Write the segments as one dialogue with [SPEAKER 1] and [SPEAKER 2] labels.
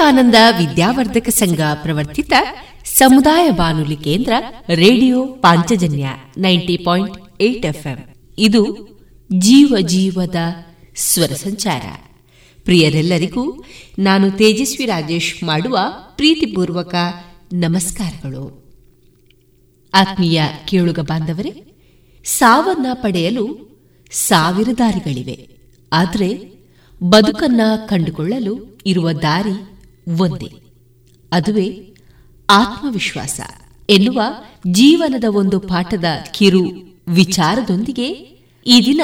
[SPEAKER 1] ವಿವೇಕಾನಂದ ವಿದ್ಯಾವರ್ಧಕ ಸಂಘ ಪ್ರವರ್ತಿತ ಸಮುದಾಯ ಬಾನುಲಿ ಕೇಂದ್ರ radio Panchajanya ninety point eight FM. ಇದು ಜೀವ ಜೀವದ ಸ್ವರ ಸಂಚಾರ. ಪ್ರಿಯರೆಲ್ಲರಿಗೂ ನಾನು ತೇಜಸ್ವಿ ರಾಜೇಶ್ ಮಾಡುವ ಪ್ರೀತಿಪೂರ್ವಕ ನಮಸ್ಕಾರಗಳು. ಆತ್ಮೀಯ ಕೇಳುಗ ಬಾಂಧವರೇ, ಸಾವನ್ನ ಪಡೆಯಲು ಸಾವಿರ ದಾರಿಗಳಿವೆ. ಆದರೆ ಬದುಕನ್ನ ಕಂಡುಕೊಳ್ಳಲು ಇರುವ ದಾರಿ ಒಂದೇ. ಅದುವೇ ಆತ್ಮವಿಶ್ವಾಸ ಎನ್ನುವ ಜೀವನದ ಒಂದು ಪಾಠದ ಕಿರು ವಿಚಾರದೊಂದಿಗೆ ಈ ದಿನ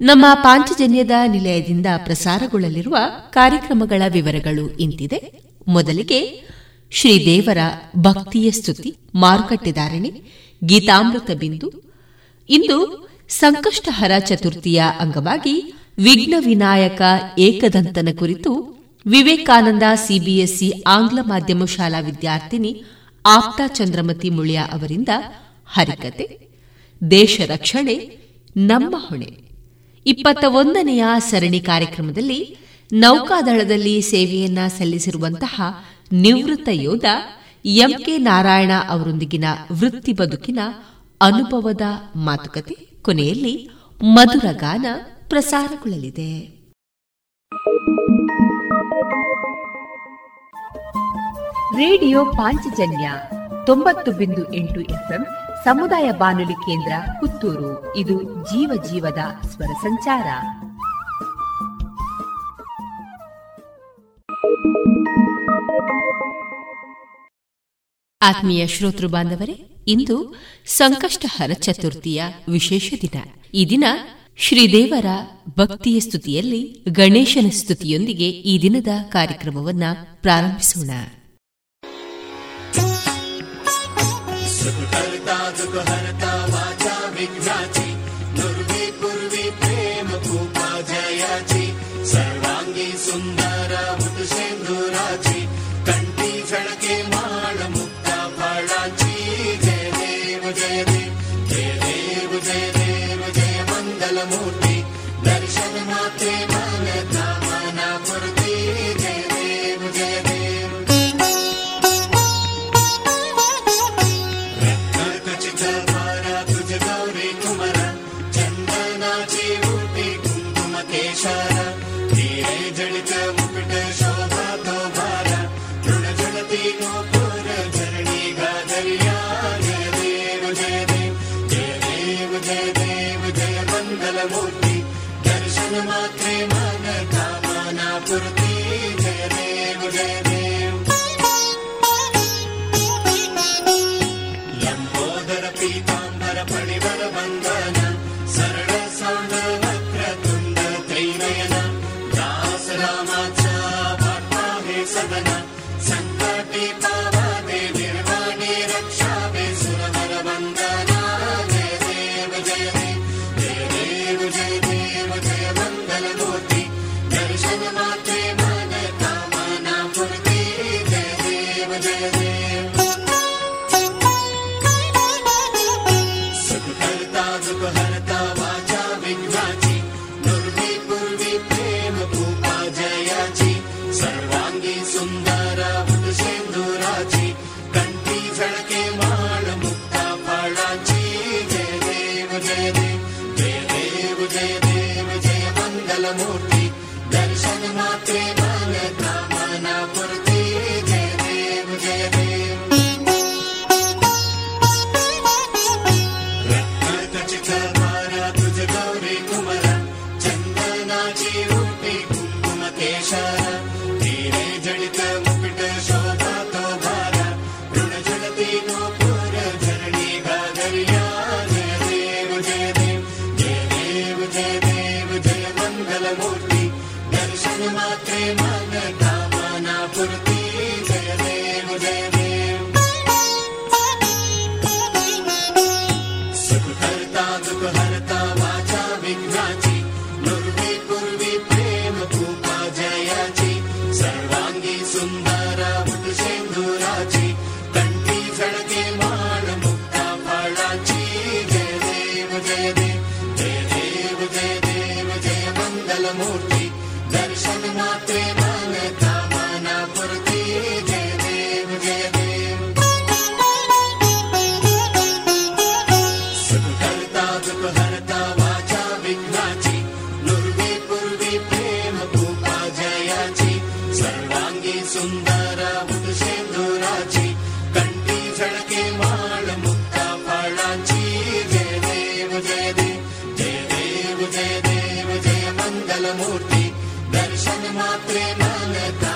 [SPEAKER 1] ನಮ್ಮ ಪಾಂಚಜನ್ಯದ ನಿಲಯದಿಂದ ಪ್ರಸಾರಗೊಳ್ಳಲಿರುವ ಕಾರ್ಯಕ್ರಮಗಳ ವಿವರಗಳು ಇಂತಿದೆ. ಮೊದಲಿಗೆ ಶ್ರೀದೇವರ ಭಕ್ತಿಯ ಸ್ತುತಿ ಮಾರುಕಟ್ಟೆದಾರಣೆ ಗೀತಾಮೃತ ಬಿಂದು. ಇಂದು ಸಂಕಷ್ಟಹರ ಚತುರ್ಥಿಯ ಅಂಗವಾಗಿ ವಿಘ್ನ ವಿನಾಯಕ ಏಕದಂತನ ಕುರಿತು ವಿವೇಕಾನಂದ ಸಿಬಿಎಸ್ಇ ಆಂಗ್ಲ ಮಾಧ್ಯಮ ಶಾಲಾ ವಿದ್ಯಾರ್ಥಿನಿ ಆಪ್ತಾ ಚಂದ್ರಮತಿ ಮುಳಿಯ ಅವರಿಂದ ಹರಿಕತೆ, ದೇಶ ರಕ್ಷಣೆ, ನಮ್ಮ ಹೊಣೆ. ಇಪ್ಪತ್ತ ಒಂದನೆಯ ಸರಣಿ ಕಾರ್ಯಕ್ರಮದಲ್ಲಿ ನೌಕಾದಳದಲ್ಲಿ ಸೇವೆಯನ್ನ ಸಲ್ಲಿಸಿರುವಂತಹ ನಿವೃತ್ತ ಯೋಧ ಎಂಕೆ ನಾರಾಯಣ ಅವರೊಂದಿಗಿನ ವೃತ್ತಿ ಬದುಕಿನ ಅನುಭವದ ಮಾತುಕತೆ, ಕೊನೆಯಲ್ಲಿ ಮಧುರ ಗಾನ ಪ್ರಸಾರಗೊಳ್ಳಲಿದೆ. ರೇಡಿಯೋ ಪಾಂಚಜನ್ಯ ತೊಂಬತ್ತು ಬಿಂದು ಎಂಟು ಎಫ್ಎಂ ಸಮುದಾಯ ಬಾನುಲಿ ಕೇಂದ್ರ ಪುತ್ತೂರು. ಇದು ಜೀವ ಜೀವದ ಸ್ವರ ಸಂಚಾರ. ಆತ್ಮೀಯ ಶ್ರೋತೃ ಬಾಂಧವರೇ, ಇಂದು ಸಂಕಷ್ಟಹರ ಚತುರ್ಥಿಯ ವಿಶೇಷ ದಿನ. ಈ ದಿನ ಶ್ರೀದೇವರ ಭಕ್ತಿಯ ಸ್ತುತಿಯಲ್ಲಿ ಗಣೇಶನ ಸ್ತುತಿಯೊಂದಿಗೆ ಈ ದಿನದ ಕಾರ್ಯಕ್ರಮವನ್ನು ಪ್ರಾರಂಭಿಸೋಣ.
[SPEAKER 2] Super मूर्ति दर्शनमात्रे
[SPEAKER 3] धन्यता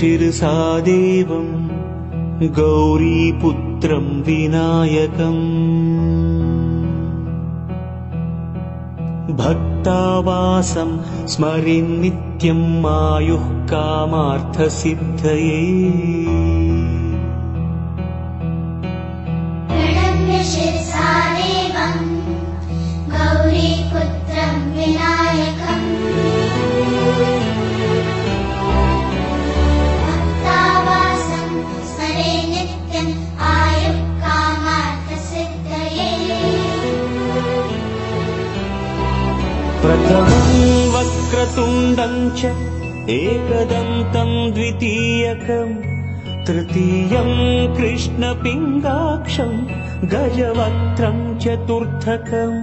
[SPEAKER 4] शिरसा देवम् गौरीपुत्रम् विनायकम्। भक्तावासम् स्मरिन्नित्यम् आयुः कामार्थसिद्धये चतुर्थकम्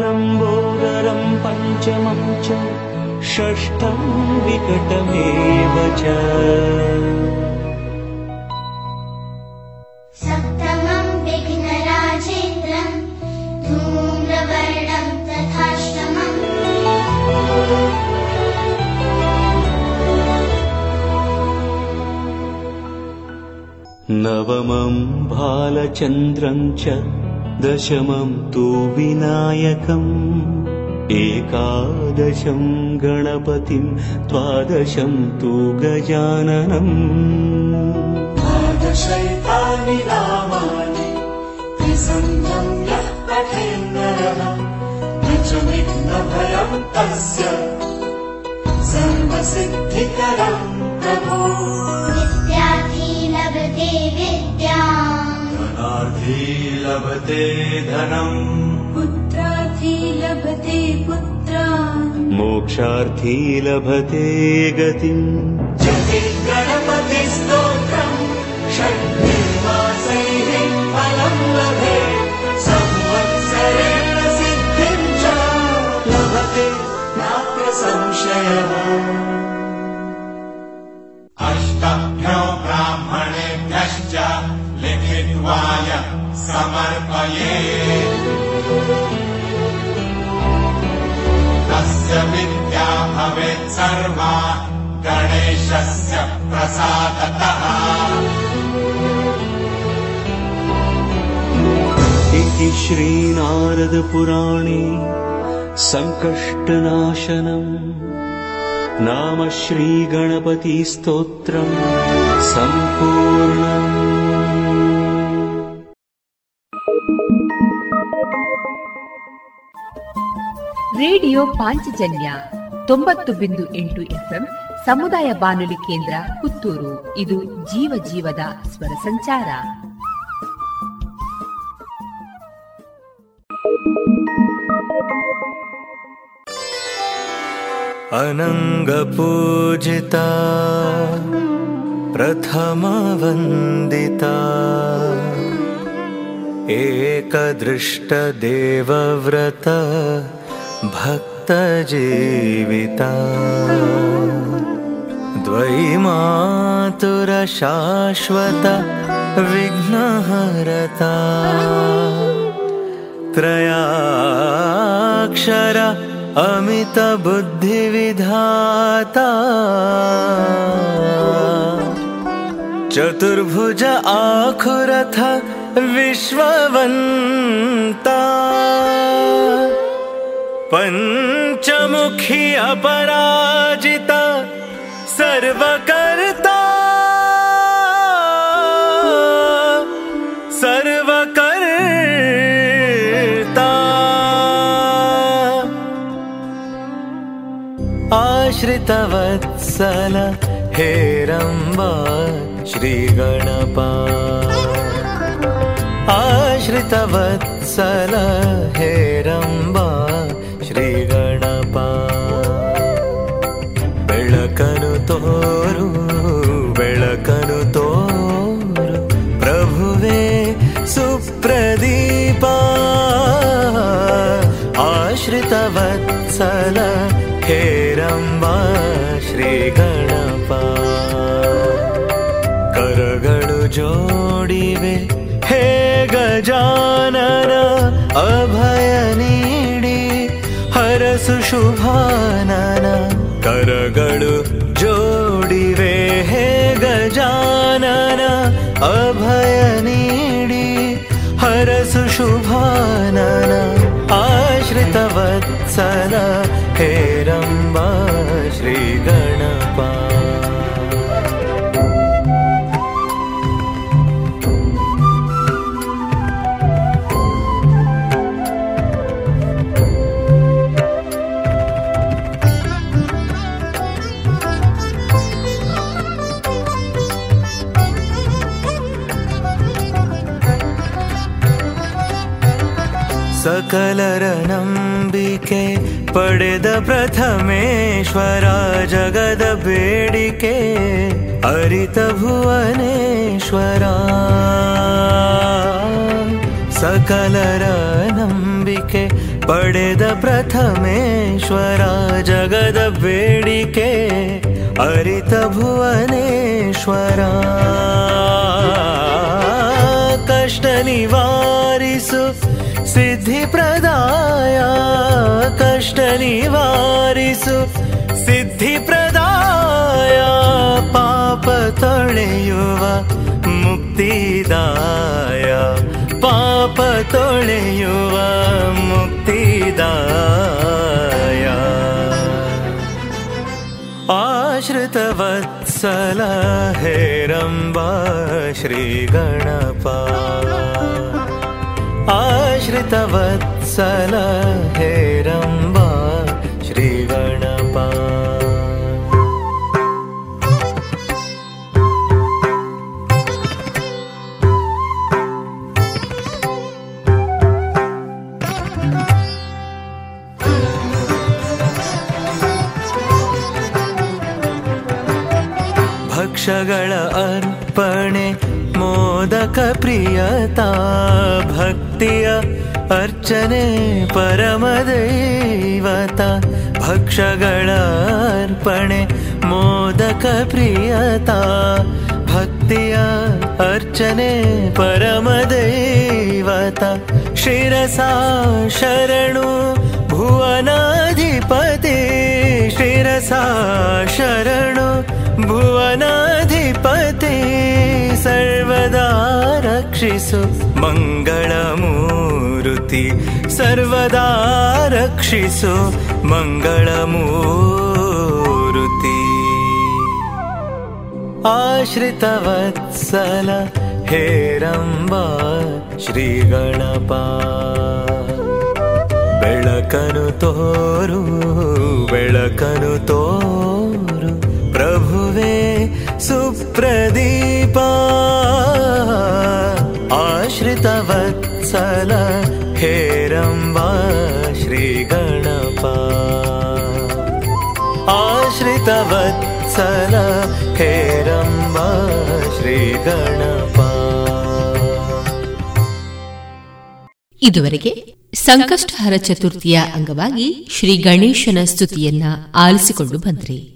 [SPEAKER 4] लम्बोदरम् पञ्चमम् च षष्ठम् विकटमेव चूलव नवमम् भालचन्द्रम् च दशमं तु विनायकम् एकादशं गणपतिं द्वादशं तु गजाननम्।
[SPEAKER 5] सर्वसिद्धिकरं प्रभो। विद्याधीनवृते विद्या धनम्।
[SPEAKER 2] पुत्रार्थी लभते पुत्रा
[SPEAKER 4] मोक्षार्थी लभते गतिम् श्रीनारदपुराणे सङ्कष्टनाशनम् नाम श्रीगणपतिस्तोत्रम् सम्पूर्णम्
[SPEAKER 6] ರೇಡಿಯೋ ಪಾಂಚಜನ್ಯ ತೊಂಬತ್ತು ಬಿಂದು ಎಂಟು ಎಫ್ಎಂ ಸಮುದಾಯ ಬಾನುಲಿ ಕೇಂದ್ರ ಪುತ್ತೂರು ಇದು ಜೀವ ಜೀವದ ಸ್ವರ ಸಂಚಾರ
[SPEAKER 5] अनङ्गपूजिता प्रथमवन्दिता। एकदृष्टदेवव्रत भक्तजीविता। द्वैमातुरशाश्वत विघ्नहरता। त्रयाक्षर अमितबुद्धिविधाता। चतुर्भुज आखुरथ विश्ववन्ता। पञ्चमुखी अपराजिता सर्वकर्ता श्रितवत्सल हे रम्बा श्रीगणपा। आश्रितवत्सल हे रम्बा श्रीगणपा। बेळकनु तोरु बेळकनु तोरु प्रभुवे सुप्रदीपा। आश्रितवत्सल हे रम्बा ಗಣಪ ಕರಗಳು ಜೋಡಿವೆ ಹೇ ಗಜಾನನ ಅಭಯ ನೀಡಿ ಹರಸು ಶುಭಾನನ ಕರಗಳು ಜೋಡಿವೆ ಹೇ ಗಜಾನನ ಅಭಯ ನೀಡಿ ಹರಸು ಶುಭಾನನ ಆಶ್ರಿತ ವತ್ಸಲ ಹೇರಂಬ ಶ್ರೀ ಗಣಪ ಸಕಲರ ನಂಬಿಕೆ ಪಡೆದ ಪ್ರಥಮೇಶ್ವರ ಜಗದ ಬೇಡಿಕೆ, ಅರಿತ ಭುವನೇಶ್ವರ. ಸಕಲರ ನಂಬಿಕೆ, ಪಡೆದ ಪ್ರಥಮೇಶ್ವರ ಜಗದ ಬೇಡಿಕೆ, ಅರಿತ ಭುವನೇಶ್ವರ. ಕಷ್ಟ ನಿವಾರಿಸು सिद्धिप्रदाय कष्टनिवारिषु सिद्धिप्रदाय पाप तुणयुव मुक्तिदाय पाप तुणेयुव मुक्तिदाय आश्रितवत्सल हैरम्ब श्रीगणपा। आश्रितवत्सल हेरम्बा श्रीगणपा। भक्षगण अर्पणे मोदकप्रियता प्रियता अर्चने परमदैवता भक्षगणार्पणे मोदकप्रियता प्रियता अर्चने परमदैवता शिरसा शरणु भुवनाधिपते शिरसा शरणु भुवनाधिपते। ಭಕ್ತಿಯ ಅರ್ಚನೆ ಪರಮದೈವತ ಶಿರಸಾ ಶರಣು ಭುವನಾಧಿಪತಿ ಶಿರಸಾ ಶರಣು ಭುವನಾಧಿಪತಿ ಸರ್ವದಾ ರಕ್ಷಿಸು ಮಂಗಳಮೂರುತಿ ಸರ್ವದಾ ರಕ್ಷಿಸು ಮಂಗಳಮೂರುತಿ ಆಶ್ರಿತವತ್ಸಲ ಹೇರಂಬ ಶ್ರೀ ಗಣಪ ಬೆಳಕನು ತೋರು ಬೆಳಕನು ತೋರು ಪ್ರಭುವೇ ಸುಪ್ರದೀಪ ಗಣಪ ಆಶ್ರಿತ ವತ್ಸಲ ಹೇರಂಬ ಶ್ರೀ ಗಣಪ
[SPEAKER 1] ಇದುವರೆಗೆ ಸಂಕಷ್ಟಹರ ಚತುರ್ಥಿಯ ಅಂಗವಾಗಿ ಶ್ರೀ ಗಣೇಶನ ಸ್ತುತಿಯನ್ನ ಆಲಿಸಿಕೊಂಡು ಬಂದ್ರಿ.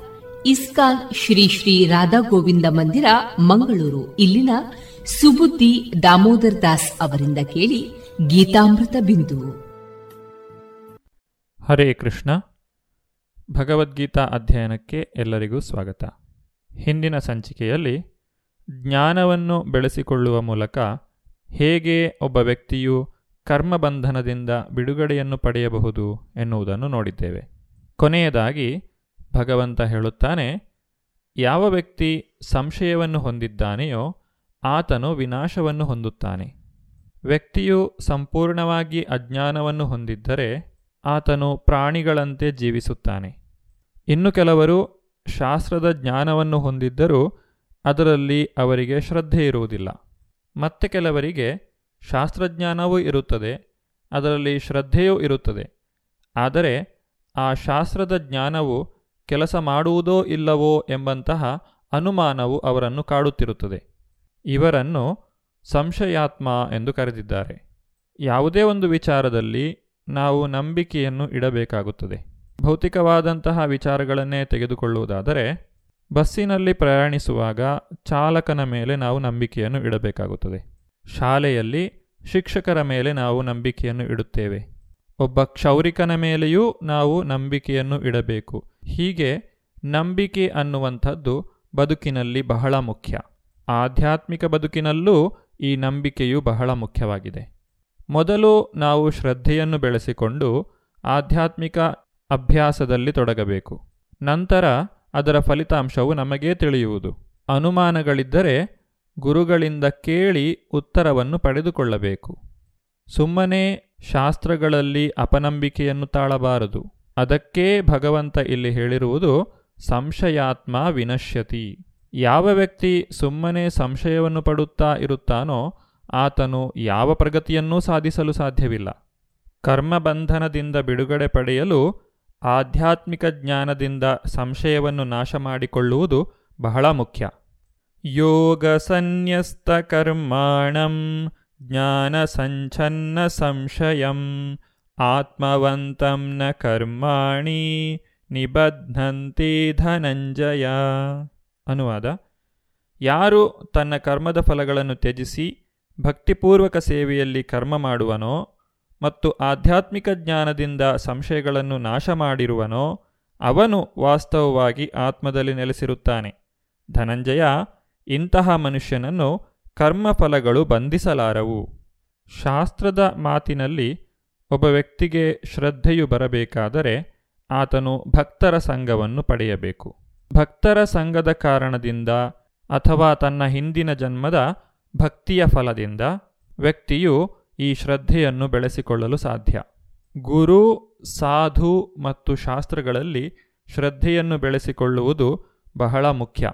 [SPEAKER 1] ಇಸ್ಕಾನ್ ಶ್ರೀ ಶ್ರೀ ರಾಧಾ ಗೋವಿಂದ ಮಂದಿರ, ಮಂಗಳೂರು. ಇಲ್ಲಿನ ಸುಬುದ್ದಿ ದಾಮೋದರ್ ದಾಸ್ ಅವರಿಂದ ಕೇಳಿ ಗೀತಾಮೃತ ಬಿಂದು.
[SPEAKER 7] ಹರೇ ಕೃಷ್ಣ. ಭಗವದ್ಗೀತಾ ಅಧ್ಯಯನಕ್ಕೆ ಎಲ್ಲರಿಗೂ ಸ್ವಾಗತ. ಹಿಂದಿನ ಸಂಚಿಕೆಯಲ್ಲಿ ಜ್ಞಾನವನ್ನು ಬೆಳೆಸಿಕೊಳ್ಳುವ ಮೂಲಕ ಹೇಗೆ ಒಬ್ಬ ವ್ಯಕ್ತಿಯು ಕರ್ಮಬಂಧನದಿಂದ ಬಿಡುಗಡೆಯನ್ನು ಪಡೆಯಬಹುದು ಎನ್ನುವುದನ್ನು ನೋಡಿದ್ದೇವೆ. ಕೊನೆಯದಾಗಿ ಭಗವಂತ ಹೇಳುತ್ತಾನೆ, ಯಾವ ವ್ಯಕ್ತಿ ಸಂಶಯವನ್ನು ಹೊಂದಿದ್ದಾನೆಯೋ ಆತನು ವಿನಾಶವನ್ನು ಹೊಂದುತ್ತಾನೆ. ವ್ಯಕ್ತಿಯು ಸಂಪೂರ್ಣವಾಗಿ ಅಜ್ಞಾನವನ್ನು ಹೊಂದಿದ್ದರೆ ಆತನು ಪ್ರಾಣಿಗಳಂತೆ ಜೀವಿಸುತ್ತಾನೆ. ಇನ್ನು ಕೆಲವರು ಶಾಸ್ತ್ರದ ಜ್ಞಾನವನ್ನು ಹೊಂದಿದ್ದರೂ ಅದರಲ್ಲಿ ಅವರಿಗೆ ಶ್ರದ್ಧೆ ಇರುವುದಿಲ್ಲ. ಮತ್ತೆ ಕೆಲವರಿಗೆ ಶಾಸ್ತ್ರಜ್ಞಾನವೂ ಇರುತ್ತದೆ, ಅದರಲ್ಲಿ ಶ್ರದ್ಧೆಯೂ ಇರುತ್ತದೆ. ಆದರೆ ಆ ಶಾಸ್ತ್ರದ ಜ್ಞಾನವು ಕೆಲಸ ಮಾಡುವುದೋ ಇಲ್ಲವೋ ಎಂಬಂತಹ ಅನುಮಾನವು ಅವರನ್ನು ಕಾಡುತ್ತಿರುತ್ತದೆ. ಇವರನ್ನು ಸಂಶಯಾತ್ಮ ಎಂದು ಕರೆದಿದ್ದಾರೆ. ಯಾವುದೇ ಒಂದು ವಿಚಾರದಲ್ಲಿ ನಾವು ನಂಬಿಕೆಯನ್ನು ಇಡಬೇಕಾಗುತ್ತದೆ. ಭೌತಿಕವಾದಂತಹ ವಿಚಾರಗಳನ್ನೇ ತೆಗೆದುಕೊಳ್ಳುವುದಾದರೆ, ಬಸ್ಸಿನಲ್ಲಿ ಪ್ರಯಾಣಿಸುವಾಗ ಚಾಲಕನ ಮೇಲೆ ನಾವು ನಂಬಿಕೆಯನ್ನು ಇಡಬೇಕಾಗುತ್ತದೆ. ಶಾಲೆಯಲ್ಲಿ ಶಿಕ್ಷಕರ ಮೇಲೆ ನಾವು ನಂಬಿಕೆಯನ್ನು ಇಡುತ್ತೇವೆ. ಒಬ್ಬ ಕ್ಷೌರಿಕನ ಮೇಲೆಯೂ ನಾವು ನಂಬಿಕೆಯನ್ನು ಇಡಬೇಕು. ಹೀಗೆ ನಂಬಿಕೆ ಅನ್ನುವಂಥದ್ದು ಬದುಕಿನಲ್ಲಿ ಬಹಳ ಮುಖ್ಯ. ಆಧ್ಯಾತ್ಮಿಕ ಬದುಕಿನಲ್ಲೂ ಈ ನಂಬಿಕೆಯು ಬಹಳ ಮುಖ್ಯವಾಗಿದೆ. ಮೊದಲು ನಾವು ಶ್ರದ್ಧೆಯನ್ನು ಬೆಳೆಸಿಕೊಂಡು ಆಧ್ಯಾತ್ಮಿಕ ಅಭ್ಯಾಸದಲ್ಲಿ ತೊಡಗಬೇಕು. ನಂತರ ಅದರ ಫಲಿತಾಂಶವು ನಮಗೇ ತಿಳಿಯುವುದು. ಅನುಮಾನಗಳಿದ್ದರೆ ಗುರುಗಳಿಂದ ಕೇಳಿ ಉತ್ತರವನ್ನು ಪಡೆದುಕೊಳ್ಳಬೇಕು. ಸುಮ್ಮನೆ ಶಾಸ್ತ್ರಗಳಲ್ಲಿ ಅಪನಂಬಿಕೆಯನ್ನು ತಾಳಬಾರದು. ಅದಕ್ಕೇ ಭಗವಂತ ಇಲ್ಲಿ ಹೇಳಿರುವುದು, ಸಂಶಯಾತ್ಮ ವಿನಶ್ಯತಿ. ಯಾವ ವ್ಯಕ್ತಿ ಸುಮ್ಮನೆ ಸಂಶಯವನ್ನು ಪಡುತ್ತಾ ಇರುತ್ತಾನೋ, ಆತನು ಯಾವ ಪ್ರಗತಿಯನ್ನೂ ಸಾಧಿಸಲು ಸಾಧ್ಯವಿಲ್ಲ. ಕರ್ಮಬಂಧನದಿಂದ ಬಿಡುಗಡೆ ಪಡೆಯಲು ಆಧ್ಯಾತ್ಮಿಕ ಜ್ಞಾನದಿಂದ ಸಂಶಯವನ್ನು ನಾಶ ಮಾಡಿಕೊಳ್ಳುವುದು ಬಹಳ ಮುಖ್ಯ. ಯೋಗ ಸನ್ಯಸ್ತ ಕರ್ಮಾಣಂ ಜ್ಞಾನ ಸಂಶಯಂ ಆತ್ಮವಂತಂ ನ ಕರ್ಮಾಣಿ ನಿಬಧ್ನಂತಿ ಧನಂಜಯ ಅನುವಾದ ಯಾರು ತನ್ನ ಕರ್ಮದ ಫಲಗಳನ್ನು ತ್ಯಜಿಸಿ ಭಕ್ತಿಪೂರ್ವಕ ಸೇವೆಯಲ್ಲಿ ಕರ್ಮ ಮಾಡುವನೋ ಮತ್ತು ಆಧ್ಯಾತ್ಮಿಕ ಜ್ಞಾನದಿಂದ ಸಂಶಯಗಳನ್ನು ನಾಶ ಮಾಡಿರುವನೋ, ಅವನು ವಾಸ್ತವವಾಗಿ ಆತ್ಮದಲ್ಲಿ ನೆಲೆಸಿರುತ್ತಾನೆ. ಧನಂಜಯ ಇಂತಹ ಮನುಷ್ಯನನ್ನು ಕರ್ಮಫಲಗಳು ಬಂಧಿಸಲಾರವು. ಶಾಸ್ತ್ರದ ಮಾತಿನಲ್ಲಿ ಒಬ್ಬ ವ್ಯಕ್ತಿಗೆ ಶ್ರದ್ಧೆಯು ಬರಬೇಕಾದರೆ ಆತನು ಭಕ್ತರ ಸಂಘವನ್ನು ಪಡೆಯಬೇಕು. ಭಕ್ತರ ಸಂಘದ ಕಾರಣದಿಂದ ಅಥವಾ ತನ್ನ ಹಿಂದಿನ ಜನ್ಮದ ಭಕ್ತಿಯ ಫಲದಿಂದ ವ್ಯಕ್ತಿಯು ಈ ಶ್ರದ್ಧೆಯನ್ನು ಬೆಳೆಸಿಕೊಳ್ಳಲು ಸಾಧ್ಯ. ಗುರು, ಸಾಧು ಮತ್ತು ಶಾಸ್ತ್ರಗಳಲ್ಲಿ ಶ್ರದ್ಧೆಯನ್ನು ಬೆಳೆಸಿಕೊಳ್ಳುವುದು ಬಹಳ ಮುಖ್ಯ.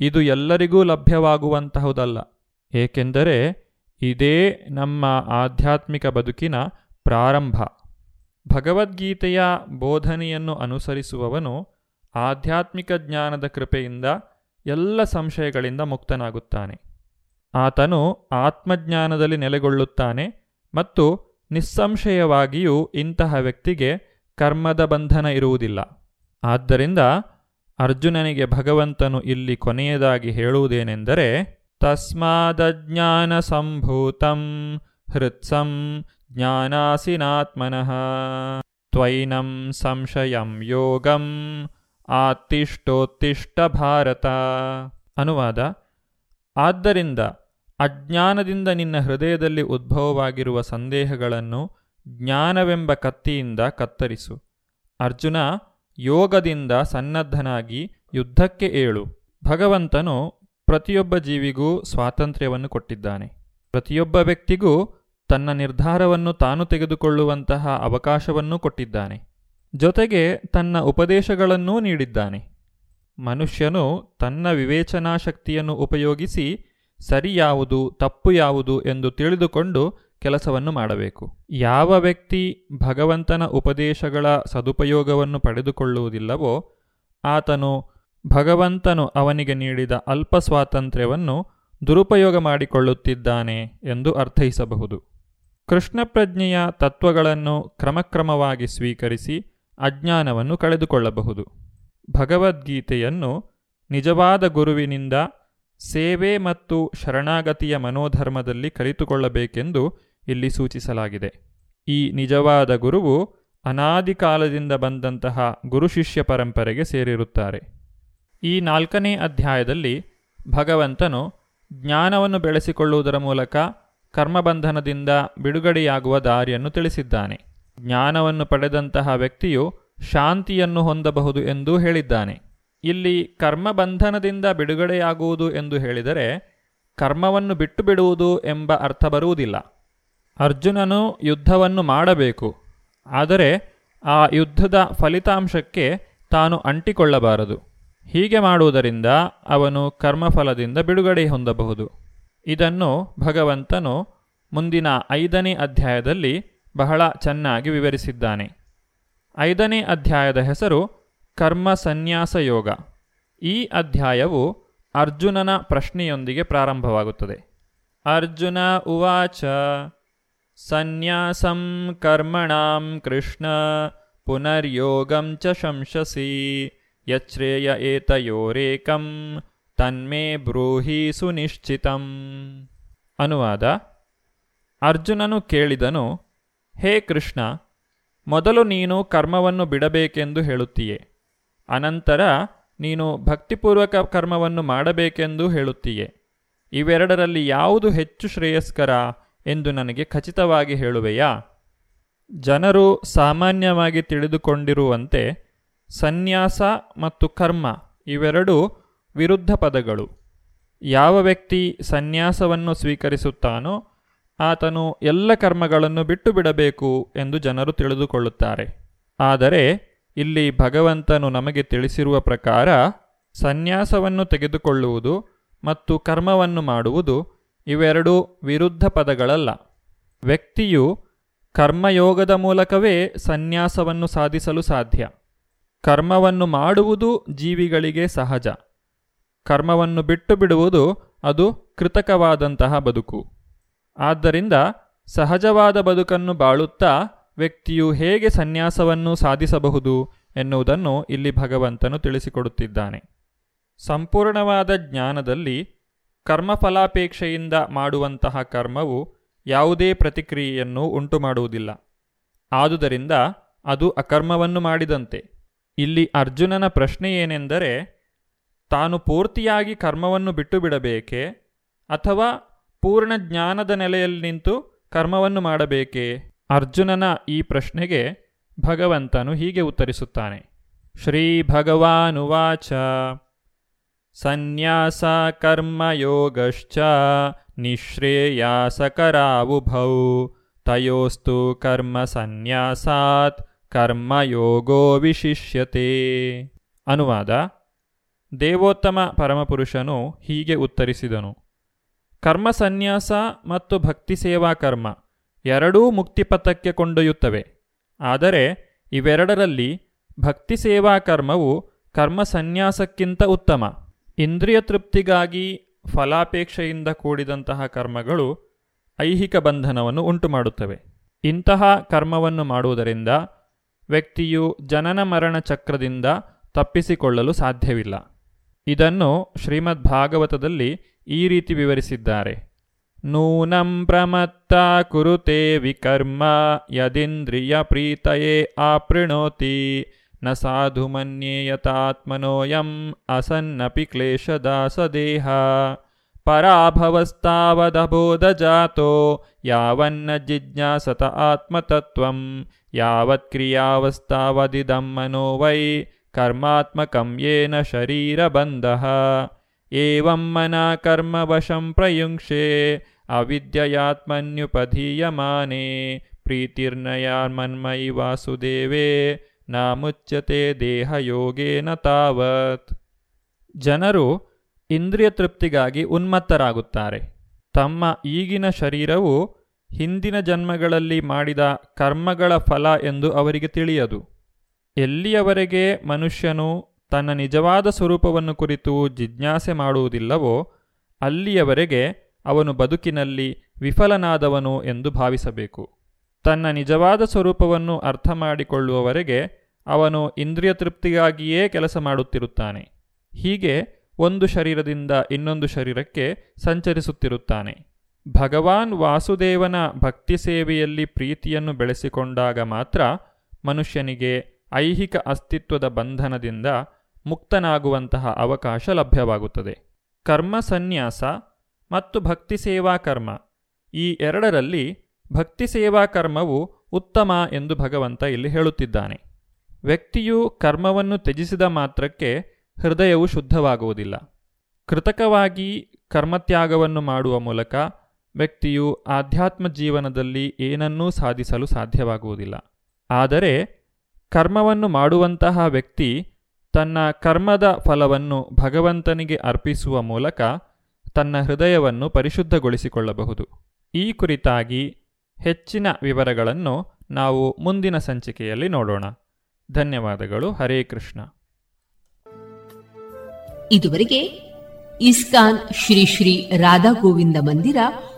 [SPEAKER 7] ಇದು ಎಲ್ಲರಿಗೂ ಲಭ್ಯವಾಗುವಂತಹುದಲ್ಲ. ಏಕೆಂದರೆ ಇದೇ ನಮ್ಮ ಆಧ್ಯಾತ್ಮಿಕ ಬದುಕಿನ ಪ್ರಾರಂಭ. ಭಗವದ್ಗೀತೆಯ ಬೋಧನೆಯನ್ನು ಅನುಸರಿಸುವವನು ಆಧ್ಯಾತ್ಮಿಕ ಜ್ಞಾನದ ಕೃಪೆಯಿಂದ ಎಲ್ಲ ಸಂಶಯಗಳಿಂದ ಮುಕ್ತನಾಗುತ್ತಾನೆ. ಆತನು ಆತ್ಮಜ್ಞಾನದಲ್ಲಿ ನೆಲೆಗೊಳ್ಳುತ್ತಾನೆ ಮತ್ತು ನಿಸ್ಸಂಶಯವಾಗಿಯೂ ಇಂತಹ ವ್ಯಕ್ತಿಗೆ ಕರ್ಮದ ಬಂಧನ ಇರುವುದಿಲ್ಲ. ಆದ್ದರಿಂದ ಅರ್ಜುನನಿಗೆ ಭಗವಂತನು ಇಲ್ಲಿ ಕೊನೆಯದಾಗಿ ಹೇಳುವುದೇನೆಂದರೆ ತಸ್ಮಾದಜ್ಞಾನ ಸಂಭೂತಂ ಹೃತ್ಸಂ ಜ್ಞಾನಾಸಿನಾತ್ಮನಃ ತ್ವೈನಂ ಸಂಶಯಂ ಯೋಗಂ ಆತಿಷ್ಟೋತ್ತಿಷ್ಟ ಭಾರತ ಅನುವಾದ ಆದ್ದರಿಂದ ಅಜ್ಞಾನದಿಂದ ನಿನ್ನ ಹೃದಯದಲ್ಲಿ ಉದ್ಭವವಾಗಿರುವ ಸಂದೇಹಗಳನ್ನು ಜ್ಞಾನವೆಂಬ ಕತ್ತಿಯಿಂದ ಕತ್ತರಿಸು. ಅರ್ಜುನ ಯೋಗದಿಂದ ಸನ್ನದ್ಧನಾಗಿ ಯುದ್ಧಕ್ಕೆ ಏಳು. ಭಗವಂತನು ಪ್ರತಿಯೊಬ್ಬ ಜೀವಿಗೂ ಸ್ವಾತಂತ್ರ್ಯವನ್ನು ಕೊಟ್ಟಿದ್ದಾನೆ. ಪ್ರತಿಯೊಬ್ಬ ವ್ಯಕ್ತಿಗೂ ತನ್ನ ನಿರ್ಧಾರವನ್ನು ತಾನು ತೆಗೆದುಕೊಳ್ಳುವಂತಹ ಅವಕಾಶವನ್ನೂ ಕೊಟ್ಟಿದ್ದಾನೆ. ಜೊತೆಗೆ ತನ್ನ ಉಪದೇಶಗಳನ್ನೂ ನೀಡಿದ್ದಾನೆ. ಮನುಷ್ಯನು ತನ್ನ ವಿವೇಚನಾ ಶಕ್ತಿಯನ್ನು ಉಪಯೋಗಿಸಿ ಸರಿ ಯಾವುದು ತಪ್ಪು ಯಾವುದು ಎಂದು ತಿಳಿದುಕೊಂಡು ಕೆಲಸವನ್ನು ಮಾಡಬೇಕು. ಯಾವ ವ್ಯಕ್ತಿ ಭಗವಂತನ ಉಪದೇಶಗಳ ಸದುಪಯೋಗವನ್ನು ಪಡೆದುಕೊಳ್ಳುವುದಿಲ್ಲವೋ, ಆತನು ಭಗವಂತನು ಅವನಿಗೆ ನೀಡಿದ ಅಲ್ಪ ಸ್ವಾತಂತ್ರ್ಯವನ್ನು ದುರುಪಯೋಗ ಮಾಡಿಕೊಳ್ಳುತ್ತಿದ್ದಾನೆ ಎಂದು ಅರ್ಥೈಸಬಹುದು. ಕೃಷ್ಣ ಪ್ರಜ್ಞೆಯ ತತ್ವಗಳನ್ನು ಕ್ರಮಕ್ರಮವಾಗಿ ಸ್ವೀಕರಿಸಿ ಅಜ್ಞಾನವನ್ನು ಕಳೆದುಕೊಳ್ಳಬಹುದು. ಭಗವದ್ಗೀತೆಯನ್ನು ನಿಜವಾದ ಗುರುವಿನಿಂದ ಸೇವೆ ಮತ್ತು ಶರಣಾಗತಿಯ ಮನೋಧರ್ಮದಲ್ಲಿ ಕಲಿತುಕೊಳ್ಳಬೇಕೆಂದು ಇಲ್ಲಿ ಸೂಚಿಸಲಾಗಿದೆ. ಈ ನಿಜವಾದ ಗುರುವು ಅನಾದಿ ಕಾಲದಿಂದ ಬಂದಂತಹ ಗುರುಶಿಷ್ಯ ಪರಂಪರೆಗೆ ಸೇರಿರುತ್ತಾರೆ. ಈ ನಾಲ್ಕನೇ ಅಧ್ಯಾಯದಲ್ಲಿ ಭಗವಂತನು ಜ್ಞಾನವನ್ನು ಬೆಳೆಸಿಕೊಳ್ಳುವುದರ ಮೂಲಕ ಕರ್ಮಬಂಧನದಿಂದ ಬಿಡುಗಡೆಯಾಗುವ ದಾರಿಯನ್ನು ತಿಳಿಸಿದ್ದಾನೆ. ಜ್ಞಾನವನ್ನು ಪಡೆದಂತಹ ವ್ಯಕ್ತಿಯು ಶಾಂತಿಯನ್ನು ಹೊಂದಬಹುದು ಎಂದು ಹೇಳಿದ್ದಾನೆ. ಇಲ್ಲಿ ಕರ್ಮಬಂಧನದಿಂದ ಬಿಡುಗಡೆಯಾಗುವುದು ಎಂದು ಹೇಳಿದರೆ ಕರ್ಮವನ್ನು ಬಿಟ್ಟು ಬಿಡುವುದು ಎಂಬ ಅರ್ಥ ಬರುವುದಿಲ್ಲ. ಅರ್ಜುನನು ಯುದ್ಧವನ್ನು ಮಾಡಬೇಕು. ಆದರೆ ಆ ಯುದ್ಧದ ಫಲಿತಾಂಶಕ್ಕೆ ತಾನು ಅಂಟಿಕೊಳ್ಳಬಾರದು. ಹೀಗೆ ಮಾಡುವುದರಿಂದ ಅವನು ಕರ್ಮಫಲದಿಂದ ಬಿಡುಗಡೆ ಹೊಂದಬಹುದು. ಇದನ್ನು ಭಗವಂತನು ಮುಂದಿನ ಐದನೇ ಅಧ್ಯಾಯದಲ್ಲಿ ಬಹಳ ಚೆನ್ನಾಗಿ ವಿವರಿಸಿದ್ದಾನೆ. ಐದನೇ ಅಧ್ಯಾಯದ ಹೆಸರು ಕರ್ಮ ಸನ್ಯಾಸ ಯೋಗ. ಈ ಅಧ್ಯಾಯವು ಅರ್ಜುನನ ಪ್ರಶ್ನೆಯೊಂದಿಗೆ ಪ್ರಾರಂಭವಾಗುತ್ತದೆ. ಅರ್ಜುನ ಉವಾಚ, ಸನ್ಯಾಸಂ ಕರ್ಮಣಾಂ ಕೃಷ್ಣ, ಪುನರ್ಯೋಗಂ ಚ ಶಂಸಸಿ ಯಚ್ರೇಯ ಏತಯೋರೇಕಂ ತನ್ಮೇ ಬ್ರೂಹಿ ಸುನಿಶ್ಚಿತಂ ಅನುವಾದ ಅರ್ಜುನನು ಕೇಳಿದನು, ಹೇ ಕೃಷ್ಣ, ಮೊದಲು ನೀನು ಕರ್ಮವನ್ನು ಬಿಡಬೇಕೆಂದು ಹೇಳುತ್ತೀಯೆ, ಅನಂತರ ನೀನು ಭಕ್ತಿಪೂರ್ವಕ ಕರ್ಮವನ್ನು ಮಾಡಬೇಕೆಂದು ಹೇಳುತ್ತೀಯೆ, ಇವೆರಡರಲ್ಲಿ ಯಾವುದು ಹೆಚ್ಚು ಶ್ರೇಯಸ್ಕರ ಎಂದು ನನಗೆ ಖಚಿತವಾಗಿ ಹೇಳುವೆಯಾ? ಜನರು ಸಾಮಾನ್ಯವಾಗಿ ತಿಳಿದುಕೊಂಡಿರುವಂತೆ ಸನ್ಯಾಸ ಮತ್ತು ಕರ್ಮ ಇವೆರಡೂ ವಿರುದ್ಧ ಪದಗಳು. ಯಾವ ವ್ಯಕ್ತಿ ಸನ್ಯಾಸವನ್ನು ಸ್ವೀಕರಿಸುತ್ತಾನೋ ಆತನು ಎಲ್ಲ ಕರ್ಮಗಳನ್ನು ಬಿಟ್ಟು ಬಿಡಬೇಕು ಎಂದು ಜನರು ತಿಳಿದುಕೊಳ್ಳುತ್ತಾರೆ. ಆದರೆ ಇಲ್ಲಿ ಭಗವಂತನು ನಮಗೆ ತಿಳಿಸಿರುವ ಪ್ರಕಾರ ಸನ್ಯಾಸವನ್ನು ತೆಗೆದುಕೊಳ್ಳುವುದು ಮತ್ತು ಕರ್ಮವನ್ನು ಮಾಡುವುದು ಇವೆರಡೂ ವಿರುದ್ಧ ಪದಗಳಲ್ಲ. ವ್ಯಕ್ತಿಯು ಕರ್ಮಯೋಗದ ಮೂಲಕವೇ ಸನ್ಯಾಸವನ್ನು ಸಾಧಿಸಲು ಸಾಧ್ಯ. ಕರ್ಮವನ್ನು ಮಾಡುವುದು ಜೀವಿಗಳಿಗೆ ಸಹಜ. ಕರ್ಮವನ್ನು ಬಿಟ್ಟು ಬಿಡುವುದು ಅದು ಕೃತಕವಾದಂತಹ ಬದುಕು. ಆದ್ದರಿಂದ ಸಹಜವಾದ ಬದುಕನ್ನು ಬಾಳುತ್ತಾ ವ್ಯಕ್ತಿಯು ಹೇಗೆ ಸನ್ಯಾಸವನ್ನು ಸಾಧಿಸಬಹುದು ಎನ್ನುವುದನ್ನು ಇಲ್ಲಿ ಭಗವಂತನು ತಿಳಿಸಿಕೊಡುತ್ತಿದ್ದಾನೆ. ಸಂಪೂರ್ಣವಾದ ಜ್ಞಾನದಲ್ಲಿ ಕರ್ಮಫಲಾಪೇಕ್ಷೆಯಿಂದ ಮಾಡುವಂತಹ ಕರ್ಮವು ಯಾವುದೇ ಪ್ರತಿಕ್ರಿಯೆಯನ್ನು ಉಂಟು ಮಾಡುವುದಿಲ್ಲ ಆದುದರಿಂದ ಅದು ಅಕರ್ಮವನ್ನು ಮಾಡಿದಂತೆ. ಇಲ್ಲಿ ಅರ್ಜುನನ ಪ್ರಶ್ನೆ ಏನೆಂದರೆ, ತಾನು ಪೂರ್ತಿಯಾಗಿ ಕರ್ಮವನ್ನು ಬಿಟ್ಟು ಬಿಡಬೇಕೆ ಅಥವಾ ಪೂರ್ಣ ಜ್ಞಾನದ ನೆಲೆಯಲ್ಲಿ ನಿಂತು ಕರ್ಮವನ್ನು ಮಾಡಬೇಕೇ? ಅರ್ಜುನನ ಈ ಪ್ರಶ್ನೆಗೆ ಭಗವಂತನು ಹೀಗೆ ಉತ್ತರಿಸುತ್ತಾನೆ. ಶ್ರೀ ಭಗವಾನುವಾಚ, ಸನ್ಯಾಸ ಕರ್ಮಯೋಗಶ್ಚ ನಿಶ್ರೇಯಾಸಕರಾವುಭೌ, ತಯೋಸ್ತು ಕರ್ಮ ಸನ್ಯಾಸಾತ್ ಕರ್ಮಯೋಗೋ ವಿಶಿಷ್ಯತೆ. ಅನುವಾದ, ದೇವೋತ್ತಮ ಪರಮಪುರುಷನು ಹೀಗೆ ಉತ್ತರಿಸಿದನು. ಕರ್ಮ ಸನ್ಯಾಸ ಮತ್ತು ಭಕ್ತಿ ಸೇವಾ ಕರ್ಮ ಎರಡೂ ಮುಕ್ತಿಪಥಕ್ಕೆ ಕೊಂಡೊಯ್ಯುತ್ತವೆ. ಆದರೆ ಇವೆರಡರಲ್ಲಿ ಭಕ್ತಿ ಸೇವಾ ಕರ್ಮವು ಕರ್ಮ ಸನ್ಯಾಸಕ್ಕಿಂತ ಉತ್ತಮ. ಇಂದ್ರಿಯ ತೃಪ್ತಿಗಾಗಿ ಫಲಾಪೇಕ್ಷೆಯಿಂದ ಕೂಡಿದಂತಹ ಕರ್ಮಗಳು ಐಹಿಕ ಬಂಧನವನ್ನು ಉಂಟುಮಾಡುತ್ತವೆ. ಇಂತಹ ಕರ್ಮವನ್ನು ಮಾಡುವುದರಿಂದ ವ್ಯಕ್ತಿಯು ಜನನ ಮರಣ ಚಕ್ರದಿಂದ ತಪ್ಪಿಸಿಕೊಳ್ಳಲು ಸಾಧ್ಯವಿಲ್ಲ. ಇದನ್ನು ಶ್ರೀಮದ್ ಭಾಗವತದಲ್ಲಿ ಈ ರೀತಿ ವಿವರಿಸಿದ್ದಾರೆ. ನೂನಂ ಪ್ರಮತ್ತ ಕುರುತೆ ವಿಕರ್ಮ ಯದಿಂದ್ರಿಯ ಪ್ರೀತಯೇ ಆಪೃಣೋತಿ ನ ಸಾಧು ಮನ್ಯೇಯತಾತ್ಮನೋಯಂ ಅಸನ್ನಪಿ ಕ್ಲೇಶದಾಸದೇಹ ಪರಾಭವಸ್ತಾವದಬೋಧಜಾತೋ ಯಾವನ್ನ ಜಿಜ್ಞಾಸತ ಆತ್ಮತತ್ವಂ ಯಾವತ್ ಕ್ರಿಯಾವಸ್ತಾವದಿದಂ ಮನೋ ವೈ ಕರ್ಮಾತ್ಮಕಂ ಯೇನ ಶರೀರಬಂಧಃ ಏವಂ ಮನ ಕರ್ಮವಶಂ ಪ್ರಯುಂಕ್ಷೆ ಅವಿದ್ಯಯಾತ್ಮನ್ಯುಪಧೀಯಮಾನೆ ಪ್ರೀತಿರ್ನಯಾನ್ಮನ್ಮಯಿ ವಾಸುದೇವೇ ನ ಮುಚ್ಯತೆ ದೇಹಯೋಗೇನ ತಾವತ್ ಜನರು ಇಂದ್ರಿಯ ತೃಪ್ತಿಗಾಗಿ ಉನ್ಮತ್ತರಾಗುತ್ತಾರೆ. ತಮ್ಮ ಈಗಿನ ಶರೀರವು ಹಿಂದಿನ ಜನ್ಮಗಳಲ್ಲಿ ಮಾಡಿದ ಕರ್ಮಗಳ ಫಲ ಎಂದು ಅವರಿಗೆ ತಿಳಿಯದು. ಎಲ್ಲಿಯವರೆಗೆ ಮನುಷ್ಯನು ತನ್ನ ನಿಜವಾದ ಸ್ವರೂಪವನ್ನು ಕುರಿತು ಜಿಜ್ಞಾಸೆ ಮಾಡುವುದಿಲ್ಲವೋ, ಅಲ್ಲಿಯವರೆಗೆ ಅವನು ಬದುಕಿನಲ್ಲಿ ವಿಫಲನಾದವನು ಎಂದು ಭಾವಿಸಬೇಕು. ತನ್ನ ನಿಜವಾದ ಸ್ವರೂಪವನ್ನು ಅರ್ಥ ಮಾಡಿಕೊಳ್ಳುವವರೆಗೆ ಅವನು ಇಂದ್ರಿಯ ತೃಪ್ತಿಗಾಗಿಯೇ ಕೆಲಸ ಮಾಡುತ್ತಿರುತ್ತಾನೆ. ಹೀಗೆ ಒಂದು ಶರೀರದಿಂದ ಇನ್ನೊಂದು ಶರೀರಕ್ಕೆ ಸಂಚರಿಸುತ್ತಿರುತ್ತಾನೆ. ಭಗವಾನ್ ವಾಸುದೇವನ ಭಕ್ತಿ ಸೇವೆಯಲ್ಲಿ ಪ್ರೀತಿಯನ್ನು ಬೆಳೆಸಿಕೊಂಡಾಗ ಮಾತ್ರ ಮನುಷ್ಯನಿಗೆ ಐಹಿಕ ಅಸ್ತಿತ್ವದ ಬಂಧನದಿಂದ ಮುಕ್ತನಾಗುವಂತಹ ಅವಕಾಶ ಲಭ್ಯವಾಗುತ್ತದೆ. ಕರ್ಮ ಸನ್ಯಾಸ ಮತ್ತು ಭಕ್ತಿ ಸೇವಾ ಕರ್ಮ ಈ ಎರಡರಲ್ಲಿ ಭಕ್ತಿ ಸೇವಾ ಕರ್ಮವು ಉತ್ತಮ ಎಂದು ಭಗವಂತ ಇಲ್ಲಿ ಹೇಳುತ್ತಿದ್ದಾನೆ. ವ್ಯಕ್ತಿಯು ಕರ್ಮವನ್ನು ತ್ಯಜಿಸಿದ ಮಾತ್ರಕ್ಕೆ ಹೃದಯವು ಶುದ್ಧವಾಗುವುದಿಲ್ಲ. ಕೃತಕವಾಗಿ ಕರ್ಮತ್ಯಾಗವನ್ನು ಮಾಡುವ ಮೂಲಕ ವ್ಯಕ್ತಿಯು ಆಧ್ಯಾತ್ಮ ಜೀವನದಲ್ಲಿ ಏನನ್ನೂ ಸಾಧಿಸಲು ಸಾಧ್ಯವಾಗುವುದಿಲ್ಲ. ಆದರೆ ಕರ್ಮವನ್ನು ಮಾಡುವಂತಹ ವ್ಯಕ್ತಿ ತನ್ನ ಕರ್ಮದ ಫಲವನ್ನು ಭಗವಂತನಿಗೆ ಅರ್ಪಿಸುವ ಮೂಲಕ ತನ್ನ ಹೃದಯವನ್ನು ಪರಿಶುದ್ಧಗೊಳಿಸಿಕೊಳ್ಳಬಹುದು. ಈ ಕುರಿತಾಗಿ ಹೆಚ್ಚಿನ ವಿವರಗಳನ್ನು ನಾವು ಮುಂದಿನ ಸಂಚಿಕೆಯಲ್ಲಿ ನೋಡೋಣ. ಧನ್ಯವಾದಗಳು. ಹರೇ ಕೃಷ್ಣ.
[SPEAKER 1] ಇದುವರೆಗೆ ಇಸ್ಕಾನ್ ಶ್ರೀ ಶ್ರೀ ರಾಧಾ ಗೋವಿಂದ ಮಂದಿರ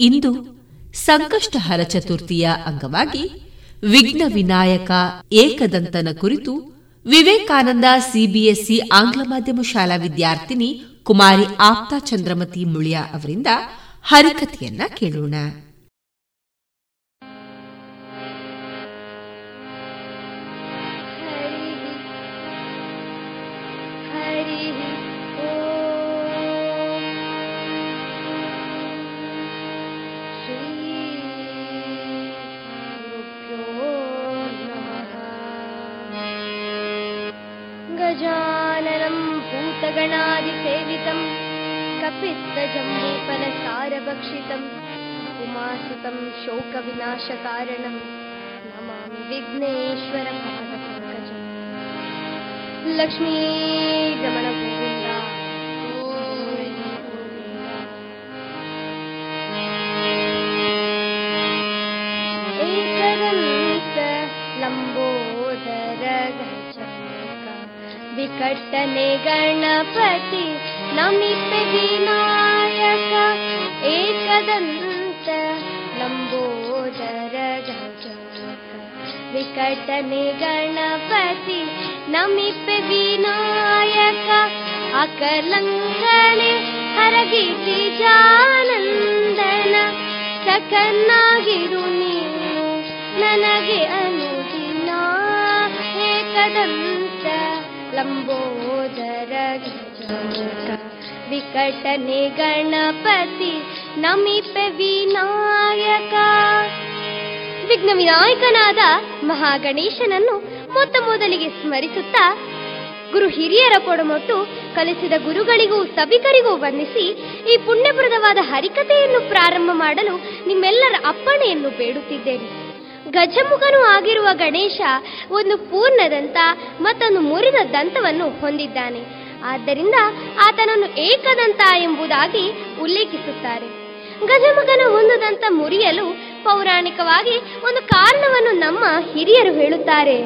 [SPEAKER 1] ಇಂದು ಸಂಕಷ್ಟಹರ ಚತುರ್ಥಿಯ ಅಂಗವಾಗಿ ವಿಘ್ನ ವಿನಾಯಕ ಏಕದಂತನ ಕುರಿತು ವಿವೇಕಾನಂದ ಸಿಬಿಎಸ್ಇ ಆಂಗ್ಲ ಮಾಧ್ಯಮ ಶಾಲಾ ವಿದ್ಯಾರ್ಥಿನಿ ಕುಮಾರಿ ಆಪ್ತಾ ಚಂದ್ರಮತಿ ಮುಳಿಯಾ ಅವರಿಂದ ಹರಿಕಥೆಯನ್ನ ಕೇಳೋಣ.
[SPEAKER 8] शोकविनाशकारणं नमामि एकदन्त लम्बोदर विकटने गणपति नमिते विनायक एकदन्त लम्बोदर विकटने गणपति नमिते विनायक अकलङ्कणे हरगिरि जानन्दन सकन्नागिरु ನೀನು ನನಗೆ ಅನುದಿನ ಏಕದಂತ ಲಂಬೋದರ ವಿಕಟನೆ ಗಣಪತಿ ನಮಿಪೆ ವಿನಾಯಕ ವಿಘ್ನ ವಿನಾಯಕನಾದ ಮಹಾಗಣೇಶನನ್ನು ಮೊತ್ತ ಮೊದಲಿಗೆ ಸ್ಮರಿಸುತ್ತಾ ಗುರು ಹಿರಿಯರ ಪೊಡಮೊಟ್ಟು ಕಲಿಸಿದ ಗುರುಗಳಿಗೂ ಸಭಿಕರಿಗೂ ವಂದಿಸಿ ಈ ಪುಣ್ಯಪ್ರದವಾದ ಹರಿಕತೆಯನ್ನು ಪ್ರಾರಂಭ ಮಾಡಲು ನಿಮ್ಮೆಲ್ಲರ ಅಪ್ಪಣೆಯನ್ನು ಬೇಡುತ್ತಿದ್ದೇನೆ. ಗಜಮುಖನು ಆಗಿರುವ ಗಣೇಶ ಒಂದು ಪೂರ್ಣದಂತ ಮತ್ತೊಂದು ಮುರಿದ ದಂತವನ್ನು ಹೊಂದಿದ್ದಾನೆ. ಆದ್ದರಿಂದ ಆತನನ್ನು ಏಕದಂತ ಎಂಬುದಾಗಿ ಉಲ್ಲೇಖಿಸುತ್ತಾರೆ. ಗಜಮುಖನ ಒಂದು ದಂತ ಮುರಿಯಲು ಪೌರಾಣಿಕವಾಗಿ ಒಂದು ಕಾರಣವನ್ನು ನಮ್ಮ ಹಿರಿಯರು ಹೇಳುತ್ತಾರೆ.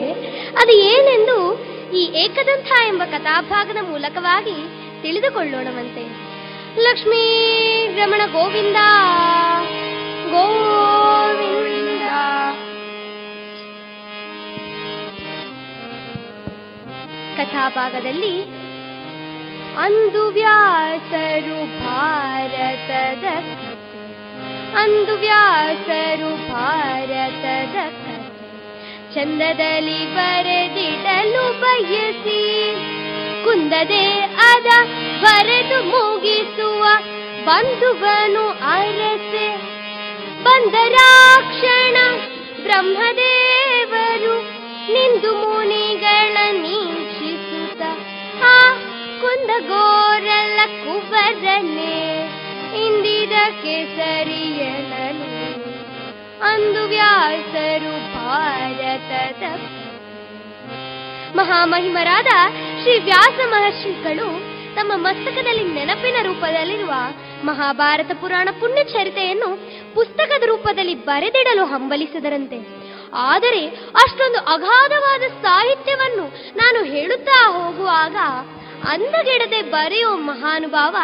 [SPEAKER 8] ಅದು ಏನೆಂದು ಈ ಏಕದಂತ ಎಂಬ ಕಥಾಭಾಗದ ಮೂಲಕವಾಗಿ ತಿಳಿದುಕೊಳ್ಳೋಣವಂತೆ. ಲಕ್ಷ್ಮೀ ರಮಣ ಗೋವಿಂದ ಗೋವಿಂದ. ಕಥಾಭಾಗದಲ್ಲಿ ಅಂದು ವ್ಯಾಸರು ಭಾರತದ ಅಂದು ವ್ಯಾಸರು ಭಾರತದ ಚಂದದಲ್ಲಿ ಬರೆದಿಡಲು ಬಯಸಿ, ಕುಂದದೆ ಅದ ಬರೆದು ಮುಗಿಸುವ ಬಂಧುವನು ಅರಸೆ. ಬಂದರಾಕ್ಷಣ ಬ್ರಹ್ಮದೇವರು ನಿಂದು ಮುನಿಗಳ ನೀಕ್ಷಿಸುತ್ತ, ಆ ಕುಂದಗೋರಲ್ಲ ಕುವರನೆ. ಇಂದಿದಕ್ಕೆ ಸರಿಯನನು ಅಂದು ವ್ಯಾಸರು ಭಾರತದ ಮಹಾಮಹಿಮರಾದ ಶ್ರೀ ವ್ಯಾಸ ಮಹರ್ಷಿಗಳು ತಮ್ಮ ಮಸ್ತಕದಲ್ಲಿ ನೆನಪಿನ ರೂಪದಲ್ಲಿರುವ ಮಹಾಭಾರತ ಪುರಾಣ ಪುಣ್ಯಚರಿತೆಯನ್ನು ಪುಸ್ತಕದ ರೂಪದಲ್ಲಿ ಬರೆದಿಡಲು ಹಂಬಲಿಸಿದರಂತೆ. ಆದರೆ ಅಷ್ಟೊಂದು ಅಗಾಧವಾದ ಸಾಹಿತ್ಯವನ್ನು ನಾನು ಹೇಳುತ್ತಾ ಹೋಗುವಾಗ ಅಂದಗೆಡದೆ ಬರೆಯೋ ಮಹಾನುಭಾವ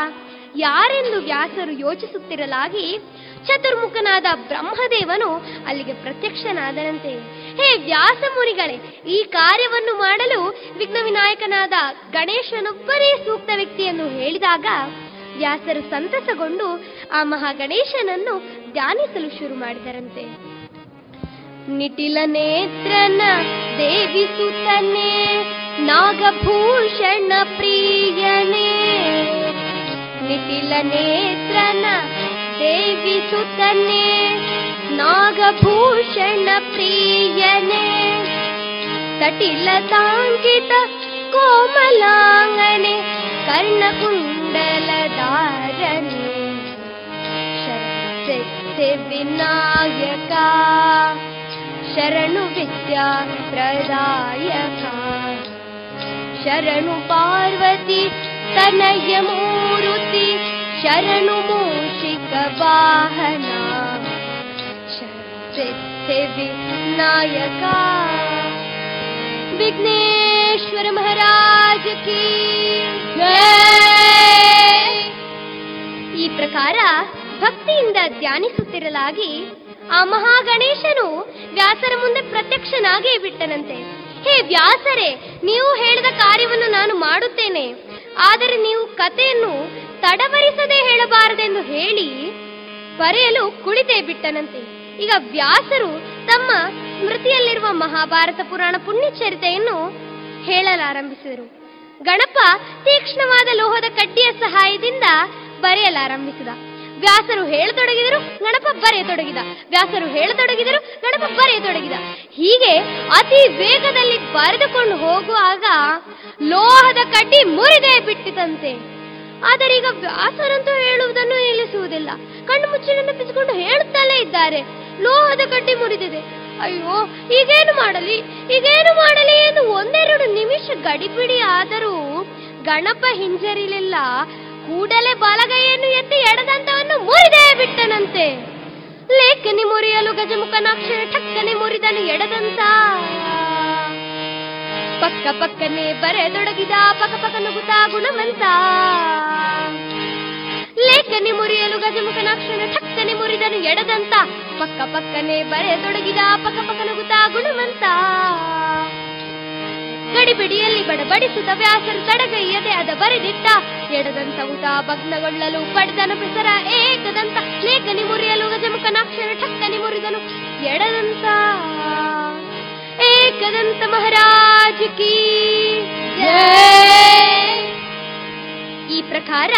[SPEAKER 8] ಯಾರೆಂದು ವ್ಯಾಸರು ಯೋಚಿಸುತ್ತಿರಲಾಗಿ ಚತುರ್ಮುಖನಾದ ಬ್ರಹ್ಮದೇವನು ಅಲ್ಲಿಗೆ ಪ್ರತ್ಯಕ್ಷನಾದನಂತೆ. ಹೇ ವ್ಯಾಸ ಮುನಿಗಳೇ, ಈ ಕಾರ್ಯವನ್ನು ಮಾಡಲು ವಿಘ್ನ ವಿನಾಯಕನಾದ ಗಣೇಶನೊಬ್ಬರೇ ಸೂಕ್ತ ವ್ಯಕ್ತಿಯನ್ನು ಹೇಳಿದಾಗ ವ್ಯಾಸರು ಸಂತಸಗೊಂಡು ಆ ಮಹಾಗಣೇಶನನ್ನು ಧ್ಯಾನಿಸಲು ಶುರು ಮಾಡಿದರಂತೆ. ನಿಟಿಲ ನೇತ್ರನ ದೇವಿಸುತ್ತನೆ ನಾಗಭೂಷಣ ಪ್ರಿಯನೇ. निखिलनेत्रन देवि सुतने नागभूषण प्रियने कोमलाङ्गने कोमलाङ्गणे कर्णकुण्डलदारणे शरसिद्धि शरणुविद्या प्रदायका शरणु पार्वती ಶರಣು ಮೂಷಿಕ ವಾಹನ. ಶರತೆ ವಿಘ್ನೇಶ್ವರ ಮಹಾರಾಜ ಕಿ ಈ ಪ್ರಕಾರ ಭಕ್ತಿಯಿಂದ ಧ್ಯಾನಿಸುತ್ತಿರಲಾಗಿ ಆ ಮಹಾಗಣೇಶನು ವ್ಯಾಸರ ಮುಂದೆ ಪ್ರತ್ಯಕ್ಷನಾಗೇ ಬಿಟ್ಟನಂತೆ. ಹೇ ವ್ಯಾಸರೇ, ನೀವು ಹೇಳಿದ ಕಾರ್ಯವನ್ನು ನಾನು ಮಾಡುತ್ತೇನೆ. ಆದರೆ ನೀವು ಕಥೆಯನ್ನು ತಡವರಿಸದೆ ಹೇಳಬಾರದೆಂದು ಹೇಳಿ ಬರೆಯಲು ಕುಳಿತೇ ಬಿಟ್ಟನಂತೆ. ಈಗ ವ್ಯಾಸರು ತಮ್ಮ ಸ್ಮೃತಿಯಲ್ಲಿರುವ ಮಹಾಭಾರತ ಪುರಾಣ ಪುಣ್ಯಚರಿತೆಯನ್ನು ಹೇಳಲಾರಂಭಿಸಿದರು. ಗಣಪ ತೀಕ್ಷ್ಣವಾದ ಲೋಹದ ಕಡ್ಡಿಯ ಸಹಾಯದಿಂದ ಬರೆಯಲಾರಂಭಿಸಿದ. ವ್ಯಾಸರು ಹೇಳತೊಡಗಿದರು ಗಣಪ ಬರೆಯತೊಡಗಿದ. ವ್ಯಾಸರು ಹೇಳತೊಡಗಿದರು ಗಣಪ ಬರೆಯತೊಡಗಿದ. ಹೀಗೆ ಅತಿ ವೇಗದಲ್ಲಿ ಬರೆದುಕೊಂಡು ಹೋಗುವಾಗ ಲೋಹದ ಕಡ್ಡಿ ಮುರಿದೇ ಬಿಟ್ಟಿತಂತೆ. ಆದರೆ ಈಗ ವ್ಯಾಸರಂತೂ ಹೇಳುವುದನ್ನು ನಿಲ್ಲಿಸುವುದಿಲ್ಲ. ಕಣ್ಣು ಮುಚ್ಚಿ ನೆನಪಿಸಿಕೊಂಡು ಹೇಳುತ್ತಲೇ ಇದ್ದಾರೆ. ಲೋಹದ ಕಡ್ಡಿ ಮುರಿದಿದೆ. ಅಯ್ಯೋ, ಈಗೇನು ಮಾಡಲಿ? ಈಗೇನು ಮಾಡಲಿ ಎಂದು ಒಂದೆರಡು ನಿಮಿಷ ಗಡಿಬಿಡಿ ಆದರೂ ಗಣಪ ಹಿಂಜರಿಲಿಲ್ಲ. ಕೂಡಲೇ ಬಲಗೈಯನ್ನು ಎತ್ತಿ ಎಡದಂತವನ್ನು ಮುರಿದೇ ಬಿಟ್ಟನಂತೆ. ಲೇಖನಿ ಮುರಿಯಲು ಗಜಮುಖನಾಕ್ಷರ ಠಕ್ಕನೆ ಮುರಿದನು ಎಡದಂತ. ಪಕ್ಕ ಪಕ್ಕನೆ ಬರೆದೊಡಗಿದ ಪಕ್ಕ ಪಕ್ಕ ನುಗುತ್ತಾ ಗುಣವಂತ ಲೇಖನಿ ಮುರಿಯಲು ಗಜಮುಖನಾಕ್ಷರ ಠಕ್ಕನೆ ಮುರಿದನು ಎಡದಂತ. ಪಕ್ಕ ಪಕ್ಕನೆ ಬರೆದೊಡಗಿದ ಪಕ್ಕ ಪಕ್ಕ ನುಗುತ್ತಾ ಗುಣವಂತ ಗಡಿಬಿಡಿಯಲ್ಲಿ ಬಡಬಡಿಸಿದ ವ್ಯಾಸರು ತಡಗೈಯದೆ ಅದ ಬರೆದಿಟ್ಟ. ಎಡದಂತ ಊಟ ಭಗ್ನಗೊಳ್ಳಲು ಪಡೆದನ ಪ್ರಸರ ಏಕದಂತ. ಲೇಖನಿ ಮುರಿಯಲು ಗಜಮುಖನಾಕ್ಷರ ಠಕ್ಕನಿ ಮುರಿದನು. ಎಡದಂತ ಏಕದಂತ ಮಹಾರಾಜ ಕೀ ಈ ಪ್ರಕಾರ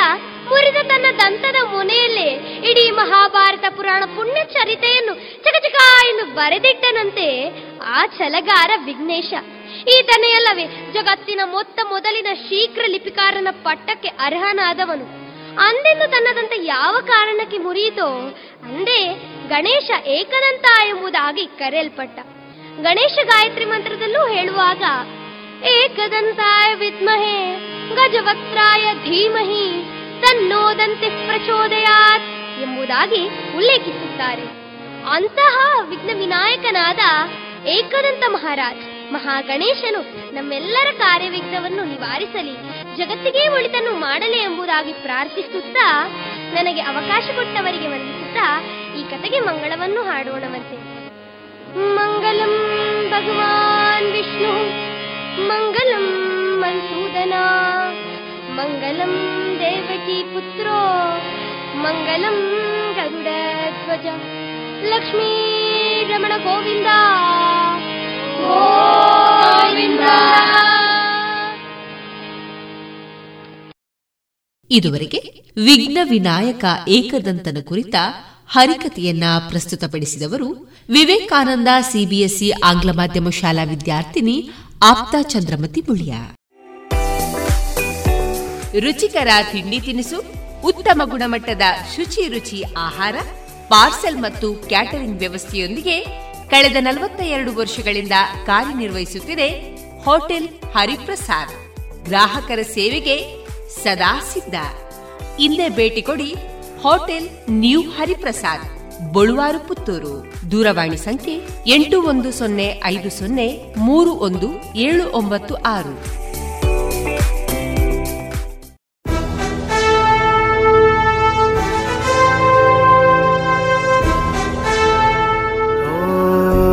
[SPEAKER 8] ಮುರಿದ ತನ್ನ ದಂತದ ಮುನೆಯಲ್ಲೇ ಇಡೀ ಮಹಾಭಾರತ ಪುರಾಣ ಪುಣ್ಯ ಚರಿತೆಯನ್ನು ಚಕಚಕ ಎಂದು ಬರೆದಿಟ್ಟನಂತೆ. ಆ ಛಲಗಾರ ವಿಘ್ನೇಶ. ಈತನೆಯಲ್ಲವೇ ಜಗತ್ತಿನ ಮೊತ್ತ ಮೊದಲಿನ ಶೀಘ್ರ ಲಿಪಿಕಾರನ ಪಟ್ಟಕ್ಕೆ ಅರ್ಹನಾದವನು. ಅಂದೆಂದು ತನ್ನದಂತ ಯಾವ ಕಾರಣಕ್ಕೆ ಮುರಿಯಿತೋ, ಅಂದೇ ಗಣೇಶ ಏಕದಂತ ಎಂಬುದಾಗಿ ಕರೆಯಲ್ಪಟ್ಟ. ಗಣೇಶ ಗಾಯತ್ರಿ ಮಂತ್ರದಲ್ಲೂ ಹೇಳುವಾಗ, ಏಕದಂತಾಯ ವಿದ್ಮಹೆ ಗಜವತ್ರಾಯ ಧೀಮಹಿ, ತನ್ನೋದಂತೆ ಪ್ರಚೋದಯಾತ್ ಎಂಬುದಾಗಿ ಉಲ್ಲೇಖಿಸುತ್ತಾರೆ. ಅಂತಹ ವಿಘ್ನ ವಿನಾಯಕನಾದ ಏಕದಂತ ಮಹಾರಾಜ್. ಮಹಾಗಣೇಶನು ನಮ್ಮೆಲ್ಲರ ಕಾರ್ಯವಿಘ್ನವನ್ನು ನಿವಾರಿಸಲಿ. ಜಗತ್ತಿಗೆ ಒಳಿತನ್ನು ಮಾಡಲಿ ಎಂಬುದಾಗಿ ಪ್ರಾರ್ಥಿಸುತ್ತಾ ನನಗೆ ಅವಕಾಶ ಕೊಟ್ಟವರಿಗೆ ವಂದಿಸುತ್ತಾ ಈ ಕತೆಗೆ ಮಂಗಳವನ್ನು ಹಾಡೋಣವಂತೆ. ಮಂಗಲಂ ಭಗವಾನ್ ವಿಷ್ಣು, ಮಂಗಲಂ ಮನ್ಸೂದನ, ಮಂಗಲಂ ದೇವಕಿ ಪುತ್ರೋ, ಮಂಗಲಂ ಗರುಡ ಧ್ವಜ, ಲಕ್ಷ್ಮೀ ರಮಣ ಗೋವಿಂದ.
[SPEAKER 1] ಇದುವರೆಗೆ ವಿಘ್ನ ವಿನಾಯಕ ಏಕದಂತನ ಕುರಿತ ಹರಿಕತೆಯನ್ನ ಪ್ರಸ್ತುತಪಡಿಸಿದವರು ವಿವೇಕಾನಂದ ಸಿಬಿಎಸ್ಇ ಆಂಗ್ಲ ಮಾಧ್ಯಮ ಶಾಲಾ ವಿದ್ಯಾರ್ಥಿನಿ ಆಪ್ತಾ ಚಂದ್ರಮತಿ ಬುಳಿಯ ರುಚಿಕರ ತಿಂಡಿ ತಿನಿಸು, ಉತ್ತಮ ಗುಣಮಟ್ಟದ ಶುಚಿ ರುಚಿ ಆಹಾರ, ಪಾರ್ಸೆಲ್ ಮತ್ತು ಕ್ಯಾಟರಿಂಗ್ ವ್ಯವಸ್ಥೆಯೊಂದಿಗೆ ಕಳೆದ ನಲವತ್ತ ಎರಡು ವರ್ಷಗಳಿಂದ ಕಾರ್ಯನಿರ್ವಹಿಸುತ್ತಿದೆ ಹೋಟೆಲ್ ಹರಿಪ್ರಸಾದ್. ಗ್ರಾಹಕರ ಸೇವೆಗೆ ಸದಾ ಸಿದ್ಧ. ಹಿಂದೆ ಭೇಟಿ ಕೊಡಿ ಹೋಟೆಲ್ ನ್ಯೂ ಹರಿಪ್ರಸಾದ್, ಬಳುವಾರು ಪುತ್ತೂರು. ದೂರವಾಣಿ ಸಂಖ್ಯೆ ಎಂಟು ಒಂದು ಸೊನ್ನೆ ಐದು ಸೊನ್ನೆ ಮೂರು ಒಂದು ಏಳು ಒಂಬತ್ತು ಆರು.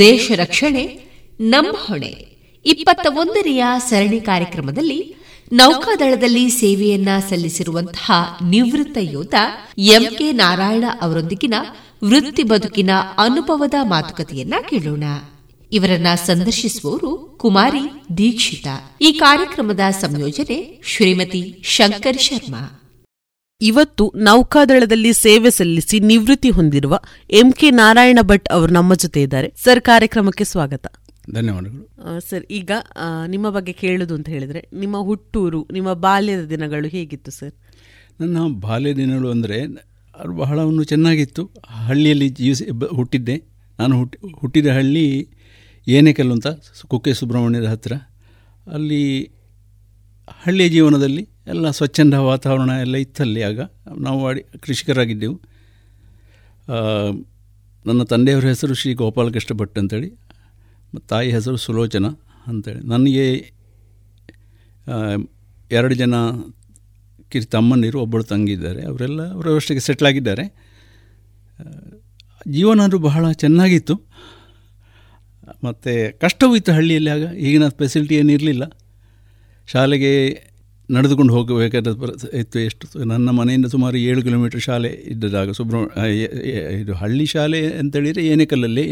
[SPEAKER 1] ದೇಶ ರಕ್ಷಣೆ, ನಮ್ಮ ಹೊಣೆ. ಇಪ್ಪತ್ತ ಒಂದನೆಯ ಸರಣಿ ಕಾರ್ಯಕ್ರಮದಲ್ಲಿ ನೌಕಾದಳದಲ್ಲಿ ಸೇವೆಯನ್ನ ಸಲ್ಲಿಸಿರುವಂತಹ ನಿವೃತ್ತ ಯೋಧ ಎಂಕೆ ನಾರಾಯಣ ಅವರೊಂದಿಗಿನ ವೃತ್ತಿ ಬದುಕಿನ ಅನುಭವದ ಮಾತುಕತೆಯನ್ನ ಕೇಳೋಣ. ಇವರನ್ನ ಸಂದರ್ಶಿಸುವವರು ಕುಮಾರಿ ದೀಕ್ಷಿತ. ಈ ಕಾರ್ಯಕ್ರಮದ ಸಂಯೋಜನೆ ಶ್ರೀಮತಿ ಶಂಕರ್ ಶರ್ಮಾ.
[SPEAKER 9] ಇವತ್ತು ನೌಕಾದಳದಲ್ಲಿ ಸೇವೆ ಸಲ್ಲಿಸಿ ನಿವೃತ್ತಿ ಹೊಂದಿರುವ ಎಂಕೆ ನಾರಾಯಣ ಭಟ್ ಅವರು ನಮ್ಮ ಜೊತೆ ಇದ್ದಾರೆ. ಸರ್ ಕಾರ್ಯಕ್ರಮಕ್ಕೆ ಸ್ವಾಗತ.
[SPEAKER 10] ಧನ್ಯವಾದಗಳು.
[SPEAKER 9] ಸರ್ ಈಗ ನಿಮ್ಮ ಬಗ್ಗೆ ಕೇಳುದು ಅಂತ ಹೇಳಿದ್ರೆ ನಿಮ್ಮ ಹುಟ್ಟೂರು ನಿಮ್ಮ ಬಾಲ್ಯದ ದಿನಗಳು ಹೇಗಿತ್ತು ಸರ್?
[SPEAKER 10] ನನ್ನ ಬಾಲ್ಯ ದಿನಗಳು ಅಂದರೆ ಅದು ಬಹಳ ಒಂದು ಚೆನ್ನಾಗಿತ್ತು. ಹಳ್ಳಿಯಲ್ಲಿ ಜೀವಿಸಿ ಹುಟ್ಟಿದ್ದೆ. ನಾನು ಹುಟ್ಟಿ ಹುಟ್ಟಿದ ಹಳ್ಳಿ ಏನೇಕಲ್ಲು ಅಂತ ಕುಕ್ಕೆ ಸುಬ್ರಹ್ಮಣ್ಯದ ಹತ್ತಿರ ಅಲ್ಲಿ ಹಳ್ಳಿಯ ಜೀವನದಲ್ಲಿ ಎಲ್ಲ ಸ್ವಚ್ಛಂದ ವಾತಾವರಣ ಎಲ್ಲ ಇತ್ತಲ್ಲಿ ಆಗ. ನಾವು ಅಡಿ ಕೃಷಿಕರಾಗಿದ್ದೆವು. ನನ್ನ ತಂದೆಯವರ ಹೆಸರು ಶ್ರೀ ಗೋಪಾಲಕೃಷ್ಣ ಭಟ್ ಅಂತೇಳಿ, ಮತ್ತು ತಾಯಿ ಹೆಸರು ಸುಲೋಚನ ಅಂತೇಳಿ. ನನಗೆ ಎರಡು ಜನ ಕಿರಿ ತಮ್ಮಂದಿರು ಒಬ್ಬಳು ತಂಗಿದ್ದಾರೆ. ಅವರೆಲ್ಲ ಅವರವಷ್ಟಿಗೆ ಸೆಟ್ಲಾಗಿದ್ದಾರೆ ಜೀವನ ಅದು ಬಹಳ ಚೆನ್ನಾಗಿತ್ತು. ಮತ್ತು ಕಷ್ಟವೂ ಇತ್ತು ಹಳ್ಳಿಯಲ್ಲಿ ಆಗ. ಈಗಿನ ಫೆಸಿಲಿಟಿ ಏನಿರಲಿಲ್ಲ. ಶಾಲೆಗೆ ನಡೆದುಕೊಂಡು ಹೋಗಬೇಕಾದ ಇತ್ತು ಎಷ್ಟು? ನನ್ನ ಮನೆಯಿಂದ ಸುಮಾರು ಏಳು ಕಿಲೋಮೀಟ್ರ್ ಶಾಲೆ ಇದ್ದದಾಗ ಸುಬ್ರಹ್ಮಣ್ಯ ಇದು ಹಳ್ಳಿ ಶಾಲೆ ಅಂತೇಳಿದರೆ ಏನೇಕಲ್ಲಲ್ಲಿ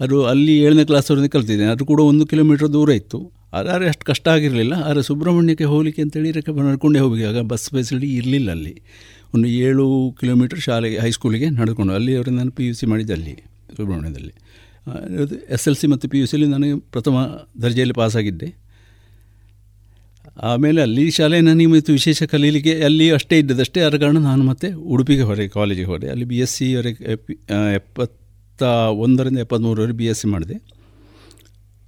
[SPEAKER 10] ಅದು ಅಲ್ಲಿ ಏಳನೇ ಕ್ಲಾಸ್ವರೆಗೆ ಕಲ್ತಿದ್ದೆ. ಅದು ಕೂಡ ಒಂದು ಕಿಲೋಮೀಟ್ರ್ ದೂರ ಇತ್ತು. ಆದರೆ ಅಷ್ಟು ಕಷ್ಟ ಆಗಿರಲಿಲ್ಲ. ಆದರೆ ಸುಬ್ರಹ್ಮಣ್ಯಕ್ಕೆ ಹೋಗಲಿಕ್ಕೆ ಅಂತೇಳಿ ನಡ್ಕೊಂಡೇ ಹೋಗಿ ಆಗ ಬಸ್ ಫೆಸಿಲಿಟಿ ಇರಲಿಲ್ಲ ಅಲ್ಲಿ. ಒಂದು ಏಳು ಕಿಲೋಮೀಟ್ರ್ ಶಾಲೆಗೆ ಹೈಸ್ಕೂಲಿಗೆ ನಡೆದುಕೊಂಡು ಅಲ್ಲಿ ಅವರಿಂದ ನಾನು ಪಿ ಯು ಸಿ ಮಾಡಿದ್ದೆ ಅಲ್ಲಿ, ಸುಬ್ರಹ್ಮಣ್ಯದಲ್ಲಿ. ಎಸ್ ಎಲ್ ಸಿ ಮತ್ತು ಪಿ ಯು ಸಿಲಿ ನನಗೆ ಪ್ರಥಮ ದರ್ಜೆಯಲ್ಲಿ ಪಾಸಾಗಿದ್ದೆ ಆಮೇಲೆ ಅಲ್ಲಿ ಶಾಲೆ ನಿಮಿತ್ತು ಮತ್ತು ವಿಶೇಷ ಕಲೀಲಿಕ್ಕೆ ಅಲ್ಲಿ ಅಷ್ಟೇ ಇದ್ದದಷ್ಟೇ ಅದರ ಕಾರಣ ನಾನು ಮತ್ತೆ ಉಡುಪಿಗೆ ಹೊರೆ, ಕಾಲೇಜಿಗೆ ಹೋದೆ ಅಲ್ಲಿ ಬಿ ಎಸ್ ಸಿವರೆಗೆ ಹೊರಗೆ ಎಪ್ಪತ್ತ ಒಂದರಿಂದ ಎಪ್ಪತ್ತ್ಮೂರವರೆಗೆ ಬಿ ಎಸ್ ಸಿ ಮಾಡಿದೆ.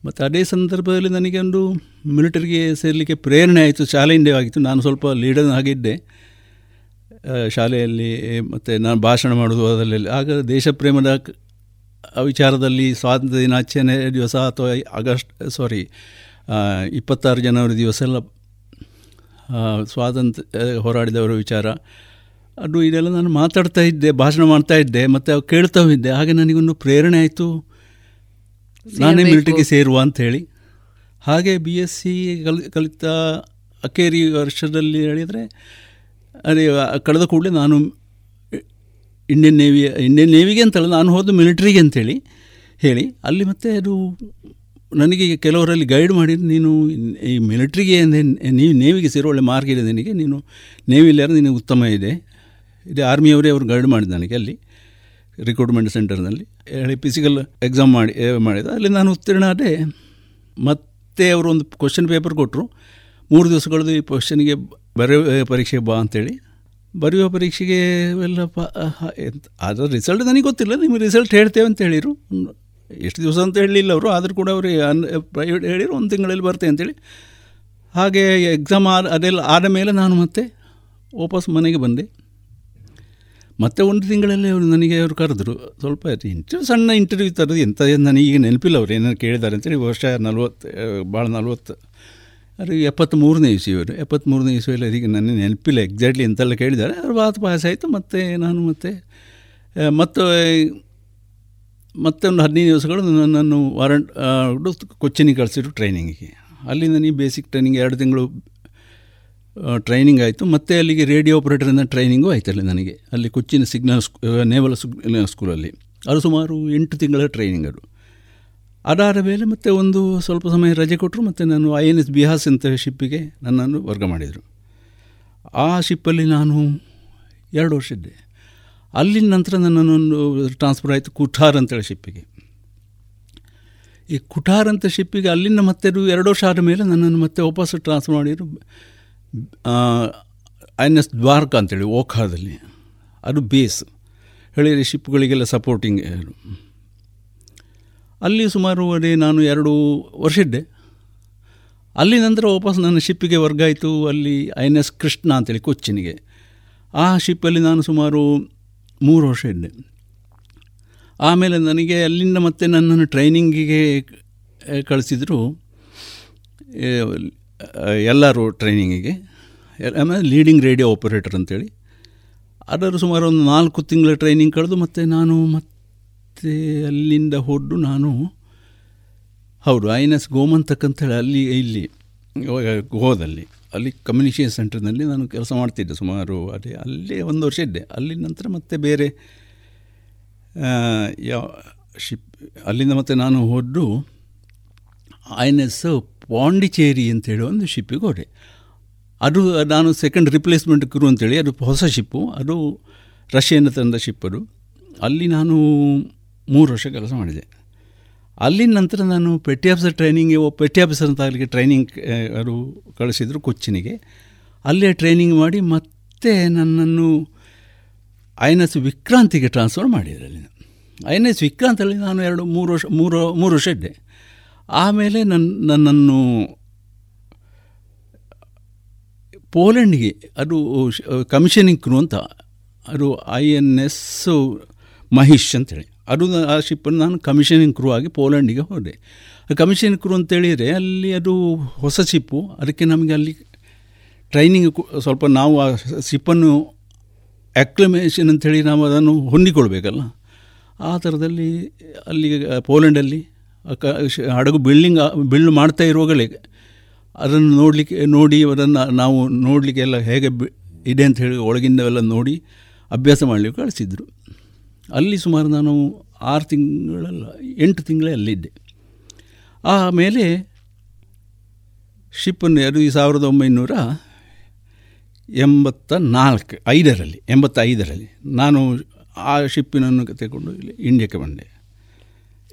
[SPEAKER 10] ಮತ್ತು ಅದೇ ಸಂದರ್ಭದಲ್ಲಿ ನನಗೆ ಒಂದು ಮಿಲಿಟರಿಗೆ ಸೇರಲಿಕ್ಕೆ ಪ್ರೇರಣೆ ಆಯಿತು ಶಾಲೆಯಿಂದ ಆಗಿತ್ತು. ನಾನು ಸ್ವಲ್ಪ ಲೀಡರ್ ಆಗಿದ್ದೆ. ಶಾಲೆಯಲ್ಲಿ ಮತ್ತು ನಾನು ಭಾಷಣ ಮಾಡೋದು ಅದರಲ್ಲಿ ಆಗ ದೇಶಪ್ರೇಮದ ವಿಚಾರದಲ್ಲಿ ಸ್ವಾತಂತ್ರ್ಯ ದಿನಾಚರಣೆ ದಿವಸ ಅಥವಾ ಆಗಸ್ಟ್ ಸಾರಿ ಇಪ್ಪತ್ತಾರು ಜನವರಿ ದಿವಸ ಎಲ್ಲ ಸ್ವಾತಂತ್ರ್ಯ ಹೋರಾಡಿದವರ ವಿಚಾರ. ಅದು ಇದೆಲ್ಲ ನಾನು ಮಾತಾಡ್ತಾ ಇದ್ದೆ ಭಾಷಣ ಮಾಡ್ತಾ ಇದ್ದೆ ಮತ್ತು ಕೇಳ್ತಾ ಇದ್ದೆ. ಹಾಗೆ ನನಗೊಂದು ಪ್ರೇರಣೆ ಆಯಿತು. ನಾನೇ ಮಿಲಿಟರಿಗೆ ಸೇರುವ ಅಂಥೇಳಿ. ಹಾಗೆ ಬಿ ಎಸ್ ಸಿ ಕಲ್ ಕಲಿತ ಅಕೇರಿ ವರ್ಷದಲ್ಲಿ ಹೇಳಿದರೆ ಅದೇ ಕಳೆದ ಕೂಡಲೇ ನಾನು ಇಂಡಿಯನ್ ನೇವಿ ಇಂಡಿಯನ್ ನೇವಿಗೆ ಅಂತಲ್ಲ ನಾನು ಹೋದ ಮಿಲಿಟ್ರಿಗೆ ಅಂತೇಳಿ ಹೇಳಿ. ಅಲ್ಲಿ ಮತ್ತೆ ಅದು ನನಗೆ ಕೆಲವರಲ್ಲಿ ಗೈಡ್ ಮಾಡಿ ನೀನು ಈ ಮಿಲಿಟ್ರಿಗೆ ನೀವು ನೇವಿಗೆ ಸೇರೋ ಒಳ್ಳೆ ಮಾರ್ಕ್ ಇದೆ ನಿನಗೆ, ನೀನು ನೇವಿಲ್ಲ ನಿನಗೆ ಉತ್ತಮ ಇದೆ. ಇದು ಆರ್ಮಿಯವರೇ ಅವರು ಗೈಡ್ ಮಾಡಿದ ನನಗೆ ಅಲ್ಲಿ ರಿಕ್ರೂಟ್ಮೆಂಟ್ ಸೆಂಟರ್ನಲ್ಲಿ ಹೇಳಿ ಫಿಸಿಕಲ್ ಎಕ್ಸಾಮ್ ಮಾಡಿ ಮಾಡಿದ ಅಲ್ಲಿ ನಾನು ಉತ್ತೀರ್ಣ ಆದೆ. ಮತ್ತೆ ಅವರು ಒಂದು ಕ್ವಶನ್ ಪೇಪರ್ ಕೊಟ್ಟರು ಮೂರು ದಿವಸಗಳದ್ದು ಈ ಕ್ವಶನ್ಗೆ ಬರೆಯುವ ಪರೀಕ್ಷೆಗೆ ಬಾ ಅಂತೇಳಿ. ಬರೆಯುವ ಪರೀಕ್ಷೆಗೆ ಎಲ್ಲ ಅದರ ರಿಸಲ್ಟ್ ನನಗೆ ಗೊತ್ತಿಲ್ಲ. ನಿಮಗೆ ರಿಸಲ್ಟ್ ಹೇಳ್ತೇವೆ ಅಂತ ಹೇಳಿರು ಎಷ್ಟು ದಿವಸ ಅಂತ ಹೇಳಲಿಲ್ಲ ಅವರು, ಆದರೂ ಕೂಡ ಅವರು ಅನ್ ಪ್ರೈವೇಟ್ ಹೇಳಿದ್ರು, ಒಂದು ತಿಂಗಳಲ್ಲಿ ಬರ್ತೆ ಅಂತೇಳಿ. ಹಾಗೆ ಎಕ್ಸಾಮ್ ಆದ, ಅದೆಲ್ಲ ಆದ ಮೇಲೆ ನಾನು ಮತ್ತೆ ವಾಪಸ್ ಮನೆಗೆ ಬಂದೆ. ಮತ್ತೆ ಒಂದು ತಿಂಗಳಲ್ಲಿ ಅವರು ನನಗೆ ಅವರು ಕರೆದ್ರು, ಸ್ವಲ್ಪ ಇಂಟರ್ವ್ಯೂ ಸಣ್ಣ ಇಂಟರ್ವ್ಯೂ ತರೋದು ಎಂಥ ನನಗೆ ನೆನಪಿಲ್ಲ ಅವರು ಏನಾರು ಕೇಳಿದ್ದಾರೆ ಅಂತೇಳಿ, ವರ್ಷ ನಲ್ವತ್ತು ಭಾಳ ನಲ್ವತ್ತು ಅದು ಎಪ್ಪತ್ತ್ಮೂರನೇ ಅವರು ಎಪ್ಪತ್ತ್ಮೂರನೇ ಇಸ್ವಿಯಲ್ಲಿ ಅದಕ್ಕೆ ನನಗೆ ನೆನಪಿಲ್ಲ ಎಕ್ಸಾಕ್ಟ್ಲಿ ಎಂತೆಲ್ಲ ಕೇಳಿದ್ದಾರೆ, ಅವ್ರು ಬಾತ್ ಪಾಸ್ ಆಯಿತು, ಮತ್ತು ನಾನು ಮತ್ತೆ ಮತ್ತು ಮತ್ತೆ ಒಂದು ಹದಿನೈದು ದಿವಸಗಳು ನನ್ನನ್ನು ವಾರಂಟ್ ಕೊಚ್ಚಿನಿಗೆ ಕಳಿಸಿದ್ರು ಟ್ರೈನಿಂಗಿಗೆ. ಅಲ್ಲಿ ನನಗೆ ಬೇಸಿಕ್ ಟ್ರೈನಿಂಗ್, ಎರಡು ತಿಂಗಳು ಟ್ರೈನಿಂಗ್ ಆಯಿತು. ಮತ್ತು ಅಲ್ಲಿಗೆ ರೇಡಿಯೋ ಆಪ್ರೇಟರಿಂದ ಟ್ರೈನಿಂಗು ಅಲ್ಲಿ ನನಗೆ. ಅಲ್ಲಿ ಕೊಚ್ಚಿನ ಸಿಗ್ನಲ್ ಸ್ಕೂ ನೇವಲ್ ಸ್ಕೂಲಲ್ಲಿ. ಅದು ಸುಮಾರು ಎಂಟು ತಿಂಗಳ ಟ್ರೈನಿಂಗ್ ಅದು. ಅದಾದ ಮೇಲೆ ಮತ್ತೆ ಒಂದು ಸ್ವಲ್ಪ ಸಮಯ ರಜೆ ಕೊಟ್ಟರು ಮತ್ತು ನಾನು ಐ ಎನ್ ಎಸ್ ಬಿಹಾಸ್ ಅಂತ ಶಿಪ್ಪಿಗೆ ನನ್ನನ್ನು ವರ್ಗ ಮಾಡಿದರು. ಆ ಶಿಪ್ಪಲ್ಲಿ ನಾನು ಎರಡು ವರ್ಷ ಇದ್ದೆ. ಅಲ್ಲಿನ ನಂತರ ನನ್ನನ್ನು ಟ್ರಾನ್ಸ್ಫರ್ ಆಯಿತು ಕುಠಾರ್ ಅಂತೇಳಿ ಶಿಪ್ಪಿಗೆ. ಈ ಕುಠಾರ್ ಅಂತ ಶಿಪ್ಪಿಗೆ ಅಲ್ಲಿಂದ ಮತ್ತೆ ಎರಡು ವರ್ಷ ಆದ ಮೇಲೆ ನನ್ನನ್ನು ಮತ್ತೆ ವಾಪಸ್ ಟ್ರಾನ್ಸ್ಫರ್ ಮಾಡಿದರು. ಐ ಎನ್ ಎಸ್ ದ್ವಾರಕ ಅಂತೇಳಿ ಓಖಾದಲ್ಲಿ. ಅದು ಬೇಸ್. ಹೇಳಿದರೆ ಶಿಪ್ಗಳಿಗೆಲ್ಲ ಸಪೋರ್ಟಿಂಗ್ ಅಲ್ಲಿ ಸುಮಾರು ಅದೇ ನಾನು ಎರಡು ವರ್ಷ ಇದ್ದೆ. ಅಲ್ಲಿ ನಂತರ ವಾಪಸ್ ನನ್ನ ಶಿಪ್ಪಿಗೆ ವರ್ಗ ಆಯಿತು. ಅಲ್ಲಿ ಐ ಎನ್ ಎಸ್ ಕೃಷ್ಣ ಅಂತೇಳಿ ಕೊಚ್ಚಿನಿಗೆ. ಆ ಶಿಪ್ಪಲ್ಲಿ ನಾನು ಸುಮಾರು ಮೂರು ವರ್ಷ ಇದ್ದೆ. ಆಮೇಲೆ ನನಗೆ ಅಲ್ಲಿಂದ ಮತ್ತೆ ನನ್ನನ್ನು ಟ್ರೈನಿಂಗಿಗೆ ಕಳಿಸಿದರು ಎಲ್ಲರೂ ಟ್ರೈನಿಂಗಿಗೆ. ಆಮೇಲೆ ಲೀಡಿಂಗ್ ರೇಡಿಯೋ ಆಪರೇಟರ್ ಅಂತೇಳಿ. ಅದರ ಸುಮಾರು ಒಂದು ನಾಲ್ಕು ತಿಂಗಳ ಟ್ರೈನಿಂಗ್ ಕಳೆದು ಮತ್ತು ನಾನು ಮತ್ತೆ ಅಲ್ಲಿಂದ ಹೊರಡು ನಾನು, ಹೌದು, ಐ ಎನ್ ಎಸ್ ಗೋಮಂತಕ್ಕಂಥೇಳಿ ಅಲ್ಲಿ, ಇಲ್ಲಿ ಗೋದಲ್ಲಿ ಅಲ್ಲಿ ಕಮ್ಯುನಿಕೇಷನ್ ಸೆಂಟರ್ನಲ್ಲಿ ನಾನು ಕೆಲಸ ಮಾಡ್ತಿದ್ದೆ ಸುಮಾರು ಅದೇ ಅಲ್ಲಿ ಒಂದು ವರ್ಷ ಇದ್ದೆ. ಅಲ್ಲಿ ನಂತರ ಮತ್ತೆ ಬೇರೆ ಯಾವ ಶಿಪ್ ಅಲ್ಲಿಂದ ಮತ್ತೆ ನಾನು ಹೊರಡು ಐ ಎನ್ ಎಸ್ ಪಾಂಡಿಚೇರಿ ಅಂತೇಳಿ ಒಂದು ಶಿಪ್ಪಿಗೆ ಹೋದೆ. ಅದು ನಾನು ಸೆಕೆಂಡ್ ರಿಪ್ಲೇಸ್ಮೆಂಟ್ ಕ್ರೂ ಅಂತೇಳಿ, ಅದು ಹೊಸ ಶಿಪ್ಪು ಅದು ರಷ್ಯನ್ ತಂದ ಶಿಪ್ ಅದು. ಅಲ್ಲಿ ನಾನು ಮೂರು ವರ್ಷ ಕೆಲಸ ಮಾಡಿದೆ. ಅಲ್ಲಿನ ನಂತರ ನಾನು petty officer training petty officer ಅಂತ ಅಲ್ಲಿಗೆ ಟ್ರೈನಿಂಗ್ ಅವರು ಕಳಿಸಿದರು ಕೊಚ್ಚಿನಿಗೆ. ಅಲ್ಲೇ ಟ್ರೈನಿಂಗ್ ಮಾಡಿ ಮತ್ತೆ ನನ್ನನ್ನು ಐ ಎನ್ ಎಸ್ ವಿಕ್ರಾಂತಿಗೆ ಟ್ರಾನ್ಸ್ಫರ್ ಮಾಡಿದ್ರು ಅಲ್ಲಿ ಐ ಎನ್ ಎಸ್ ವಿಕ್ರಾಂತಲ್ಲಿ ನಾನು ಎರಡು, ಮೂರು ವರ್ಷ, ಮೂರು ಮೂರು ವರ್ಷ ಇದ್ದೆ. ಆಮೇಲೆ ನನ್ನ ನನ್ನನ್ನು ಪೋಲೆಂಡ್ಗೆ, ಅದು ಕಮಿಷನಿಂಗ್ ಕ್ರೂ ಅಂತ, ಅದು ಐ ಎನ್ ಎಸ್ ಮಹೇಶ್ ಅಂತೇಳಿ. ಅದು ಆ ಶಿಪ್ಪನ್ನು ನಾನು ಕಮಿಷನಿಂಗ್ ಕ್ರೂ ಆಗಿ ಪೋಲೆಂಡಿಗೆ ಹೋದೆ. ಕಮಿಷನ್ ಕ್ರೂ ಅಂತೇಳಿದರೆ ಅಲ್ಲಿ ಅದು ಹೊಸ ಶಿಪ್ಪು ಅದಕ್ಕೆ ನಮಗೆ ಅಲ್ಲಿ ಟ್ರೈನಿಂಗ್ ಸ್ವಲ್ಪ ನಾವು ಆ ಶಿಪ್ಪನ್ನು ಅಕ್ಲಮೇಷನ್ ಅಂತೇಳಿ ನಾವು ಅದನ್ನು ಹೊಂದಿಕೊಳ್ಬೇಕಲ್ಲ. ಆ ಥರದಲ್ಲಿ ಅಲ್ಲಿ ಪೋಲೆಂಡಲ್ಲಿ ಹಡಗು ಬಿಲ್ಡಿಂಗ್ ಬಿಲ್ಡ್ ಮಾಡ್ತಾ ಇರುವಾಗಲೇ ಅದನ್ನು ನೋಡಲಿಕ್ಕೆ, ನೋಡಿ ಅದನ್ನು ನಾವು ನೋಡಲಿಕ್ಕೆ ಎಲ್ಲ ಹೇಗೆ ಇದೆ ಅಂತ ಹೇಳಿ ಒಳಗಿಂದವೆಲ್ಲ ನೋಡಿ ಅಭ್ಯಾಸ ಮಾಡಲಿಕ್ಕೆ ಕಳಿಸಿದ್ರು. ಅಲ್ಲಿ ಸುಮಾರು ನಾನು ಆರು ತಿಂಗಳಲ್ಲ ಎಂಟು ತಿಂಗಳೇ ಅಲ್ಲಿದ್ದೆ. ಆಮೇಲೆ ಶಿಪ್ಪನ್ನು ಎರಡು ಈ ಸಾವಿರದ ಒಂಬೈನೂರ ಎಂಬತ್ತ ನಾಲ್ಕು ಐದರಲ್ಲಿ ಎಂಬತ್ತೈದರಲ್ಲಿ ನಾನು ಆ ಶಿಪ್ಪಿನನ್ನು ತೆಗೊಂಡು ಇಲ್ಲಿ ಇಂಡಿಯಾಕ್ಕೆ ಬಂದೆ.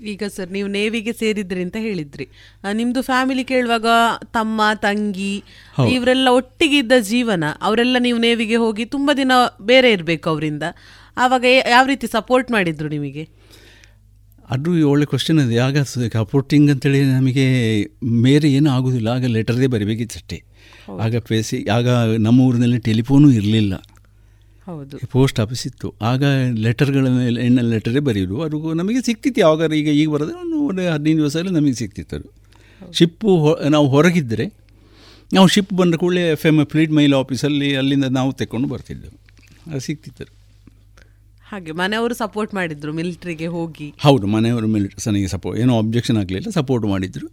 [SPEAKER 9] ಈಗ ಸರ್ ನೀವು ನೇವಿಗೆ ಸೇರಿದ್ರಿ ಅಂತ ಹೇಳಿದ್ರಿ. ನಿಮ್ದು ಫ್ಯಾಮಿಲಿ ಕೇಳುವಾಗ ತಮ್ಮ ತಂಗಿ ಇವರೆಲ್ಲ ಒಟ್ಟಿಗೆ ಇದ್ದ ಜೀವನ ಅವರೆಲ್ಲ ನೀವು ನೇವಿಗೆ ಹೋಗಿ ತುಂಬಾ ದಿನ ಬೇರೆ ಇರಬೇಕು ಅವರಿಂದ. ಆವಾಗ ಯಾವ ರೀತಿ ಸಪೋರ್ಟ್ ಮಾಡಿದ್ರು ನಿಮಗೆ?
[SPEAKER 10] ಅದು ಒಳ್ಳೆ ಕ್ವಶನ್ ಅದು. ಆಗ ಸಪೋರ್ಟಿಂಗ್ ಅಂತೇಳಿ ನಮಗೆ ಮೇರೆ ಏನೂ ಆಗೋದಿಲ್ಲ. ಆಗ ಲೆಟರ್ದೇ ಬರಿಬೇಕಿತ್ತಷ್ಟೇ. ಆಗ ಪೇಸಿ ಆಗ ನಮ್ಮ ಊರಿನಲ್ಲಿ ಟೆಲಿಫೋನು ಇರಲಿಲ್ಲ.
[SPEAKER 9] ಹೌದು.
[SPEAKER 10] ಪೋಸ್ಟ್ ಆಫೀಸ್ ಇತ್ತು. ಆಗ ಲೆಟರ್ಗಳ ಮೇಲೆ ಎಣ್ಣೆ ಲೆಟರೇ ಬರೆಯೋದು. ಅದು ನಮಗೆ ಸಿಕ್ತಿತ್ತು. ಯಾವಾಗ ಈಗ ಈಗ ಬರೋದು ಒಂದು ಹದಿನೈದು ದಿವಸದಲ್ಲಿ ನಮಗೆ ಸಿಕ್ತಿತ್ತು ಅದು. ಶಿಪ್ಪು ನಾವು ಹೊರಗಿದ್ದರೆ ನಾವು ಶಿಪ್ ಬಂದ ಕೂಡಲೇ ಎಫ್ ಎಂ ಫ್ಲೀಟ್ ಮೈಲ್ ಆಫೀಸಲ್ಲಿ ಅಲ್ಲಿಂದ ನಾವು ತೆಕ್ಕೊಂಡು ಬರ್ತಿದ್ದೆವು. ಅದು ಸಿಕ್ತಿತ್ತು
[SPEAKER 9] ಹಾಗೆ ಮನೆಯವರು ಸಪೋರ್ಟ್ ಮಾಡಿದ್ರು ಮಿಲಿಟರಿಗೆ ಹೋಗಿ.
[SPEAKER 10] ಹೌದು ಮನೆಯವರು ಮಿಲಿಟರಿ ಸಪೋರ್ಟ್ ಏನೋ ಆಬ್ಜೆಕ್ಷನ್ ಆಗಲಿಲ್ಲ ಸಪೋರ್ಟ್ ಮಾಡಿದ್ರು.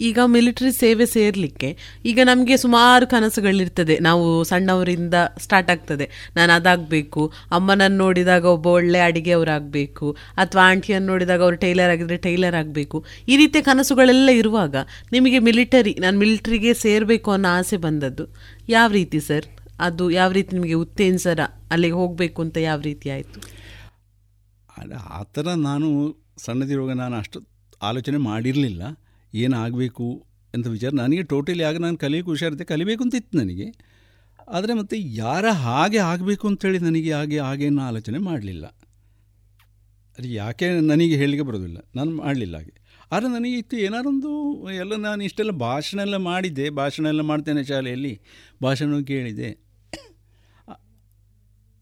[SPEAKER 9] ಈಗ ಮಿಲಿಟರಿ ಸೇವೆ ಸೇರ್ಲಿಕ್ಕೆ ಈಗ ನಮಗೆ ಸುಮಾರು ಕನಸುಗಳಿರ್ತದೆ. ನಾವು ಸಣ್ಣವರಿಂದ ಸ್ಟಾರ್ಟ್ ಆಗ್ತದೆ. ನಾನು ಅದಾಗಬೇಕು ಅಮ್ಮನನ್ನು ನೋಡಿದಾಗ ಒಬ್ಬ ಒಳ್ಳೆ ಅಡಿಗೆಯವರಾಗಬೇಕು ಅಥವಾ ಆಂಟಿಯನ್ನು ನೋಡಿದಾಗ ಅವರು ಟೈಲರ್ ಆಗಿದ್ರೆ ಟೈಲರ್ ಆಗಬೇಕು. ಈ ರೀತಿಯ ಕನಸುಗಳೆಲ್ಲ ಇರುವಾಗ ನಿಮಗೆ ಮಿಲಿಟರಿ ನಾನು ಮಿಲಿಟರಿಗೆ ಸೇರಬೇಕು ಅನ್ನೋ ಆಸೆ ಬಂದದ್ದು. ಯಾವ ರೀತಿ ಸರ್ ಅದು ಯಾವ ರೀತಿ ನಿಮಗೆ ಉತ್ತೇಜನ ಅಲ್ಲಿಗೆ ಹೋಗಬೇಕು ಅಂತ ಯಾವ ರೀತಿ ಆಯಿತು?
[SPEAKER 10] ಆ ಥರ ನಾನು ಸಣ್ಣದಿರುವಾಗ ನಾನು ಅಷ್ಟು ಆಲೋಚನೆ ಮಾಡಿರಲಿಲ್ಲ. ಏನಾಗಬೇಕು ಅಂತ ವಿಚಾರ ನನಗೆ ಟೋಟಲಿ ಆಗ ನಾನು ಕಲಿಯೋಕೆ ಹುಷಾರಿದ್ದೆ. ಕಲಿಬೇಕು ಅಂತ ಇತ್ತು ನನಗೆ. ಆದರೆ ಮತ್ತು ಯಾರ ಹಾಗೆ ಆಗಬೇಕು ಅಂತೇಳಿ ನನಗೆ ಹಾಗೆ ಹಾಗೇನು ಆಲೋಚನೆ ಮಾಡಲಿಲ್ಲ. ಅದು ಯಾಕೆ ನನಗೆ ಹೇಳಲಿಕ್ಕೆ ಬರೋದಿಲ್ಲ. ನಾನು ಮಾಡಲಿಲ್ಲ ಹಾಗೆ. ಆದರೆ ನನಗೆ ಇತ್ತು ಏನಾರೊಂದು ಎಲ್ಲ ನಾನು ಇಷ್ಟೆಲ್ಲ ಭಾಷಣ ಎಲ್ಲ ಮಾಡಿದ್ದೆ. ಭಾಷಣ ಎಲ್ಲ ಮಾಡ್ತೇನೆ ಶಾಲೆಯಲ್ಲಿ. ಭಾಷಣ ಕೇಳಿದೆ.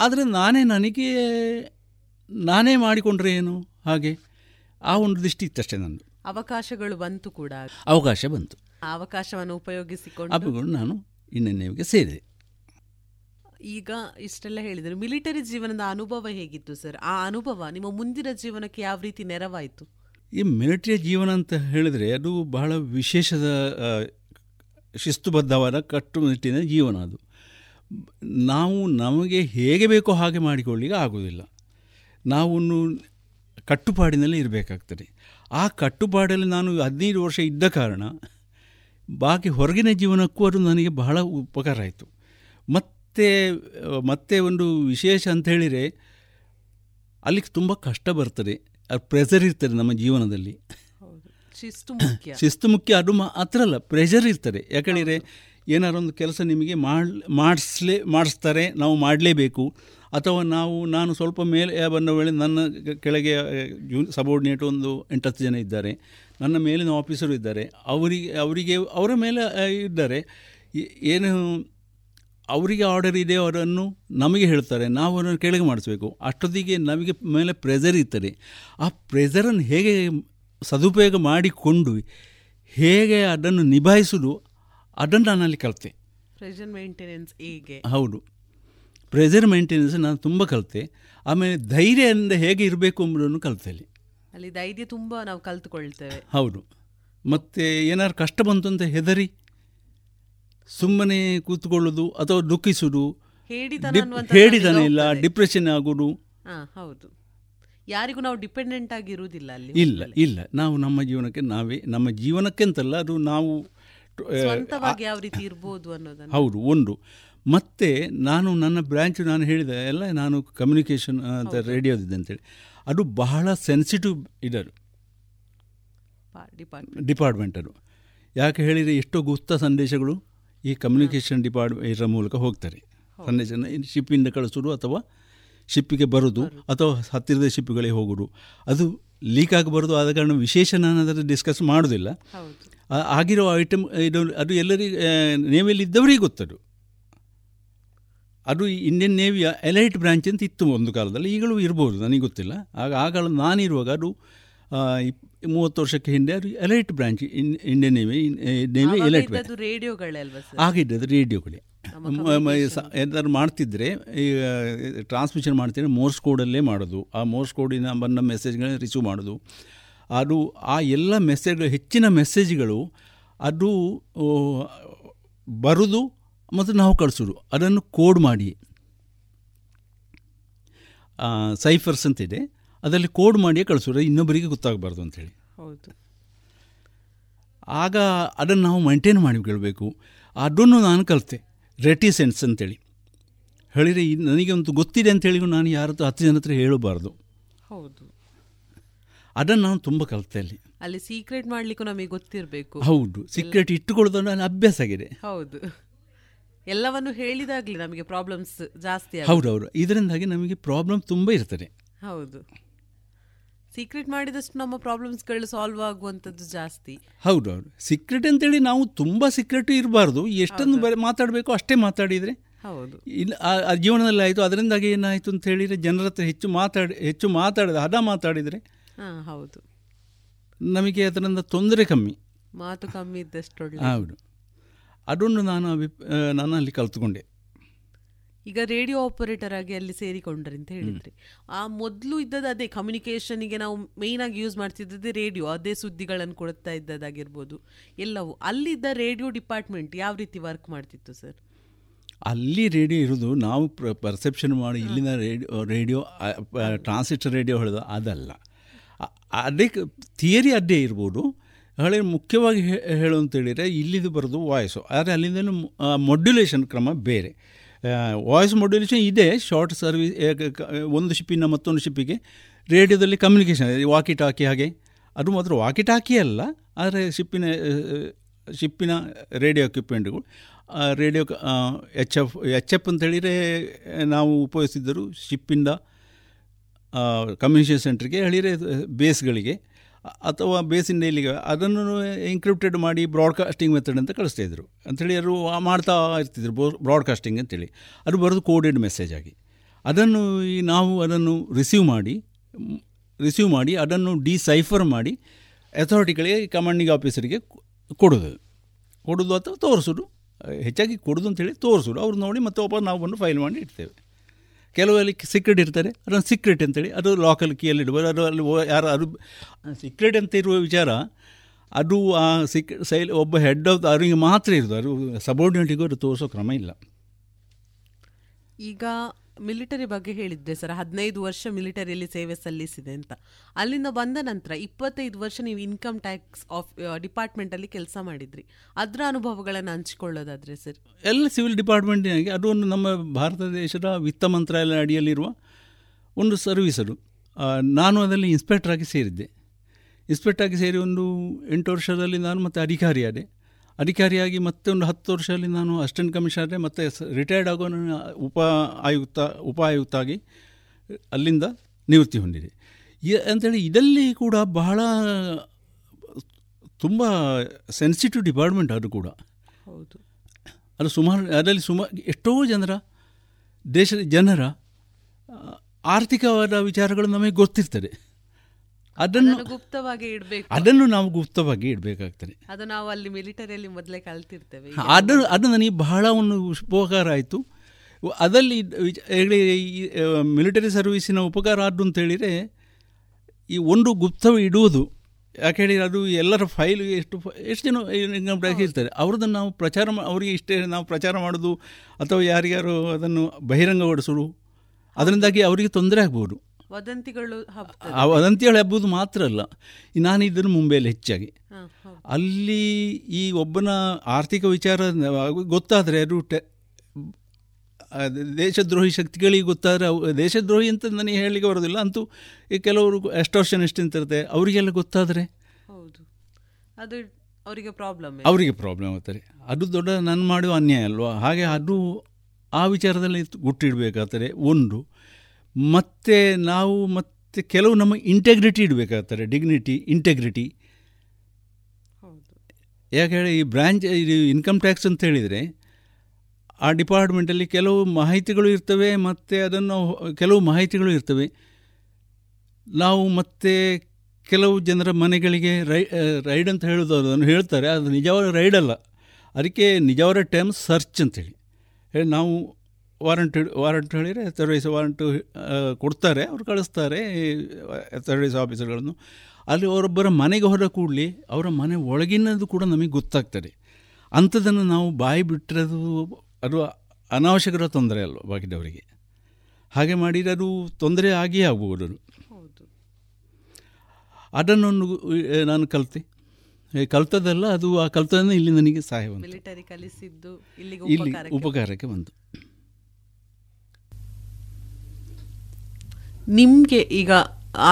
[SPEAKER 10] ಆದರೆ ನಾನೇ ನನಗೆ ನಾನೇ ಮಾಡಿಕೊಂಡ್ರೆ ಏನು? ಹಾಗೆ? ಆ ಒಂದು ದೃಷ್ಟಿ ಇತ್ತಷ್ಟೇ ನಂದು.
[SPEAKER 9] ಅವಕಾಶಗಳು ಬಂತು ಕೂಡ.
[SPEAKER 10] ಅವಕಾಶ ಬಂತು.
[SPEAKER 9] ಆ ಅವಕಾಶವನ್ನು ಉಪಯೋಗಿಸಿಕೊಂಡು.
[SPEAKER 10] ನಾನು ಇನ್ನೆನ್ನೆಗೆ ಸೇರಿದೆ.
[SPEAKER 9] ಈಗ ಇಷ್ಟೆಲ್ಲ ಹೇಳಿದರು. ಮಿಲಿಟರಿ ಜೀವನದ ಅನುಭವ ಹೇಗಿತ್ತು ಸರ್? ಆ ಅನುಭವ ನಿಮ್ಮ ಮುಂದಿನ ಜೀವನಕ್ಕೆ ಯಾವ ರೀತಿ ನೆರವಾಯಿತು?
[SPEAKER 10] ಈ ಮಿಲಿಟರಿ ಜೀವನ ಅಂತ ಹೇಳಿದರೆ ಅದು ಬಹಳ ವಿಶೇಷದ ಶಿಸ್ತುಬದ್ಧವಾದ ಕಟ್ಟುನಿಟ್ಟಿನ ಜೀವನ ಅದು. ನಾವು ನಮಗೆ ಹೇಗೆ ಬೇಕೋ ಹಾಗೆ ಮಾಡಿಕೊಳ್ಳಿಕ್ಕೆ ಆಗೋದಿಲ್ಲ ನಾವು ಕಟ್ಟುಪಾಡಿನಲ್ಲಿ ಇರಬೇಕಾಗ್ತದೆ. ಆ ಕಟ್ಟುಪಾಡಲ್ಲಿ ನಾನು ಹದಿನೈದು ವರ್ಷ ಇದ್ದ ಕಾರಣ ಬಾಕಿ ಹೊರಗಿನ ಜೀವನಕ್ಕೂ ಅದು ನನಗೆ ಬಹಳ ಉಪಕಾರ ಆಯಿತು. ಮತ್ತೆ ಮತ್ತೆ ಒಂದು ವಿಶೇಷ ಅಂತ ಹೇಳಿದರೆ ಅಲ್ಲಿ ತುಂಬ ಕಷ್ಟ ಬರ್ತದೆ. ಅದು ಪ್ರೆಷರ್ ಇರ್ತದೆ ನಮ್ಮ ಜೀವನದಲ್ಲಿ.
[SPEAKER 9] ಶಿಸ್ತು ಮುಖ್ಯ.
[SPEAKER 10] ಅದು ಮಾತ್ರ ಅಲ್ಲ ಪ್ರೆಷರ್ ಇರ್ತದೆ. ಯಾಕಂದರೆ ಏನಾರೊಂದು ಕೆಲಸ ನಿಮಗೆ ಮಾಡ್, ಮಾಡಿಸ್ಲೇ, ಮಾಡಿಸ್ತಾರೆ, ನಾವು ಮಾಡಲೇಬೇಕು. ಅಥವಾ ನಾವು, ನಾನು ಸ್ವಲ್ಪ ಮೇಲೆ ಬಂದ ವೇಳೆ ನನ್ನ ಕೆಳಗೆ ಜೂ, ಸಬಾರ್ಡಿನೇಟ್ ಒಂದು ಎಂಟತ್ತು ಜನ ಇದ್ದಾರೆ. ನನ್ನ ಮೇಲಿನ ಆಫೀಸರು ಇದ್ದಾರೆ. ಅವರಿಗೆ ಅವರಿಗೆ, ಅವರ ಮೇಲೆ ಇದ್ದಾರೆ. ಏನು, ಅವರಿಗೆ ಆರ್ಡರ್ ಇದೆ, ಅವರನ್ನು ನಮಗೆ ಹೇಳ್ತಾರೆ. ನಾವು ಅವರನ್ನು ಕೆಳಗೆ ಮಾಡಿಸ್ಬೇಕು. ಅಷ್ಟೊತ್ತಿಗೆ ನಮಗೆ ಮೇಲೆ ಪ್ರೆಷರ್ ಇರ್ತದೆ. ಆ ಪ್ರೆಷರನ್ನು ಹೇಗೆ ಸದುಪಯೋಗ ಮಾಡಿಕೊಂಡು, ಹೇಗೆ ಅದನ್ನು ನಿಭಾಯಿಸುವುದು ಅದನ್ನು ನಾನಲ್ಲಿ ಕಲಿತೆ.
[SPEAKER 9] ಪ್ರೆಷರ್ ಮೇಂಟೆನೆನ್ಸ್ ಹೇಗೆ?
[SPEAKER 10] ಹೌದು. ಪ್ರೆಷರ್ ಮೇಂಟೆನೆನ್ಸ್ ನಾನು ತುಂಬ ಕಲಿತೆ. ಆಮೇಲೆ ಧೈರ್ಯದಿಂದ ಹೇಗೆ ಇರಬೇಕು ಎಂಬುದನ್ನು ಕಲಿತೆ ಅಲ್ಲಿ.
[SPEAKER 9] ಅಲ್ಲಿ ಧೈರ್ಯ ತುಂಬಾ ನಾವು ಕಲ್ತುಕೊಳ್ತೇವೆ.
[SPEAKER 10] ಹೌದು. ಮತ್ತು ಏನಾದ್ರು ಕಷ್ಟ ಬಂತು ಅಂತ ಹೆದರಿ? ಸುಮ್ಮನೆ ಕೂತ್ಕೊಳ್ಳೋದು ಅಥವಾ ದುಃಖಿಸೋದು?
[SPEAKER 9] ಹೇಳಿದಾನೆ
[SPEAKER 10] ಇಲ್ಲ. ಡಿಪ್ರೆಷನ್ ಆಗೋದು?
[SPEAKER 9] ಹೌದು. ಯಾರಿಗೂ ನಾವು ಡಿಪೆಂಡೆಂಟ್ ಆಗಿರುವುದಿಲ್ಲ ಅಲ್ಲಿ
[SPEAKER 10] ಇಲ್ಲ ಇಲ್ಲ. ನಾವು ನಮ್ಮ ಜೀವನಕ್ಕೆ ನಾವೇ ನಮ್ಮ ಜೀವನಕ್ಕೆ ಅಂತಲ್ಲ ಅದು ನಾವು
[SPEAKER 9] ಸ್ವಂತವಾಗಿ ಯಾವ ರೀತಿ ಇರ್ಬೋದು ಅನ್ನೋದನ್ನು.
[SPEAKER 10] ಹೌದು ಒಂದು ಮತ್ತೆ ನಾನು ನನ್ನ ಬ್ರ್ಯಾಂಚ್ ನಾನು ಹೇಳಿದೆ ಎಲ್ಲ ನಾನು ಕಮ್ಯುನಿಕೇಷನ್ ಅಂತ ರೇಡಿಯೋದಿದೆ ಅಂತೇಳಿ. ಅದು ಬಹಳ ಸೆನ್ಸಿಟಿವ್ ಇದರು
[SPEAKER 9] ಡಿಪಾರ್ಟ್ಮೆಂಟ್
[SPEAKER 10] ಅದು. ಯಾಕೆ ಹೇಳಿದರೆ ಎಷ್ಟೋ ಗುಪ್ತ ಸಂದೇಶಗಳು ಈ ಕಮ್ಯುನಿಕೇಷನ್ ಡಿಪಾರ್ಟ್ ಇದರ ಮೂಲಕ ಹೋಗ್ತಾರೆ. ಸಂದೇಶನ ಶಿಪ್ಪಿಂದ ಕಳಿಸೋದು ಅಥವಾ ಶಿಪ್ಪಿಗೆ ಬರೋದು ಅಥವಾ ಹತ್ತಿರದ ಶಿಪ್ಪಿಗಳಿಗೆ ಹೋಗೋದು. ಅದು ಲೀಕ್ ಆಗಬಾರ್ದು ಆದ ಕಾರಣ ವಿಶೇಷ ನಾನು ಅದನ್ನು ಡಿಸ್ಕಸ್ ಮಾಡೋದಿಲ್ಲ ಆಗಿರೋ ಐಟಮ್ ಇದು ಅದು ಎಲ್ಲರಿಗೂ ನೇವಿಯಲ್ಲಿ ಇದ್ದವರಿಗೆ ಗೊತ್ತದು. ಅದು ಇಂಡಿಯನ್ ನೇವಿಯ ಎಲೈಟ್ ಬ್ರ್ಯಾಂಚ್ ಅಂತ ಇತ್ತು ಒಂದು ಕಾಲದಲ್ಲಿ ಈಗಲೂ ಇರ್ಬೋದು ನನಗೆ ಗೊತ್ತಿಲ್ಲ. ಆಗ ಆಗ ನಾನಿರುವಾಗ ಅದು ಮೂವತ್ತು ವರ್ಷಕ್ಕೆ ಹಿಂದೆ ಅದು elite branch Indian navy navy
[SPEAKER 9] elite branch ಆಗಿದ್ದೆ
[SPEAKER 10] ಆಗಿದ್ದದು ರೇಡಿಯೋಗಳೇ. ಏನಾದ್ರು ಮಾಡ್ತಿದ್ರೆ ಈಗ ಟ್ರಾನ್ಸ್ಮಿಷನ್ ಮಾಡ್ತಿದ್ರೆ ಮೋರ್ಸ್ ಕೋಡಲ್ಲೇ ಮಾಡೋದು. ಆ ಮೋರ್ಸ್ ಕೋಡಿನ ಬಂದ ಮೆಸೇಜ್ಗಳನ್ನ ರಿಸೀವ್ ಮಾಡೋದು. ಅದು ಆ ಎಲ್ಲ ಮೆಸೇಜ್ಗಳು ಹೆಚ್ಚಿನ ಮೆಸೇಜ್ಗಳು ಅದು ಬರುದು ಮತ್ತು ನಾವು ಕಳಿಸೋದು. ಅದನ್ನು ಕೋಡ್ ಮಾಡಿ. ಸೈಫರ್ಸ್ ಅಂತಿದೆ. ಅದರಲ್ಲಿ ಕೋಡ್ ಮಾಡಿಯೇ ಕಳಿಸೋದು. ಇನ್ನೊಬ್ಬರಿಗೆ ಗೊತ್ತಾಗಬಾರ್ದು ಅಂಥೇಳಿ.
[SPEAKER 9] ಹೌದು.
[SPEAKER 10] ಆಗ ಅದನ್ನು ನಾವು ಮೈಂಟೈನ್ ಮಾಡಿಕೊಳ್ಬೇಕು ಅದನ್ನು ನಾನು ಕಲಿತೆ. ರೆಟಿಸೆನ್ಸ್ ಅಂತೇಳಿ ಹೇಳಿದರೆ ನನಗೆ ಒಂದು ಗೊತ್ತಿದೆ ಅಂತ ಹೇಳಿ ನಾನು ಯಾರ ಹತ್ರ ಹತ್ತು ಜನ ಹತ್ರ ಹೇಳಬಾರ್ದು.
[SPEAKER 9] ಹೌದು.
[SPEAKER 10] ಅದನ್ನು ನಾನು ತುಂಬ ಕಲಿತೆ ಅಲ್ಲಿ.
[SPEAKER 9] ಅಲ್ಲಿ ಸೀಕ್ರೆಟ್ ಮಾಡಲಿಕ್ಕೂ ನಮಗೆ ಗೊತ್ತಿರಬೇಕು.
[SPEAKER 10] ಹೌದು ಸೀಕ್ರೆಟ್ ಇಟ್ಟುಕೊಳ್ಳೋದು ನನ್ನ ಅಭ್ಯಾಸ ಆಗಿದೆ.
[SPEAKER 9] ಹೌದು. ಎಲ್ಲವನ್ನು ಹೇಳಿದಾಗಲೇ ನಮಗೆ ಪ್ರಾಬ್ಲಮ್ಸ್ ಜಾಸ್ತಿ.
[SPEAKER 10] ಹೌದು ಹೌದು ಇದರಿಂದಾಗಿ ನಮಗೆ ಪ್ರಾಬ್ಲಮ್ ತುಂಬ ಇರ್ತದೆ.
[SPEAKER 9] ಹೌದು. ಸೀಕ್ರೆಟ್ ಮಾಡಿದಷ್ಟು ನಮ್ಮ ಪ್ರಾಬ್ಲಮ್ಸ್ಗಳು ಸಾಲ್ವ್ ಆಗುವಂಥದ್ದು ಜಾಸ್ತಿ.
[SPEAKER 10] ಹೌದು ಹೌದು ಸೀಕ್ರೆಟ್ ಅಂತೇಳಿ ನಾವು ತುಂಬ ಸೀಕ್ರೆಟ್ ಇರಬಾರ್ದು. ಎಷ್ಟೊಂದು ಬರೀ ಮಾತಾಡಬೇಕು ಅಷ್ಟೇ ಮಾತಾಡಿದರೆ
[SPEAKER 9] ಹೌದು.
[SPEAKER 10] ಇಲ್ಲ ಜೀವನದಲ್ಲಿ ಆಯಿತು ಅದರಿಂದಾಗಿ ಏನಾಯಿತು ಅಂತ ಹೇಳಿದರೆ ಜನರ ಹತ್ರ ಹೆಚ್ಚು ಮಾತಾಡಿ ಹೆಚ್ಚು ಮಾತಾಡಿದ ಹದ ಮಾತಾಡಿದರೆ
[SPEAKER 9] ಹಾ ಹೌದು.
[SPEAKER 10] ನಮಗೆ ಅದರಿಂದ ತೊಂದರೆ ಕಮ್ಮಿ.
[SPEAKER 9] ಮಾತು ಕಮ್ಮಿ ಇದ್ದಷ್ಟು
[SPEAKER 10] ಹೌದು. ಅದೊಂದು ನಾನು ಅಭಿಪ್ ನಾನು ಅಲ್ಲಿ ಕಲ್ತ್ಕೊಂಡೆ.
[SPEAKER 9] ಈಗ ರೇಡಿಯೋ ಆಪರೇಟರ್ ಆಗಿ ಅಲ್ಲಿ ಸೇರಿಕೊಂಡ್ರಿ ಅಂತ ಹೇಳಿದ್ರಿ. ಆ ಮೊದಲು ಇದ್ದದ್ದು ಅದೇ ಕಮ್ಯುನಿಕೇಷನ್ಗೆ ನಾವು ಮೇಯ್ನ್ ಆಗಿ ಯೂಸ್ ಮಾಡ್ತಿದ್ದದ್ದು ರೇಡಿಯೋ ಅದೇ ಸುದ್ದಿಗಳನ್ನು ಕೊಡ್ತಾ ಇದ್ದದಾಗಿರ್ಬೋದು ಎಲ್ಲವೂ. ಅಲ್ಲಿದ್ದ ರೇಡಿಯೋ ಡಿಪಾರ್ಟ್ಮೆಂಟ್ ಯಾವ ರೀತಿ ವರ್ಕ್ ಮಾಡ್ತಿತ್ತು ಸರ್?
[SPEAKER 10] ಅಲ್ಲಿ ರೇಡಿಯೋ ಇರೋದು ನಾವು ಪ್ರ ಪರ್ಸೆಪ್ಷನ್ ಮಾಡಿ ಇಲ್ಲಿನ ರೇಡಿಯೋ ರೇಡಿಯೋ ಟ್ರಾನ್ಸಿಸ್ಟರ್ ರೇಡಿಯೋ ಹೇಳೋದು ಅದಲ್ಲ. ಅ- ಅದೇ ಥಿಯರಿ ಅದೇ ಇರ್ಬೋದು. ಹಳೆ ಮುಖ್ಯವಾಗಿ ಹೇಳು ಅಂತೇಳಿದರೆ ಇಲ್ಲಿದು ಬರೋದು ವಾಯ್ಸು ಆದರೆ ಅಲ್ಲಿಂದ ಮೊಡ್ಯುಲೇಷನ್ ಕ್ರಮ ಬೇರೆ. ವಾಯ್ಸ್ ಮಾಡ್ಯುಲೇಷನ್ ಇದೆ ಶಾರ್ಟ್ ಸರ್ವಿಸ್ ಒಂದು ಶಿಪ್ಪಿನ ಮತ್ತೊಂದು ಶಿಪ್ಪಿಗೆ ರೇಡಿಯೋದಲ್ಲಿ ಕಮ್ಯುನಿಕೇಷನ್ ವಾಕಿ ಟಾಕಿ ಹಾಗೆ. ಅದು ಮಾತ್ರ ವಾಕಿ ಟಾಕಿ ಅಲ್ಲ, ಆದರೆ ಶಿಪ್ಪಿನ ಶಿಪ್ಪಿನ radio ಎಕ್ವಿಪ್ಮೆಂಟ್ಗಳು radio H F H F ಅಂತೇಳಿದರೆ ನಾವು ಉಪಯೋಗಿಸಿದ್ದರು ಶಿಪ್ಪಿಂದ ಕಮ್ಯುನಿಕೇಷನ್ ಸೆಂಟ್ರಿಗೆ ಹೇಳಿದರೆ ಬೇಸ್ಗಳಿಗೆ, ಅಥವಾ ಬೇಸಿನ ಡೈಲಿಗೆ ಅದನ್ನು ಎನ್ಕ್ರಿಪ್ಟೆಡ್ ಮಾಡಿ ಬ್ರಾಡ್ಕಾಸ್ಟಿಂಗ್ ಮೆಥಡ್ ಅಂತ ಕಳಿಸ್ತಾಯಿದ್ರು ಅಂಥೇಳಿ ಅವರು ಮಾಡ್ತಾ ಇರ್ತಿದ್ರು ಬ್ರಾಡ್ಕಾಸ್ಟಿಂಗ್ ಅಂತೇಳಿ ಅದು ಬರೋದು ಕೋಡೆಡ್ ಮೆಸೇಜ್ ಆಗಿ. ಅದನ್ನು ಈ ನಾವು ಅದನ್ನು ರಿಸೀವ್ ಮಾಡಿ ರಿಸೀವ್ ಮಾಡಿ, ಅದನ್ನು ಡಿಸೈಫರ್ ಮಾಡಿ ಅಥಾರಿಟಿಗಳಿಗೆ ಕಮಾಂಡಿಂಗ್ ಆಫೀಸರಿಗೆ ಕೊಡೋದು. ಕೊಡೋದು ಅಥವಾ ತೋರಿಸೋದು. ಹೆಚ್ಚಾಗಿ ಕೊಡೋದು ಅಂತೇಳಿ ತೋರಿಸೋದು. ಅವ್ರು ನೋಡಿ ಮತ್ತೆ ವಾಪಸ್ ನಾವು ಫೈಲ್ ಮಾಡಿ ಇಡ್ತೇವೆ. ಕೆಲವಲ್ಲಿ ಸೀಕ್ರೆಟ್ ಇರ್ತಾರೆ, ಅದೊಂದು ಸೀಕ್ರೆಟ್ ಅಂತೇಳಿ. ಅದು ಲಾಕಲ್ ಕೀಯಲ್ಲಿ ಇಡ್ಬೋದು. ಅದು ಅಲ್ಲಿ ಯಾರು ಅದು ಸೀಕ್ರೆಟ್ ಅಂತ ಇರುವ ವಿಚಾರ, ಅದು ಆ ಸಿಕ್ ಸೈಲ್ ಒಬ್ಬ ಹೆಡ್ ಆಫ್ ಅವರಿಗೆ ಮಾತ್ರ ಇರೋದು. ಅದು ಸಬಾರ್ಡಿನೇಟಿಗೂ ಅದು ತೋರಿಸೋ ಕ್ರಮ ಇಲ್ಲ.
[SPEAKER 9] ಈಗ ಮಿಲಿಟರಿ ಬಗ್ಗೆ ಹೇಳಿದ್ದೆ ಸರ್. ಹದಿನೈದು ವರ್ಷ ಮಿಲಿಟರಿಯಲ್ಲಿ ಸೇವೆ ಸಲ್ಲಿಸಿದೆ ಅಂತ. ಅಲ್ಲಿಂದ ಬಂದ ನಂತರ ಇಪ್ಪತ್ತೈದು ವರ್ಷ ನೀವು ಇನ್ಕಮ್ ಟ್ಯಾಕ್ಸ್ ಆಫ್ ಡಿಪಾರ್ಟ್ಮೆಂಟಲ್ಲಿ ಕೆಲಸ ಮಾಡಿದ್ರಿ. ಅದರ ಅನುಭವಗಳನ್ನು ಹಂಚಿಕೊಳ್ಳೋದಾದ್ರೆ ಸರ್.
[SPEAKER 10] ಎಲ್ಲ ಸಿವಿಲ್ ಡಿಪಾರ್ಟ್ಮೆಂಟಿನಾಗಿ ಅದು ಒಂದು ನಮ್ಮ ಭಾರತ ದೇಶದ ವಿತ್ತ ಮಂತ್ರಾಲಯ ಅಡಿಯಲ್ಲಿರುವ ಒಂದು ಸರ್ವಿಸ್ ಅದು. ನಾನು ಅದರಲ್ಲಿ ಇನ್ಸ್ಪೆಕ್ಟರ್ ಆಗಿ ಸೇರಿದ್ದೆ. ಇನ್ಸ್ಪೆಕ್ಟರ್ ಆಗಿ ಸೇರಿ ಒಂದು ಎಂಟು ವರ್ಷದಲ್ಲಿ ನಾನು ಮತ್ತೆ ಅಧಿಕಾರಿಯಾದೆ. ಅಧಿಕಾರಿಯಾಗಿ ಮತ್ತೆ ಒಂದು ಹತ್ತು ವರ್ಷದಲ್ಲಿ ನಾನು ಅಸಿಸ್ಟೆಂಟ್ ಕಮಿಷನರೇ ಮತ್ತು ರಿಟೈರ್ಡ್ ಆಗೋ ಉಪ ಆಯುಕ್ತ ಉಪ ಆಯುಕ್ತ ಆಗಿ ಅಲ್ಲಿಂದ ನಿವೃತ್ತಿ ಹೊಂದಿದೆ. ಅಂಥೇಳಿ ಇದರಲ್ಲಿ ಕೂಡ ಬಹಳ ತುಂಬ ಸೆನ್ಸಿಟಿವ್ ಡಿಪಾರ್ಟ್ಮೆಂಟ್ ಅದು ಕೂಡ.
[SPEAKER 9] ಹೌದು.
[SPEAKER 10] ಅದು ಸುಮಾರು ಅದರಲ್ಲಿ ಸುಮಾರು ಎಷ್ಟೋ ಜನರ ದೇಶದ ಜನರ ಆರ್ಥಿಕವಾದ ವಿಚಾರಗಳು ನಮಗೆ ಗೊತ್ತಿರ್ತದೆ. ಅದನ್ನು
[SPEAKER 9] ಗುಪ್ತವಾಗಿ ಇಡಬೇಕು.
[SPEAKER 10] ಅದನ್ನು ನಾವು ಗುಪ್ತವಾಗಿ ಇಡಬೇಕಾಗ್ತದೆ.
[SPEAKER 9] ಅದು ನಾವು ಅಲ್ಲಿ ಮಿಲಿಟರಿಯಲ್ಲಿ ಮೊದಲೇ ಕಲ್ತಿರ್ತೇವೆ.
[SPEAKER 10] ಅದು ಅದು ನನಗೆ ಬಹಳ ಒಂದು ಉಪಕಾರ ಆಯಿತು. ಅದರಲ್ಲಿ ಹೇಳಿ ಮಿಲಿಟರಿ ಸರ್ವೀಸಿನ ಉಪಕಾರ ಆದ್ದು ಅಂತ ಹೇಳಿದರೆ ಈ ಒಂದು ಗುಪ್ತ ಇಡುವುದು ಯಾಕೆ ಹೇಳಿ ಅದು ಎಲ್ಲರ ಫೈಲ್ ಎಷ್ಟು ಎಷ್ಟು ಜನ ಇನ್ಕಮ್ ಟ್ಯಾಕ್ಸ್ ಇರ್ತಾರೆ ಅವ್ರದ್ದನ್ನು ನಾವು ಪ್ರಚಾರ ಅವರಿಗೆ ಇಷ್ಟೇ ನಾವು ಪ್ರಚಾರ ಮಾಡೋದು ಅಥವಾ ಯಾರಿಗಾರು ಅದನ್ನು ಬಹಿರಂಗಗೊಳಿಸೋದು ಅದರಿಂದಾಗಿ ಅವರಿಗೆ ತೊಂದರೆ ಆಗ್ಬೋದು.
[SPEAKER 9] ವದಂತಿಗಳು
[SPEAKER 10] ಆ ವದಂತಿಗಳು ಹಬ್ಬುದು ಮಾತ್ರ ಅಲ್ಲ. ನಾನು ಇದನ್ನು ಮುಂಬೈಯಲ್ಲಿ ಹೆಚ್ಚಾಗಿ. ಅಲ್ಲಿ ಈ ಒಬ್ಬನ ಆರ್ಥಿಕ ವಿಚಾರ ಗೊತ್ತಾದರೆ ಅದು ಟೆ ದೇಶದ್ರೋಹಿ ಶಕ್ತಿಗಳಿಗೆ ಗೊತ್ತಾದರೆ ದೇಶದ್ರೋಹಿ ಅಂತ ನನಗೆ ಹೇಳಲಿಕ್ಕೆ ಬರೋದಿಲ್ಲ ಅಂತೂ ಈ ಕೆಲವರು ಎಸ್ಟೋರ್ಷನ್ ಎಷ್ಟಿಂತಿರುತ್ತೆ ಅವರಿಗೆಲ್ಲ ಗೊತ್ತಾದರೆ?
[SPEAKER 9] ಹೌದು. ಅದು ಅವರಿಗೆ ಪ್ರಾಬ್ಲಮ್
[SPEAKER 10] ಅವರಿಗೆ ಪ್ರಾಬ್ಲಮ್ ಆಗ್ತಾರೆ ಅದು ದೊಡ್ಡ ನಾನು ಮಾಡುವ ಅನ್ಯಾಯ ಅಲ್ವಾ? ಹಾಗೆ ಅದು ಆ ವಿಚಾರದಲ್ಲಿ ಗುಟ್ಟಿಡಬೇಕಾದರೆ ಒಂದು ಮತ್ತು ನಾವು ಮತ್ತು ಕೆಲವು ನಮ್ಮ ಇಂಟೆಗ್ರಿಟಿ ಇಡಬೇಕಾಗ್ತಾರೆ ಡಿಗ್ನಿಟಿ ಇಂಟೆಗ್ರಿಟಿ ಯಾಕೆ ಹೇಳಿ ಈ ಬ್ರ್ಯಾಂಚ್ ಇದು ಇನ್ಕಮ್ ಟ್ಯಾಕ್ಸ್ ಅಂತ ಹೇಳಿದರೆ ಆ ಡಿಪಾರ್ಟ್ಮೆಂಟಲ್ಲಿ ಕೆಲವು ಮಾಹಿತಿಗಳು ಇರ್ತವೆ ಮತ್ತು ಅದನ್ನು ಕೆಲವು ಮಾಹಿತಿಗಳು ಇರ್ತವೆ. ನಾವು ಮತ್ತೆ ಕೆಲವು ಜನರ ಮನೆಗಳಿಗೆ ರೈ ರೈಡ್ ಅಂತ ಹೇಳೋದು ಅದನ್ನು ಹೇಳ್ತಾರೆ. ಅದು ನಿಜವಾದ ರೈಡ್ ಅಲ್ಲ. ಅದಕ್ಕೆ ನಿಜವಾದ ಟೈಮ್ ಸರ್ಚ್ ಅಂತೇಳಿ ಹೇಳಿ ನಾವು ವಾರಂಟ್ ವಾರಂಟ್ ಹೇಳಿದರೆ ಎತ್ತರೈಸ್ ವಾರಂಟು ಕೊಡ್ತಾರೆ ಅವ್ರು ಕಳಿಸ್ತಾರೆ ಎತ್ತರೈಸ್ ಆಫೀಸರ್ಗಳನ್ನು ಅಲ್ಲಿ ಅವರೊಬ್ಬರ ಮನೆಗೆ ಹೊರ ಕೂಡಲಿ ಅವರ ಮನೆ ಒಳಗಿನದು ಕೂಡ ನಮಗೆ ಗೊತ್ತಾಗ್ತದೆ. ಅಂಥದ್ದನ್ನು ನಾವು ಬಾಯಿ ಬಿಟ್ಟಿರೋದು ಅದು ಅನಾವಶ್ಯಕರ ತೊಂದರೆ ಅಲ್ವ ಬಾಕಿದವರಿಗೆ. ಹಾಗೆ ಮಾಡಿದರೆ ಅದು ತೊಂದರೆ ಆಗಿಯೇ ಆಗ್ಬೋದು ಅದನ್ನೊಂದು ನಾನು ಕಲಿತೆ. ಕಲ್ತದಲ್ಲ ಅದು ಆ ಕಲ್ತದನ್ನು ಇಲ್ಲಿ ನನಗೆ ಸಹಾಯ ಬಂತು ಇಲ್ಲಿ ಉಪಕಾರಕ್ಕೆ ಬಂತು.
[SPEAKER 9] ನಿಮಗೆ ಈಗ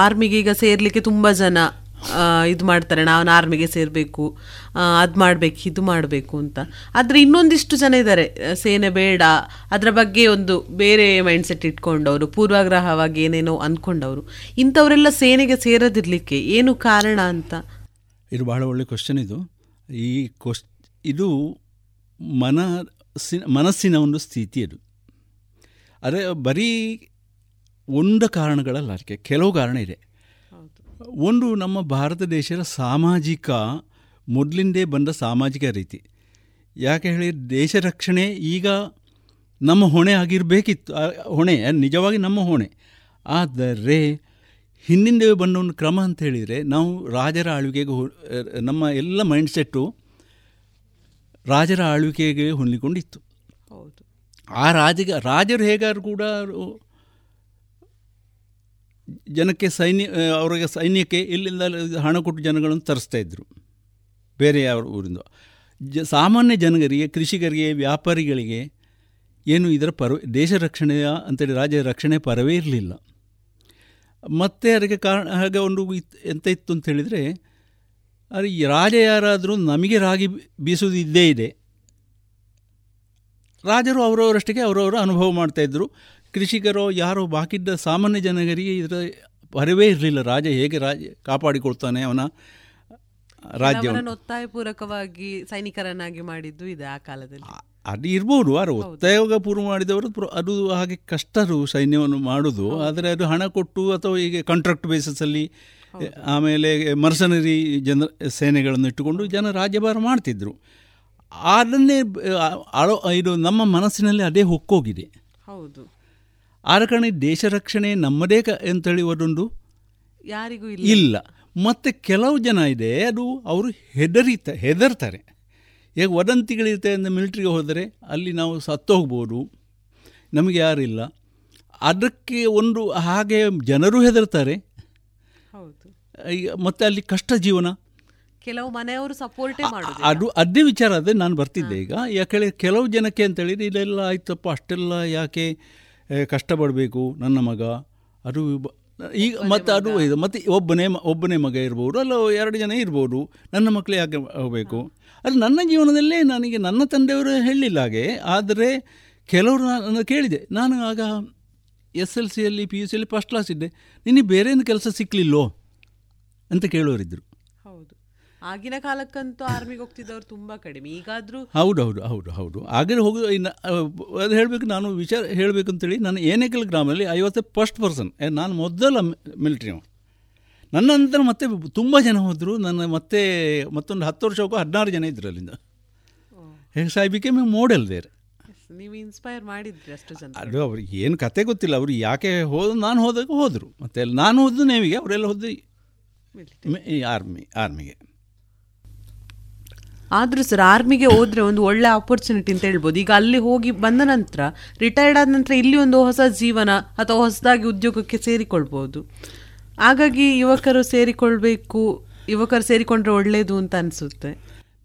[SPEAKER 9] ಆರ್ಮಿಗೆ ಈಗ ಸೇರ್ಲಿಕ್ಕೆ ತುಂಬ ಜನ ಇದು ಮಾಡ್ತಾರೆ. ನಾನು ಆರ್ಮಿಗೆ ಸೇರಬೇಕು ಅದು ಮಾಡಬೇಕು, ಇದು ಮಾಡಬೇಕು ಅಂತ. ಆದರೆ ಇನ್ನೊಂದಿಷ್ಟು ಜನ ಇದ್ದಾರೆ ಸೇನೆ ಬೇಡ, ಅದರ ಬಗ್ಗೆ ಒಂದು ಬೇರೆ ಮೈಂಡ್ಸೆಟ್ ಇಟ್ಕೊಂಡವರು, ಪೂರ್ವಾಗ್ರಹವಾಗಿ ಏನೇನೋ ಅಂದ್ಕೊಂಡವರು ಇಂಥವರೆಲ್ಲ ಸೇನೆಗೆ ಸೇರದಿರಲಿಕ್ಕೆ ಏನು ಕಾರಣ ಅಂತ?
[SPEAKER 10] ಇದು ಬಹಳ ಒಳ್ಳೆ ಕ್ವಶನ್ ಇದು. ಈ ಕ್ವಶ್ ಇದು ಮನಸ್ಸಿನ ಮನಸ್ಸಿನ ಒಂದು ಸ್ಥಿತಿ ಅದು. ಅದೇ ಬರೀ ಒಂದು ಕಾರಣಗಳಲ್ಲ ಅದಕ್ಕೆ ಕೆಲವು ಕಾರಣ ಇದೆ. ಒಂದು ನಮ್ಮ ಭಾರತ ದೇಶದ ಸಾಮಾಜಿಕ ಮೊದಲಿಂದೇ ಬಂದ ಸಾಮಾಜಿಕ ರೀತಿ. ಯಾಕೆ ಹೇಳಿ ದೇಶ ರಕ್ಷಣೆ ಈಗ ನಮ್ಮ ಹೊಣೆ ಆಗಿರಬೇಕಿತ್ತು ಹೊಣೆ ನಿಜವಾಗಿ ನಮ್ಮ ಹೊಣೆ. ಆದರೆ ಹಿಂದಿಂದೇ ಬಂದ ಒಂದು ಕ್ರಮ ಅಂತ ಹೇಳಿದರೆ ನಾವು ರಾಜರ ಆಳ್ವಿಕೆಗೆ ನಮ್ಮ ಎಲ್ಲ ಮೈಂಡ್ಸೆಟ್ಟು ರಾಜರ ಆಳ್ವಿಕೆಗೆ ಹೊಂದಿಕೊಂಡಿತ್ತು.
[SPEAKER 9] ಹೌದು.
[SPEAKER 10] ಆ ರಾಜಗ ರಾಜರು ಹೇಗಾದ್ರು ಕೂಡ ಜನಕ್ಕೆ ಸೈನ್ಯ ಅವರಿಗೆ ಸೈನ್ಯಕ್ಕೆ ಇಲ್ಲಿಂದ ಹಣ ಕೊಟ್ಟು ಜನಗಳನ್ನು ತರಿಸ್ತಾ ಇದ್ದರು ಬೇರೆ ಯಾವ ಊರಿಂದ. ಜ, ಸಾಮಾನ್ಯ ಜನಗರಿಗೆ ಕೃಷಿಕರಿಗೆ, ವ್ಯಾಪಾರಿಗಳಿಗೆ ಏನು ಇದರ ಪರ ದೇಶ ರಕ್ಷಣೆಯ ಅಂತೇಳಿ ರಾಜ್ಯ ರಕ್ಷಣೆ ಪರವೇ ಇರಲಿಲ್ಲ. ಮತ್ತೆ ಅದಕ್ಕೆ ಕಾರಣ, ಹಾಗೆ ಒಂದು ಎಂತ ಇತ್ತು ಅಂತ ಹೇಳಿದರೆ ಅದು ರಾಜ ಯಾರಾದರೂ ನಮಗೆ ರಾಗಿ ಬೀಸೋದು ಇದ್ದೇ ಇದೆ. ರಾಜರು ಅವರವರಷ್ಟಿಗೆ ಅವರವರು ಅನುಭವ ಮಾಡ್ತಾಯಿದ್ರು ಕೃಷಿಕರು ಯಾರೋ ಬಾಕಿದ್ದ ಸಾಮಾನ್ಯ ಜನಗರಿಗೆ ಇದರ ಪರಿವೇ ಇರಲಿಲ್ಲ. ರಾಜ ಹೇಗೆ ರಾಜ ಕಾಪಾಡಿಕೊಳ್ತಾನೆ ಅವನ ರಾಜ್ಯವನ್ನು?
[SPEAKER 9] ಒತ್ತಾಯಪೂರ್ವಕವಾಗಿ ಸೈನಿಕರನ್ನಾಗಿ ಮಾಡಿದ್ದು ಇದೆ ಆ ಕಾಲದಲ್ಲಿ.
[SPEAKER 10] ಅದು ಇರ್ಬೋದು. ಅವರು ಒತ್ತಾಯೋಗ ಪೂರ್ವ ಮಾಡಿದವರು ಅದು ಹಾಗೆ ಕಷ್ಟರು ಸೈನ್ಯವನ್ನು ಮಾಡೋದು. ಆದರೆ ಅದು ಹಣ ಕೊಟ್ಟು ಅಥವಾ ಈಗ ಕಾಂಟ್ರಾಕ್ಟ್ ಬೇಸಿಸಲ್ಲಿ ಆಮೇಲೆ ಮರ್ಸನರಿ ಜನ ಸೇನೆಗಳನ್ನು ಇಟ್ಟುಕೊಂಡು ಜನ ರಾಜ್ಯಭಾರ ಮಾಡ್ತಿದ್ರು. ಅದನ್ನೇ ಇದು ನಮ್ಮ ಮನಸ್ಸಿನಲ್ಲಿ ಅದೇ ಹೊಕ್ಕೋಗಿದೆ.
[SPEAKER 9] ಹೌದು.
[SPEAKER 10] ಆದ ಕಾರಣ ದೇಶ ರಕ್ಷಣೆ ನಮ್ಮದೇ ಕ ಅಂತೇಳಿ ಒಂದೊಂದು
[SPEAKER 9] ಯಾರಿಗೂ ಇಲ್ಲ.
[SPEAKER 10] ಇಲ್ಲ. ಮತ್ತು ಕೆಲವು ಜನ ಇದೆ ಅದು ಅವರು ಹೆದರಿತ ಹೆದರ್ತಾರೆ. ಈಗ ವದಂತಿಗಳಿರುತ್ತೆ ಅಂದರೆ ಮಿಲಿಟ್ರಿಗೆ ಹೋದರೆ ಅಲ್ಲಿ ನಾವು ಸತ್ತೋಗ್ಬೋದು ನಮಗೆ ಯಾರಿಲ್ಲ. ಅದಕ್ಕೆ ಒಂದು ಹಾಗೆ ಜನರು ಹೆದರ್ತಾರೆ.
[SPEAKER 9] ಹೌದು.
[SPEAKER 10] ಈಗ ಮತ್ತು ಅಲ್ಲಿ ಕಷ್ಟ ಜೀವನ.
[SPEAKER 9] ಕೆಲವು ಮನೆಯವರು ಸಪೋರ್ಟ್ ಮಾಡುದು
[SPEAKER 10] ಅದು ಅದೇ ವಿಚಾರ ಅದೇ ನಾನು ಬರ್ತಿದ್ದೆ ಈಗ. ಯಾಕೆ ಕೆಲವು ಜನಕ್ಕೆ ಅಂತೇಳಿದ್ರೆ ಇದೆಲ್ಲ ಆಯ್ತಪ್ಪ ಅಷ್ಟೆಲ್ಲ ಯಾಕೆ ಕಷ್ಟಪಡಬೇಕು ನನ್ನ ಮಗ ಅದು ಬ- ಈಗ ಮತ್ತು ಅದು ಇದು ಮತ್ತು ಒಬ್ಬನೇ ಮ- ಒಬ್ಬನೇ ಮಗ ಇರ್ಬೋದು ಅಲ್ಲ ಎರಡು ಜನ ಇರ್ಬೋದು ನನ್ನ ಮಕ್ಕಳು ಯಾಕೆ ಹೋಗಬೇಕು? ಅದು ನನ್ನ ಜೀವನದಲ್ಲೇ ನನಗೆ ನನ್ನ ತಂದೆಯವರು ಹೇಳಿಲ್ಲ ಹಾಗೆ ಆದರೆ ಕೆಲವರು ನಾನು ಕೇಳಿದೆ. ನಾನು ಆಗ ಎಸ್ ಎಲ್ ಸಿಯಲ್ಲಿ ಪಿ ಯು ಸಿಯಲ್ಲಿ ಫಸ್ಟ್ ಕ್ಲಾಸ್ ಇದ್ದೆ. ನಿನಗೆ ಬೇರೆ ಏನು ಕೆಲಸ ಸಿಕ್ಕಲಿಲ್ಲೋ ಅಂತ ಕೇಳೋರಿದ್ದರು
[SPEAKER 9] ಆಗಿನ ಕಾಲಕ್ಕಂತೂ ಆರ್ಮಿಗೆ ಹೋಗ್ತಿದ್ದವ್ರು ತುಂಬಾ ಕಡಿಮೆ. ಈಗಾದರೂ
[SPEAKER 10] ಹೌದು ಹೌದು ಹೌದು ಹೌದು. ಹೋಗು ಇನ್ನು ಅದು ಹೇಳಬೇಕು ನಾನು ವಿಚಾರ ಹೇಳಬೇಕು ಅಂತೇಳಿ ನಾನು ಏನೇಕಲ್ ಗ್ರಾಮದಲ್ಲಿ ಐವತ್ತು ಫಸ್ಟ್ ಪರ್ಸನ್ ನಾನು ಮೊದಲ ಮಿಲಿಟ್ರಿ ನನ್ನ ನಂತರ ಮತ್ತೆ ತುಂಬ ಜನ ಹೋದರು ನನ್ನ ಮತ್ತೆ ಮತ್ತೊಂದು ಹತ್ತು ವರ್ಷ ಹೋಗೋ ಹದಿನಾರು ಜನ ಇದ್ರು ಅಲ್ಲಿಂದ. ಸಾಯಿ ಬಿಕೆಮೆ ಮೋಡೆಲ್ ದೇರ್
[SPEAKER 9] ನೀವು ಇನ್ಸ್ಪೈರ್ ಮಾಡಿದ್ರಿ ಅಷ್ಟು ಜನ.
[SPEAKER 10] ಅದು ಅವ್ರಿಗೆ ಏನು ಕತೆ ಗೊತ್ತಿಲ್ಲ ಅವರು ಯಾಕೆ ಹೋದ ನಾನು ಹೋದಾಗ ಹೋದರು. ಮತ್ತೆ ನಾನು ಹೋದ್ದು ನೇವಿಗೆ ಅವರೆಲ್ಲ ಹೋದ್ದು ಆರ್ಮಿ ಆರ್ಮಿಗೆ
[SPEAKER 9] ಆದ್ರೂ ಸರ್ ಆರ್ಮಿಗೆ ಹೋದ್ರೆ ಒಂದು ಒಳ್ಳೆ ಆಪರ್ಚುನಿಟಿ ಅಂತ ಹೇಳ್ಬೋದು. ಈಗ ಅಲ್ಲಿ ಹೋಗಿ ಬಂದ ನಂತರ ರಿಟೈರ್ಡ್ ಆದ ನಂತರ ಇಲ್ಲಿ ಒಂದು ಹೊಸ ಜೀವನ ಅಥವಾ ಹೊಸದಾಗಿ ಉದ್ಯೋಗಕ್ಕೆ ಸೇರಿಕೊಳ್ಬಹುದು ಹಾಗಾಗಿ ಯುವಕರು ಸೇರಿಕೊಳ್ಬೇಕು ಯುವಕರು ಸೇರಿಕೊಂಡ್ರೆ ಒಳ್ಳೇದು ಅಂತ ಅನಿಸುತ್ತೆ.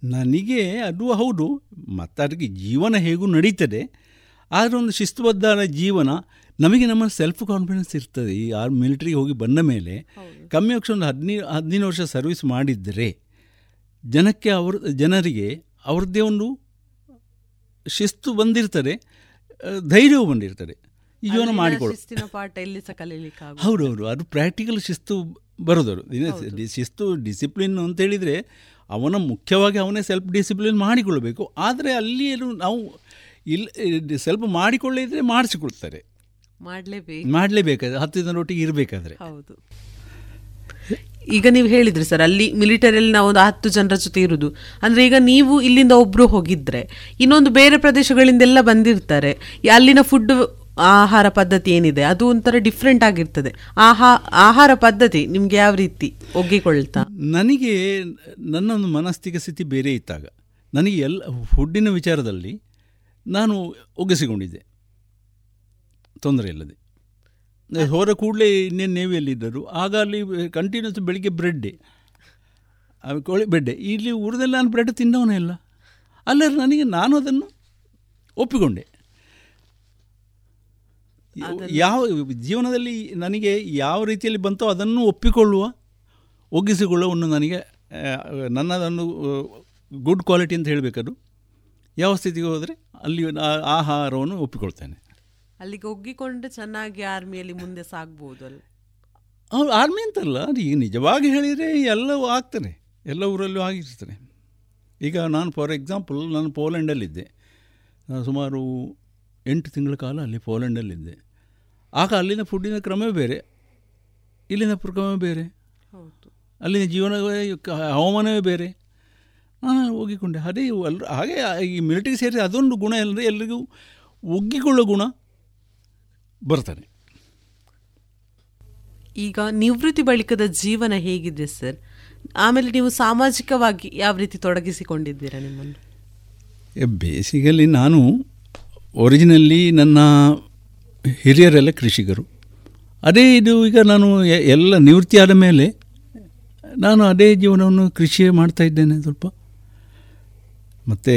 [SPEAKER 10] ನನಗೆ ಅದು ಹೌದು ಮತ್ತು ಅದಕ್ಕೆ ಜೀವನ ಹೇಗೂ ನಡೀತದೆ. ಆದರೆ ಒಂದು ಶಿಸ್ತುಬದ್ಧ ಜೀವನ ನಮಗೆ ನಮ್ಮ ಸೆಲ್ಫ್ ಕಾನ್ಫಿಡೆನ್ಸ್ ಇರ್ತದೆ. ಈ ಆರ್ ಮಿಲಿಟ್ರಿಗೆ ಹೋಗಿ ಬಂದ ಮೇಲೆ ಕಮ್ಮಿ ಪಕ್ಷ ಒಂದು ಹದಿನೈದು ಹದಿನೈದು ವರ್ಷ ಸರ್ವಿಸ್ ಮಾಡಿದರೆ ಜನಕ್ಕೆ ಅವ್ರ ಜನರಿಗೆ ಅವ್ರದ್ದೇ ಒಂದು ಶಿಸ್ತು ಬಂದಿರ್ತಾರೆ ಧೈರ್ಯವೂ ಬಂದಿರ್ತದೆ.
[SPEAKER 9] ಅಲ್ಲಿನ
[SPEAKER 10] ಹೌದು
[SPEAKER 9] ಶಿಸ್ತಿನ ಪಾಠ ಎಲ್ಲಿ ಸಹ ಕಲೀಲಿಕ್ಕೆ ಆಗುದು.
[SPEAKER 10] ಹೌದೌದು ಅದು ಪ್ರಾಕ್ಟಿಕಲ್ ಶಿಸ್ತು ಬರೋದವರು ಶಿಸ್ತು ಡಿಸಿಪ್ಲಿನ್ ಅಂತೇಳಿದರೆ ಅವನ ಮುಖ್ಯವಾಗಿ ಅವನೇ ಸೆಲ್ಫ್ ಡಿಸಿಪ್ಲಿನ್ ಮಾಡಿಕೊಳ್ಬೇಕು ಆದರೆ ಅಲ್ಲಿ ಏನು ನಾವು ಇಲ್ಲಿ ಸ್ವಲ್ಪ ಮಾಡಿಕೊಳ್ಳಿದ್ರೆ ಮಾಡಿಸಿಕೊಳ್ತಾರೆ
[SPEAKER 9] ಮಾಡಲೇಬೇಕು.
[SPEAKER 10] ಮಾಡಲೇಬೇಕಾದ್ರೆ ಹತ್ತು ಜನರೊಟ್ಟಿಗೆ ಇರಬೇಕಾದ್ರೆ.
[SPEAKER 9] ಹೌದು. ಈಗ ನೀವು ಹೇಳಿದ್ರಿ ಸರ್, ಅಲ್ಲಿ ಮಿಲಿಟರಿಯಲ್ಲಿ ನಾವು ಒಂದು ಹತ್ತು ಜನರ ಜೊತೆ ಇರುವುದು ಅಂದರೆ ಈಗ ನೀವು ಇಲ್ಲಿಂದ ಒಬ್ಬರು ಹೋಗಿದ್ರೆ, ಇನ್ನೊಂದು ಬೇರೆ ಪ್ರದೇಶಗಳಿಂದೆಲ್ಲ ಬಂದಿರ್ತಾರೆ. ಅಲ್ಲಿನ ಫುಡ್ ಆಹಾರ ಪದ್ಧತಿ ಏನಿದೆ, ಅದು ಒಂಥರ ಡಿಫ್ರೆಂಟ್ ಆಗಿರ್ತದೆ. ಆಹಾ, ಆಹಾರ ಪದ್ಧತಿ ನಿಮ್ಗೆ ಯಾವ ರೀತಿ ಒಗ್ಗಿಕೊಳ್ತಾ?
[SPEAKER 10] ನನಗೆ ನನ್ನೊಂದು ಮನಸ್ಥಿಕ ಸ್ಥಿತಿ ಬೇರೆ ಇತ್ತಾಗ. ನನಗೆ ಎಲ್ಲ ಫುಡ್ಡಿನ ವಿಚಾರದಲ್ಲಿ ನಾನು ಒಗ್ಗಿಸಿಕೊಂಡಿದ್ದೆ. ತೊಂದರೆ ಇಲ್ಲದೆ. ಹೋದ ಕೂಡಲೇ ಇನ್ನೇನು ನೇವಿಯಲ್ಲಿದ್ದರು ಆಗ ಅಲ್ಲಿ ಕಂಟಿನ್ಯೂಸ್ ಬೆಳಿಗ್ಗೆ ಬ್ರೆಡ್ಡೆ ಕೋಳಿ ಬ್ರೆಡ್ಡೆ ಇಲ್ಲಿ ಊರದಲ್ಲಿ ನಾನು ಬ್ರೆಡ್ ತಿನ್ನವನೇ ಇಲ್ಲ. ಅಲ್ಲರ ನನಗೆ ನಾನು ಅದನ್ನು ಒಪ್ಪಿಕೊಂಡೆ. ಯಾವ ಜೀವನದಲ್ಲಿ ನನಗೆ ಯಾವ ರೀತಿಯಲ್ಲಿ ಬಂತೋ ಅದನ್ನು ಒಪ್ಪಿಕೊಳ್ಳುವ ಒಗ್ಗಿಸಿಕೊಳ್ಳುವ ನನಗೆ ನನ್ನದನ್ನು ಗುಡ್ ಕ್ವಾಲಿಟಿ ಅಂತ ಹೇಳಬೇಕದು. ಯಾವ ಸ್ಥಿತಿಗೆ ಹೋದರೆ ಅಲ್ಲಿ ಆಹಾರವನ್ನು ಒಪ್ಪಿಕೊಳ್ತೇನೆ.
[SPEAKER 9] ಅಲ್ಲಿಗೆ ಒಗ್ಗಿಕೊಂಡ್ರೆ ಚೆನ್ನಾಗಿ ಆರ್ಮಿಯಲ್ಲಿ ಮುಂದೆ ಸಾಗ್ಬೋದು ಅಲ್ಲಿ.
[SPEAKER 10] ಅವ್ರು ಆರ್ಮಿ ಅಂತಲ್ಲ ಈಗ ನಿಜವಾಗಿ ಹೇಳಿದರೆ ಎಲ್ಲವೂ ಆಗ್ತಾನೆ ಎಲ್ಲ ಊರಲ್ಲೂ ಆಗಿರ್ತಾನೆ ಈಗ ನಾನು ಫಾರ್ ಎಕ್ಸಾಂಪಲ್ ನಾನು ಪೋಲೆಂಡಲ್ಲಿದ್ದೆ. ನಾನು ಸುಮಾರು ಎಂಟು ತಿಂಗಳ ಕಾಲ ಅಲ್ಲಿ ಪೋಲೆಂಡಲ್ಲಿದ್ದೆ. ಆಗ ಅಲ್ಲಿನ ಫುಡ್ಡಿನ ಕ್ರಮವೇ ಬೇರೆ ಇಲ್ಲಿನ ಕ್ರಮ ಬೇರೆ.
[SPEAKER 9] ಹೌದು.
[SPEAKER 10] ಅಲ್ಲಿನ ಜೀವನ ಹವಾಮಾನವೇ ಬೇರೆ. ನಾನು ಒಗ್ಗಿಕೊಂಡೆ. ಅದೇ ಅಲ್ಲ ಹಾಗೆ ಈ ಮಿಲಿಟರಿ ಸೇರಿ ಅದೊಂದು ಗುಣ ಎಲ್ಲರೂ ಎಲ್ರಿಗೂ ಒಗ್ಗಿಕೊಳ್ಳೋ ಗುಣ. ಬರ್ತಾನೆ.
[SPEAKER 9] ಈಗ ನಿವೃತ್ತಿ ಬಳಿಕದ ಜೀವನ ಹೇಗಿದೆ ಸರ್? ಆಮೇಲೆ ನೀವು ಸಾಮಾಜಿಕವಾಗಿ ಯಾವ ರೀತಿ ತೊಡಗಿಸಿಕೊಂಡಿದ್ದೀರಾ ನಿಮ್ಮನ್ನು?
[SPEAKER 10] ಬೇಸಿಕಲಿ ನಾನು ಒರಿಜಿನಲ್ಲಿ ನನ್ನ ಹಿರಿಯರೆಲ್ಲ ಕೃಷಿಕರು. ಅದೇ ಇದು ಈಗ ನಾನು ಎಲ್ಲ ನಿವೃತ್ತಿ ಆದ ಮೇಲೆ ನಾನು ಅದೇ ಜೀವನವನ್ನು ಕೃಷಿ ಮಾಡ್ತಾ ಇದ್ದೇನೆ ಸ್ವಲ್ಪ. ಮತ್ತು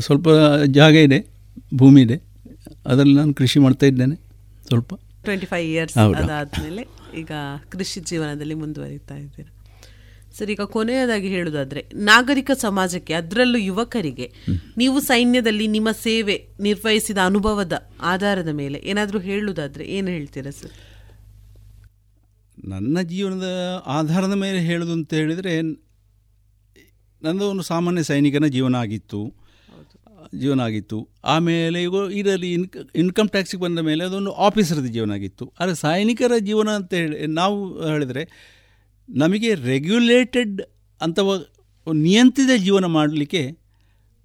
[SPEAKER 10] ಸ್ವಲ್ಪ ಜಾಗ ಇದೆ ಭೂಮಿ ಇದೆ. ಅದರಲ್ಲಿ ನಾನು ಕೃಷಿ ಮಾಡ್ತಾ ಇದ್ದೇನೆ ಸ್ವಲ್ಪ.
[SPEAKER 9] ಟ್ವೆಂಟಿ ಫೈವ್ ಇಯರ್ಸ್ ಅದಾದಮೇಲೆ ಈಗ ಕೃಷಿ ಜೀವನದಲ್ಲಿ ಮುಂದುವರಿತಾ ಇದ್ದೀರಾ? ಸರ್ ಈಗ ಕೊನೆಯದಾಗಿ ಹೇಳುದಾದ್ರೆ ನಾಗರಿಕ ಸಮಾಜಕ್ಕೆ ಅದರಲ್ಲೂ ಯುವಕರಿಗೆ ನೀವು ಸೈನ್ಯದಲ್ಲಿ ನಿಮ್ಮ ಸೇವೆ ನಿರ್ವಹಿಸಿದ ಅನುಭವದ ಆಧಾರದ ಮೇಲೆ ಏನಾದರೂ ಹೇಳುವುದಾದ್ರೆ ಏನು ಹೇಳ್ತೀರಾ ಸರ್?
[SPEAKER 10] ನನ್ನ ಜೀವನದ ಆಧಾರದ ಮೇಲೆ ಹೇಳೋದು ಅಂತ ಹೇಳಿದರೆ ನನ್ನದು ಒಂದು ಸಾಮಾನ್ಯ ಸೈನಿಕನ ಜೀವನ ಆಗಿತ್ತು. ಜೀವನ ಆಗಿತ್ತು ಆಮೇಲೆ ಇವು ಇದರಲ್ಲಿ ಇನ್ಕ ಇನ್ಕಮ್ ಟ್ಯಾಕ್ಸಿಗೆ ಬಂದ ಮೇಲೆ ಅದೊಂದು ಆಫೀಸರ್ದ ಜೀವನ ಆಗಿತ್ತು ಆದರೆ ಸೈನಿಕರ ಜೀವನ ಅಂತ ಹೇಳಿ, ನಾವು ಹೇಳಿದರೆ ನಮಗೆ ರೆಗ್ಯುಲೇಟೆಡ್ ಅಂತ ನಿಯಂತ್ರಿತ ಜೀವನ ಮಾಡಲಿಕ್ಕೆ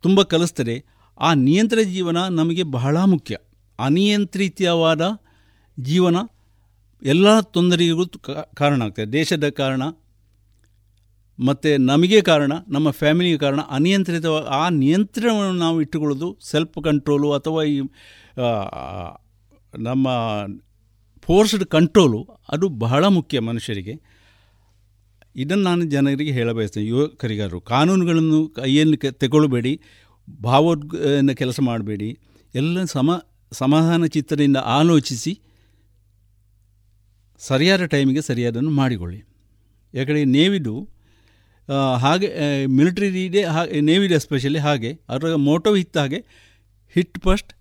[SPEAKER 10] ತುಂಬ ಕಲಿಸ್ತದೆ. ಆ ನಿಯಂತ್ರಿತ ಜೀವನ ನಮಗೆ ಬಹಳ ಮುಖ್ಯ. ಅನಿಯಂತ್ರಿತವಾದ ಜೀವನ ಎಲ್ಲ ತೊಂದರೆಗೂ ಕಾರಣ ಆಗ್ತದೆ. ದೇಶದ ಕಾರಣ ಮತ್ತು ನಮಗೆ ಕಾರಣ, ನಮ್ಮ ಫ್ಯಾಮಿಲಿಗೆ ಕಾರಣ, ಅನಿಯಂತ್ರಿತ, ಆ ನಿಯಂತ್ರಣವನ್ನು ನಾವು ಇಟ್ಟುಕೊಳ್ಳೋದು ಸೆಲ್ಫ್ ಕಂಟ್ರೋಲು ಅಥವಾ ಈ ನಮ್ಮ ಫೋರ್ಸ್ಡ್ ಕಂಟ್ರೋಲು ಅದು ಬಹಳ ಮುಖ್ಯ ಮನುಷ್ಯರಿಗೆ. ಇದನ್ನು ನಾನು ಜನರಿಗೆ ಹೇಳಬಯಸ್ತೇನೆ. ಯುವಕರಿಗಾರರು ಕಾನೂನುಗಳನ್ನು ಕೈಯಲ್ಲಿ ತೆಗೊಳ್ಬೇಡಿ ಭಾವೋದ್ನ ಕೆಲಸ ಮಾಡಬೇಡಿ, ಎಲ್ಲ ಸಮ, ಸಮಾಧಾನ ಚಿತ್ತದಿಂದ ಆಲೋಚಿಸಿ, ಸರಿಯಾದ ಟೈಮಿಗೆ ಸರಿಯಾದನ್ನು ಮಾಡಿಕೊಳ್ಳಿ. ಯಾಕಂದರೆ ನೇವಿದು ಹಾಗೆ ಮಿಲಿಟ್ರಿ ಇದೆ ಹಾಗೆ ನೇವಿಡ್ ಎಸ್ಪೆಷಲಿ ಹಾಗೆ. ಅದರ ಮೋಟೋ ಇತ್ತ ಹಾಗೆ hit first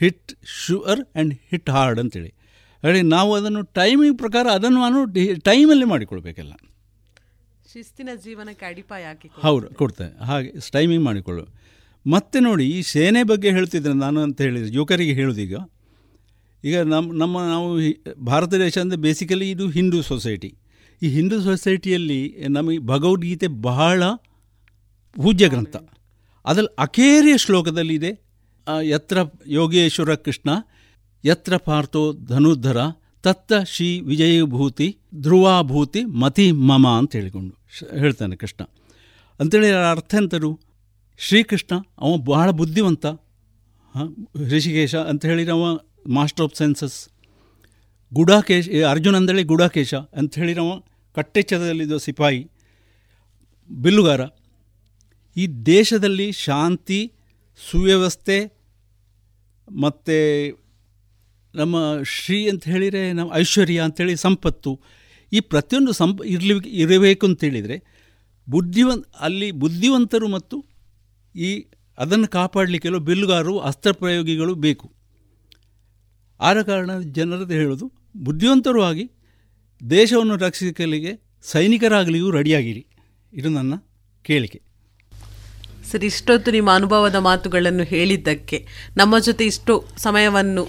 [SPEAKER 10] hit sure and hit hard ಅಂತೇಳಿ. ಹೇಳಿ ನಾವು ಅದನ್ನು ಟೈಮಿಂಗ್ ಪ್ರಕಾರ ಅದನ್ನು ನಾನು ಟೈಮಲ್ಲಿ ಮಾಡಿಕೊಳ್ಬೇಕಲ್ಲ.
[SPEAKER 9] ಶಿಸ್ತಿನ ಜೀವನಕ್ಕೆ ಅಡಿಪಾಯ ಹಾಕಿ
[SPEAKER 10] ಹೌದು ಕೊಡ್ತೇನೆ. ಹಾಗೆ ಟೈಮಿಂಗ್ ಮಾಡಿಕೊಳ್ಳು. ಮತ್ತೆ ನೋಡಿ ಈ ಸೇನೆ ಬಗ್ಗೆ ಹೇಳ್ತಿದ್ರೆ ನಾನು ಅಂತ ಹೇಳಿದರೆ ಯುವಕರಿಗೆ ಹೇಳೋದೀಗ ಈಗ ನಮ್ಮ ನಮ್ಮ ನಾವು ಭಾರತ ದೇಶ ಅಂದರೆ ಬೇಸಿಕಲಿ ಇದು ಹಿಂದೂ ಸೊಸೈಟಿ ಈ ಹಿಂದೂ ಸೊಸೈಟಿಯಲ್ಲಿ ನಮಗೆ ಭಗವದ್ಗೀತೆ ಬಹಳ ಪೂಜ್ಯ ಗ್ರಂಥ. ಅದರಲ್ಲಿ ಅಖೇರಿಯ ಶ್ಲೋಕದಲ್ಲಿದೆ ಯತ್ರ ಯೋಗೇಶ್ವರ ಕೃಷ್ಣ, ಯತ್ರ ಪಾರ್ಥೋ ಧನುರ್ಧರ, ತತ್ತ ಶ್ರೀ ವಿಜಯಭೂತಿ ಧ್ರುವಾಭೂತಿ ಮತಿ ಮಮ ಅಂತ ಹೇಳಿಕೊಂಡು ಹೇಳ್ತಾನೆ ಕೃಷ್ಣ. ಅಂತೇಳಿ ಅರ್ಥ ಎಂತರು? ಶ್ರೀಕೃಷ್ಣ, ಅವ ಬಹಳ ಬುದ್ಧಿವಂತ. ಹಾಂ, ಋಷಿಕೇಶ ಅಂತ ಹೇಳಿದ್ರೆ ಅವ master of sciences Gudakesh Arjun ಅಂದಳೆ Gudakesha ಅಂತ ನಾವು ಕಟ್ಟೆಚ್ಚರದಲ್ಲಿದ್ದ ಸಿಪಾಯಿ, ಬಿಲ್ಲುಗಾರ. ಈ ದೇಶದಲ್ಲಿ ಶಾಂತಿ, ಸುವ್ಯವಸ್ಥೆ, ಮತ್ತು ನಮ್ಮ ಶ್ರೀ ಅಂತ ಹೇಳಿದರೆ ನಮ್ಮ ಐಶ್ವರ್ಯ ಅಂಥೇಳಿ ಸಂಪತ್ತು, ಈ ಪ್ರತಿಯೊಂದು ಸಂಪ, ಇರಲಿ, ಇರಬೇಕು ಅಂತೇಳಿದರೆ ಬುದ್ಧಿವಂತ, ಅಲ್ಲಿ ಬುದ್ಧಿವಂತರು ಮತ್ತು ಈ ಅದನ್ನು ಕಾಪಾಡಲಿಕ್ಕೆಲ್ಲ ಬಿಲ್ಲುಗಾರರು ಅಸ್ತ್ರಪ್ರಯೋಗಿಗಳು ಬೇಕು. ಆದ ಕಾರಣ ಜನರದ್ದು ಹೇಳೋದು ಬುದ್ಧಿವಂತರು ಆಗಿ ದೇಶವನ್ನು ರಕ್ಷಿಸಲಿಕ್ಕೆ ಸೈನಿಕರಾಗಲಿಯೂ ರೆಡಿಯಾಗಿರಿ. ಇದು ನನ್ನ ಕೇಳಿಕೆ.
[SPEAKER 9] ಸರ್ ಇಷ್ಟೊತ್ತು ನಿಮ್ಮ ಅನುಭವದ ಮಾತುಗಳನ್ನು ಹೇಳಿದ್ದಕ್ಕೆ ನಮ್ಮ ಜೊತೆ ಇಷ್ಟು ಸಮಯವನ್ನು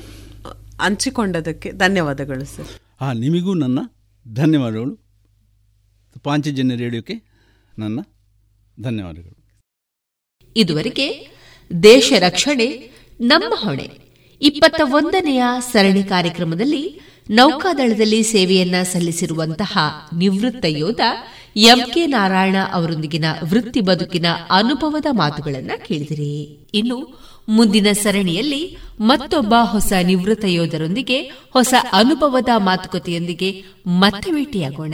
[SPEAKER 9] ಹಂಚಿಕೊಂಡದಕ್ಕೆ ಧನ್ಯವಾದಗಳು ಸರ್.
[SPEAKER 10] ಹಾಂ ನಿಮಗೂ ನನ್ನ ಧನ್ಯವಾದಗಳು. ಪಾಂಚಜನ್ಯ ರೇಡಿಯೋಕ್ಕೆ ನನ್ನ ಧನ್ಯವಾದಗಳು.
[SPEAKER 1] ಇದುವರೆಗೆ ದೇಶ ರಕ್ಷಣೆ ನಮ್ಮ ಹೊಣೆ. ಇಪ್ಪತ್ತ ಒಂದನೆಯ ಸರಣಿ ಕಾರ್ಯಕ್ರಮದಲ್ಲಿ ನೌಕಾದಳದಲ್ಲಿ ಸೇವೆಯನ್ನ ಸಲ್ಲಿಸಿರುವಂತಹ ನಿವೃತ್ತ ಯೋಧ ಎಂಕೆ ನಾರಾಯಣ ಅವರೊಂದಿಗಿನ ವೃತ್ತಿ ಬದುಕಿನ ಅನುಭವದ ಮಾತುಗಳನ್ನು ಕೇಳಿದಿರಿ. ಇನ್ನು ಮುಂದಿನ ಸರಣಿಯಲ್ಲಿ ಮತ್ತೊಬ್ಬ ಹೊಸ ನಿವೃತ್ತ ಯೋಧರೊಂದಿಗೆ ಹೊಸ ಅನುಭವದ ಮಾತುಕತೆಯೊಂದಿಗೆ ಮತ್ತೆ ಭೇಟಿಯಾಗೋಣ.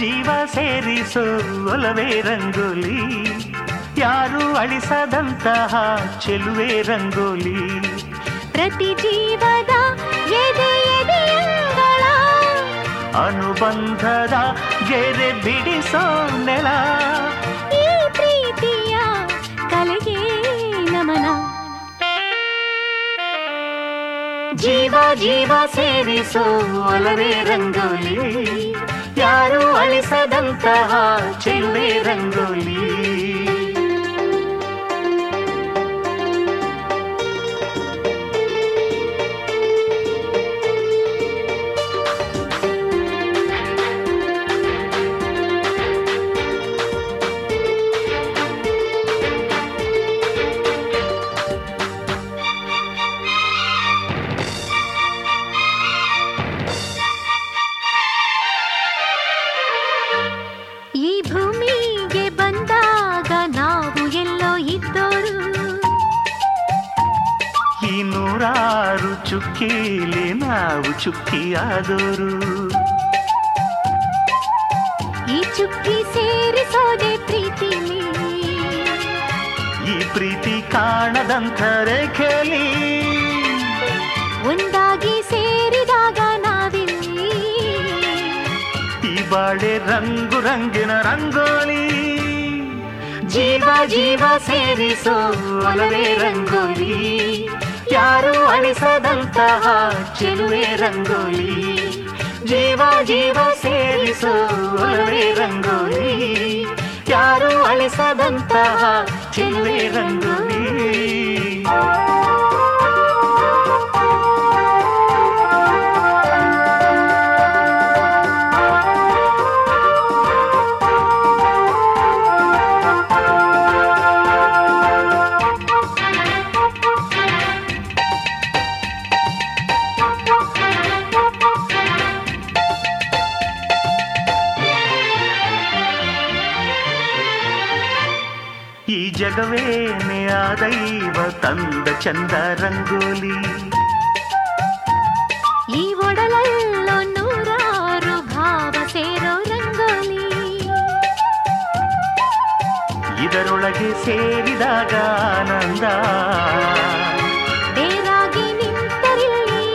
[SPEAKER 3] ಜೀವ ಸೇರಿಸೋ ಒಲವೇ ರಂಗೋಲಿ. ಯಾರು ಅಳಿಸದಂತಹ ಚೆಲುವೆ ರಂಗೋಲಿ. ಪ್ರತಿ ಜೀವದ
[SPEAKER 4] ಅನುಬಂಧದ ಗೆರೆ ಬಿಡಿಸೋ ನೆಲ.
[SPEAKER 3] ಈ ಪ್ರೀತಿಯ ಕಲೆಗೆ ನಮನ.
[SPEAKER 4] ಜೀವ ಜೀವ ಸೇರಿಸೋ ಒಲವೇ ರಂಗೋಲಿ. ಯಾರು ಅಳಿಸದಂತಹ ಚೆಲುವೆ ರಂಗೋಲಿ
[SPEAKER 3] ನಾವು
[SPEAKER 4] ಚುಕ್ಕಿಯಾದವರು.
[SPEAKER 3] ಈ ಚುಕ್ಕಿ ಸೇರಿಸೋದೆ ಪ್ರೀತಿ
[SPEAKER 4] ಈ ಪ್ರೀತಿ ಕಾಣದಂಥ ರೇಖೆಲಿ.
[SPEAKER 3] ಒಂದಾಗಿ ಸೇರಿದಾಗ ನಾವಿಲ್ಲಿ.
[SPEAKER 4] ಈ ಬಾಳೆ ರಂಗು ರಂಗಿನ ರಂಗೋಲಿ. ಜೀವ ಜೀವ ಸೇರಿಸೋ ಒಲವೇ ರಂಗೋಲಿ. ಯಾರು ಅಳಿಸದಂತಹ ಚೆಲುವೆ ರಂಗೋಲಿ ಜೀವ ಜೀವ ಸೇರಿಸೋ ರಂಗೋಲಿ. ಯಾರು ಅಳಿಸದಂತಹ ಚೆಲುವೆ ರಂಗೋಲಿ. ಜಗವೇನೆ ಆ ದೈವ ತಂದ ಚಂದ ರಂಗೋಲಿ
[SPEAKER 3] ಈ ಒಡಲಲ್ಲೋ ನೂರಾರು ಭಾವ ಸೇರೋ ರಂಗೋಲಿ.
[SPEAKER 4] ಇದರೊಳಗೆ ಸೇರಿದಾಗ ಆನಂದ.
[SPEAKER 3] ಬೇರಾಗಿ ನಿಂತರಿಲ್ಲಿ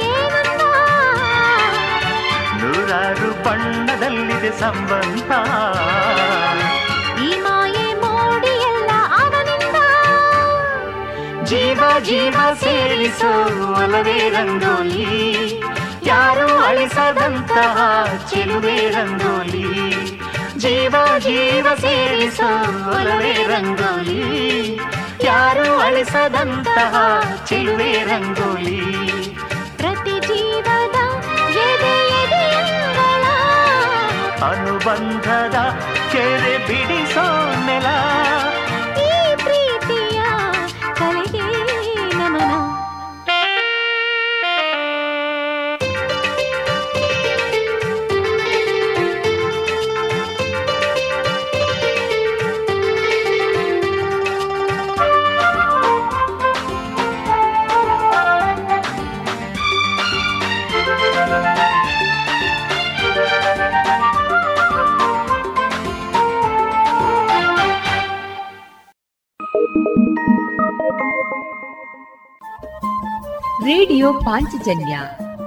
[SPEAKER 4] ನೂರಾರು ಬಣ್ಣದಲ್ಲಿದೆ ಸಂಬಂಧ. ಜೀವ ಜೀವ ಸೇರಿಸೋ ಒಲವೇ ರಂಗೋಲಿ. ಯಾರು ಅಳಿಸದಂತಹ ಚೆಲುವೆ ರಂಗೋಲಿ. ಜೀವ ಜೀವ ಸೇರಿಸೋ ಒಲವೇ ರಂಗೋಲಿ. ಯಾರು ಅಳಿಸದಂತಹ ಚೆಲುವೆ ರಂಗೋಲಿ.
[SPEAKER 3] ಪ್ರತಿ ಜೀವದ
[SPEAKER 4] ಅನುಬಂಧದ ಕೆರೆ ಬಿಡಿಸೋ ನೆಲ.
[SPEAKER 1] ಪಾಂಚಜನ್ಯ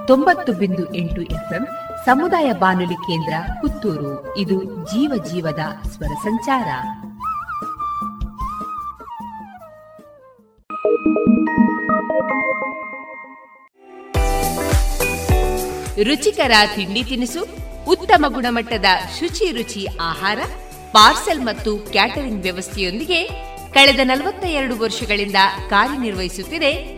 [SPEAKER 1] ತೊಂಬತ್ತು ಬಿಂದು ಎಂಟು ಎಫ್ಎಂ ಸಮುದಾಯ ಬಾನುಲಿ ಕೇಂದ್ರ ಪುತ್ತೂರು. ಇದು ಜೀವ ಜೀವದ ಸ್ವರ ಸಂಚಾರ. ರುಚಿಕರ ತಿಂಡಿ ತಿನಿಸು, ಉತ್ತಮ ಗುಣಮಟ್ಟದ ಶುಚಿ ರುಚಿ ಆಹಾರ, ಪಾರ್ಸೆಲ್ ಮತ್ತು ಕ್ಯಾಟರಿಂಗ್ ವ್ಯವಸ್ಥೆಯೊಂದಿಗೆ ಕಳೆದ ನಲವತ್ತ ಎರಡು ವರ್ಷಗಳಿಂದ ಕಾರ್ಯನಿರ್ವಹಿಸುತ್ತಿದೆ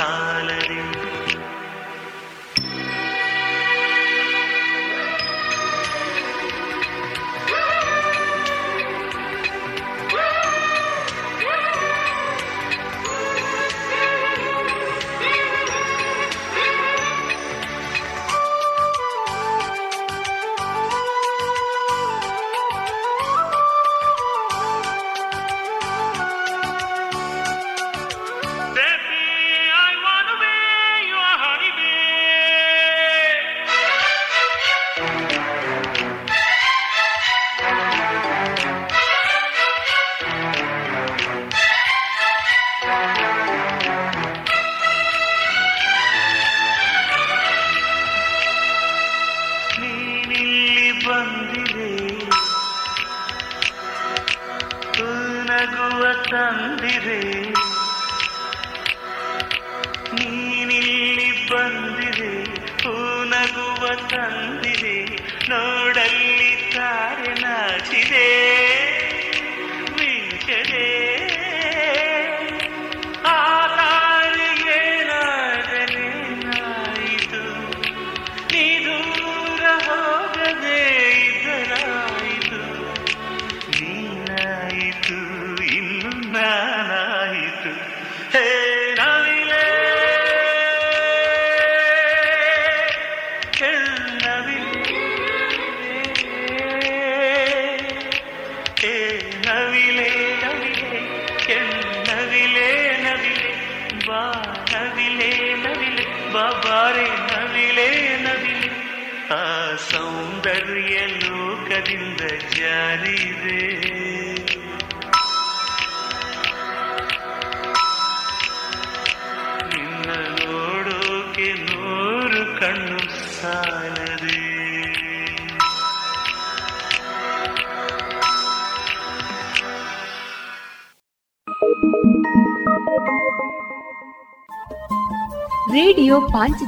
[SPEAKER 2] time.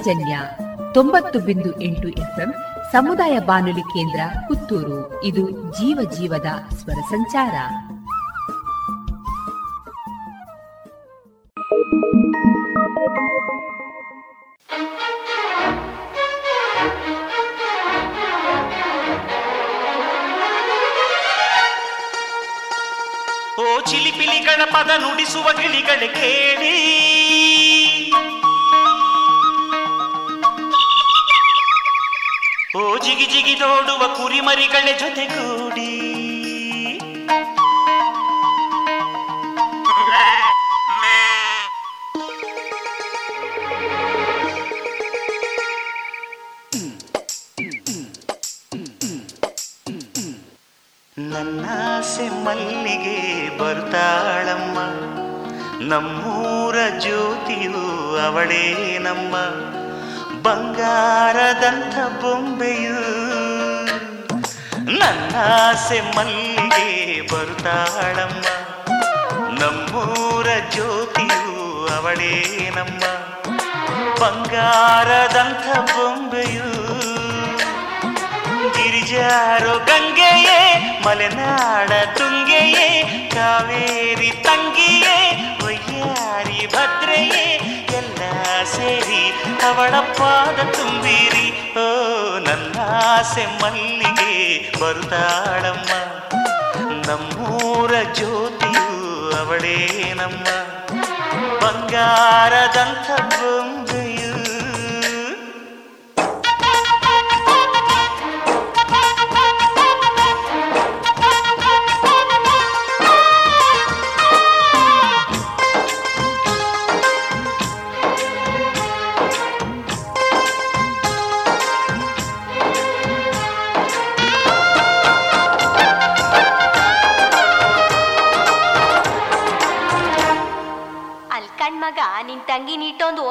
[SPEAKER 2] ಪಾಂಚಜನ್ಯ ತೊಂಬತ್ತು ಬಿಂದು ಎಂಟು ಎಫ್ಎಂ ಸಮುದಾಯ ಬಾನುಲಿ ಕೇಂದ್ರ ಪುತ್ತೂರು. ಇದು ಜೀವ ಜೀವದ ಸ್ವರ ಸಂಚಾರ.
[SPEAKER 4] ಓ ಚಿಲಿಪಿಲಿ ಗಣಪದ ನುಡಿಸುವ ಗಿಳಿಗಳ ಕುರಿಮರಿಗಳ ಜೊತೆಗೂಡಿ ನನ್ನಾಸೆ ಮಲ್ಲಿಗೆ ಬರ್ತಾಳಮ್ಮ. ನಮ್ಮೂರ ಜ್ಯೋತಿಯು ಅವಳೇ ನಮ್ಮ ಬಂಗಾರದಂಥ ಬೊಂಬೆಯು ನನ್ನಾಸೆ ಮಲ್ಲಿಗೆ ಬರುತ್ತಾಳಮ್ಮ. ನಮ್ಮೂರ ಜ್ಯೋತಿಯು ಅವಳೇ ನಮ್ಮ ಬಂಗಾರದಂಥ ಬೊಂಬೆಯು ಗಿರಿಜಾರೋ ಗಂಗೆಯೇ, ಮಲೆನಾಡ ತುಂಗೆಯೇ, ಕಾವೇರಿ ತಂಗಿಯೇ ವಯ್ಯಾರಿ ಭದ್ರೆಯೇ ಸೇರಿ ಅವಳ ಪಾದ ತುಂಬಿರಿ ಓ ನನ್ನ ಆಸೆ ಮಲ್ಲಿಗೆ ಬರುತ್ತಾಳಮ್ಮ ನಮ್ಮೂರ ಜ್ಯೋತಿಯು ಅವಳೇ ನಮ್ಮ ಬಂಗಾರದಂಥ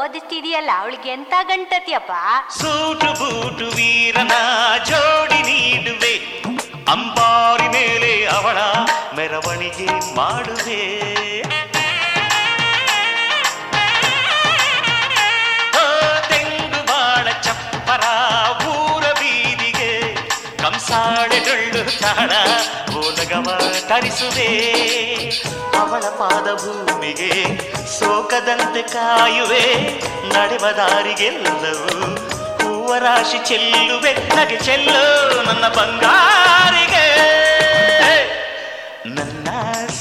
[SPEAKER 11] ಓದಿಸ್ತಿದೀಯಲ್ಲ, ಅವಳಿಗೆ ಎಂತ ಗಂಟತಿಯಪ್ಪ?
[SPEAKER 4] ಸೂಟು ಬೂಟು ವೀರನ ಜೋಡಿ ನೀಡುವೆ, ಅಂಬಾರಿ ಮೇಲೆ ಅವಳ ಮೆರವಣಿಗೆ ಮಾಡುವೆ. ತೆಂಗು ಚಪ್ಪರ ಊರ ಬೀದಿಗೆ ಕಂಸಾಳೆ ಡೊಳ್ಳು ತಾಳ ಓಲಗವ ತರಿಸುವೆ. ಅವಳ ಪಾದ ಭೂಮಿಗೆ ಶೋಕದಂತೆ ಕಾಯುವೆ ನಡೆವ ದಾರಿಗೆಲ್ಲವೂ. ಹೂವ ರಾಶಿ ಚೆಲ್ಲುವೆ, ನಗೆ ಚೆಲ್ಲು ನನ್ನ ಬಂಗಾರಿಗೆ. ನನ್ನ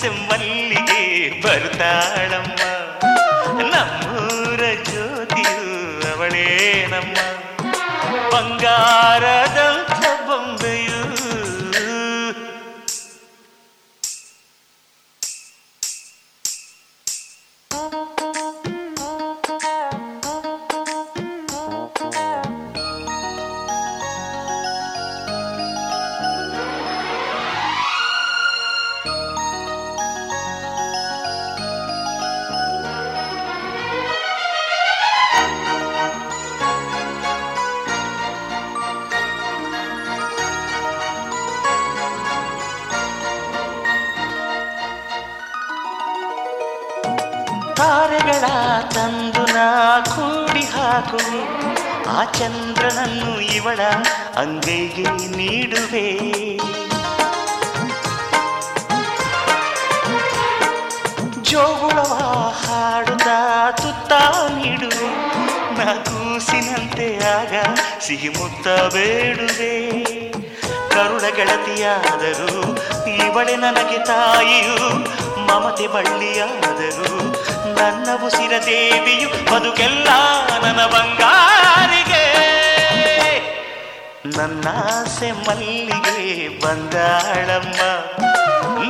[SPEAKER 4] ಸೆಮ್ಮಲ್ಲಿಗೆ ಬರ್ತಾಳಮ್ಮ ನಮ್ಮೂರ ಜ್ಯೋತಿಯು ಅವಳೇ ನಮ್ಮ ಬಂಗಾರದಂಥ ಹಾಕುವೆ. ಆ ಚಂದ್ರನನ್ನು ಇವಳ ಅಂಗೈಗೆ ನೀಡುವೆ. ಜೋಗುಳವ ಹಾಡುತ್ತಾ ತುತ್ತ ನೀಡುವೆ. ನಾ ಕೂಸಿನಂತೆ ಆಗ ಸಿಹಿ ಮುತ್ತ ಬೇಡುವೆ. ಕರುಳ ಗೆಳತಿಯಾದರೂ ಇವಳೆ ನನಗೆ ತಾಯಿಯು, ಮಮತೆ ಬಳ್ಳಿಯಾದರೂ ನನ್ನ ಉಸಿರ ದೇವಿಯು ಬದುಕೆಲ್ಲ ನನ್ನ ಬಂಗಾರಿಗೆ. ನನ್ನಾಸೆ ಮಲ್ಲಿಗೆ ಬಂದಾಳಮ್ಮ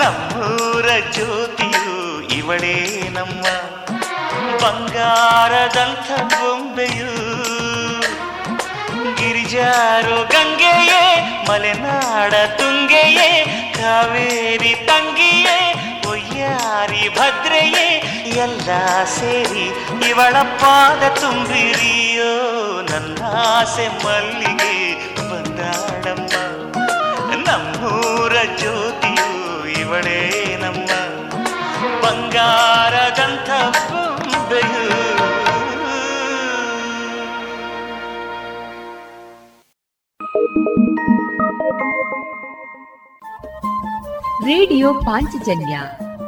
[SPEAKER 4] ನಮ್ಮೂರ ಜ್ಯೋತಿಯು ಇವಳೇ ನಮ್ಮ. ಬಂಗಾರದಂಥ ಬೊಂಬೆಯು ಗಿರಿಜಾರು ಗಂಗೆಯೇ, ಮಲೆನಾಡ ತುಂಗೆಯೇ, ಕಾವೇರಿ ತಂಗಿಯೇ. ಒಯ್ಯಾರಿ ಭದ್ರೆಯೇ, ಎಲ್ಲ ಸೇರಿ ಇವಳ ಪಾದ ತುಂಬಿರಿಯೋ ನನ್ನಾಸೆ ಮಲ್ಲಿಗೆ ಬಂದಾಡಮ್ಮ ನಮ್ಮೂರ ಜ್ಯೋತಿಯು ಇವಳೇ ನಮ್ಮ ಬಂಗಾರದಂಥ ಬೊಂಬೆಯು
[SPEAKER 2] ರೇಡಿಯೋ ಪಾಂಚಜನ್ಯ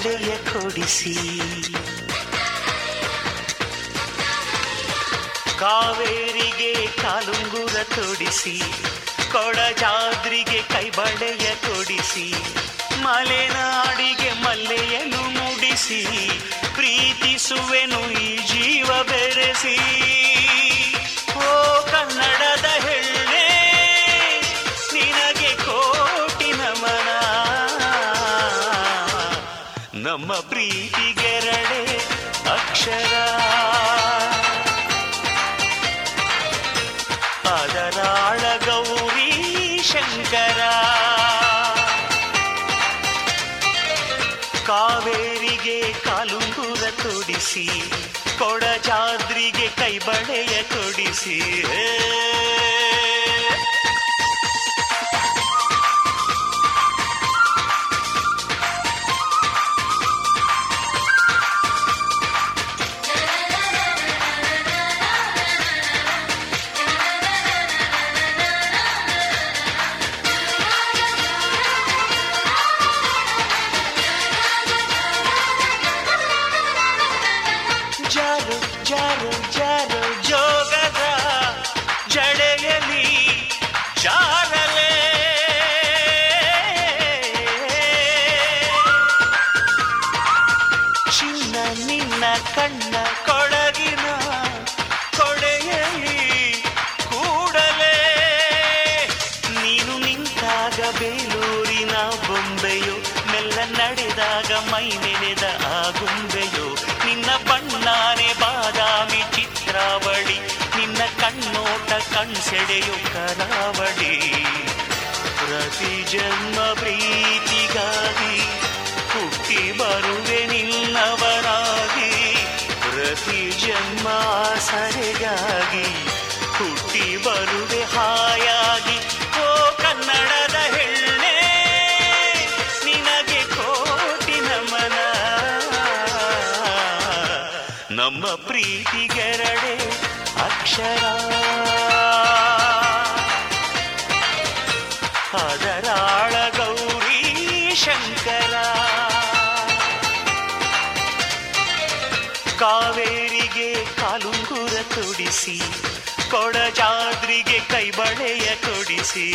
[SPEAKER 4] ಕೈಬಳೆಯ ಕೊಡಿಸಿ. ಕಾವೇರಿಗೆ ಕಾಲುಂಗುರ ತೊಡಿಸಿ, ಕೊಡಜಾದ್ರಿಗೆ ಕೈಬಳೆಯ ಕೊಡಿಸಿ, ಮಲೆನಾಡಿಗೆ ಮಲ್ಲೆಯನ್ನು ಮುಡಿಸಿ ಪ್ರೀತಿಸುವೆನು ಈ ಜೀವ ಬೆರೆಸಿ. ಓ ಕನ್ನಡದ ಹೆಣ್ಣೆ ನಮ್ಮ ಪ್ರೀತಿಗೆರಡೆ ಅಕ್ಷರ. ಅದರಾಳ ಗೌರಿ ಶಂಕರ. ಕಾವೇರಿಗೆ ಕಾಲುಂಗುರ ತೊಡಿಸಿ ಕೊಡಚಾದ್ರಿಗೆ ಕೈಬಳೆಯ ಕೊಡಿಸಿ ಜನ್ಮ ಪ್ರೀತಿಗಾಗಿ ಹುಟ್ಟಿ ಬರುವೆ ನಿನ್ನವರಾಗಿ. ಪ್ರತಿ ಜನ್ಮ ಸರಿಗಾಗಿ ಹುಟ್ಟಿ ಬರುವೆ ಹಾಯಾಗಿ. ಓ ಕನ್ನಡದ ಹೆಣ್ಣೆ, ನಿನಗೆ ಕೋಟಿ ನಮನ. ನಮ್ಮ ಪ್ರೀತಿಗೆರಡೆ ಅಕ್ಷರ ತೊಡಿಸಿ ಕೊಡಜಾದ್ರಿಗೆ ಕೈಬಳೆಯ ಕೊಡಿಸಿ.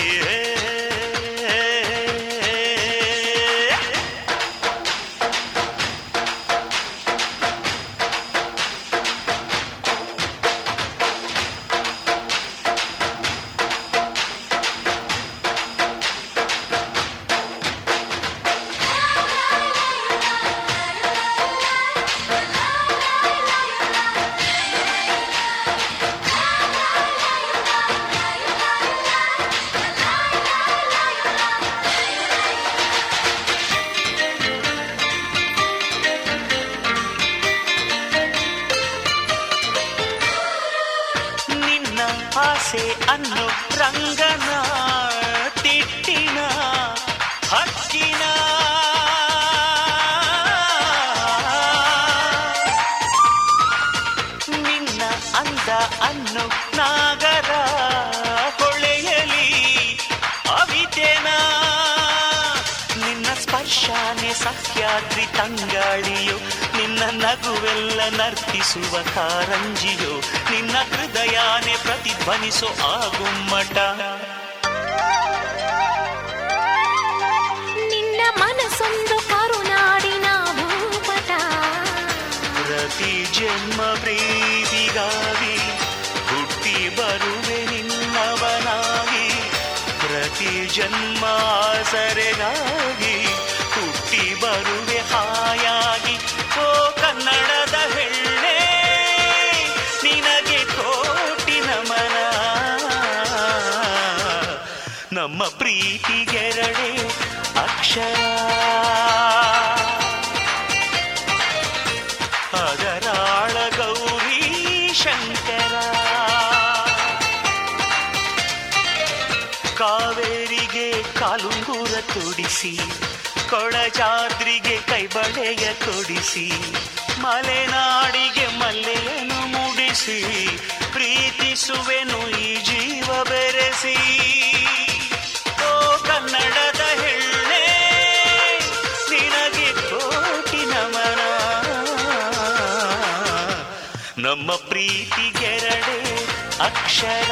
[SPEAKER 4] ಆಸರೆಗಾಗಿ ಕೊಡಜಾದ್ರಿಗೆ ಕೊಳಜಾದ್ರಿಗೆ ಕೈಬಳೆಯ ಕೊಡಿಸಿ ಮಲೆನಾಡಿಗೆ ಮಲ್ಲೆಯನ್ನು ಮುಡಿಸಿ, ಪ್ರೀತಿಸುವೆನು ಈ ಜೀವ ಬೆರೆಸಿ. ಓ ಕನ್ನಡದ ಹೆಣ್ಣೆ, ನಿನಗೆ ಕೋಟಿ ನಮನ. ನಮ್ಮ ಪ್ರೀತಿಗೆರಡೆ ಅಕ್ಷರ.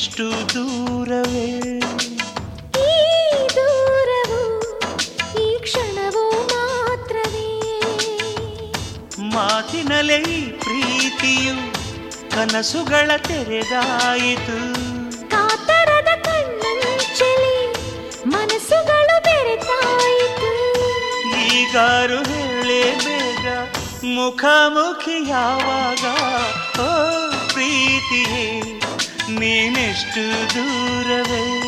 [SPEAKER 4] ನೀನೆಷ್ಟು ದೂರವೇ?
[SPEAKER 12] ಈ ದೂರವು ಈ ಕ್ಷಣವು ಮಾತ್ರವೇ.
[SPEAKER 4] ಮಾತಿನಲೇ ಪ್ರೀತಿಯು ಕನಸುಗಳ ತೆರೆದಾಯಿತು.
[SPEAKER 12] ಕಾತರದ ಕಣ್ಣಂಚಲಿ ಮನಸ್ಸುಗಳು ಬೆರೆತಾಯಿತು.
[SPEAKER 4] ಈಗಾರು ಹೇಳೇ ಬೇಗ ಮುಖಾಮುಖಿ ಯಾವಾಗ? ಓ ಪ್ರೀತಿಯೇ. ನೀನೆಷ್ಟು ದೂರವೇ?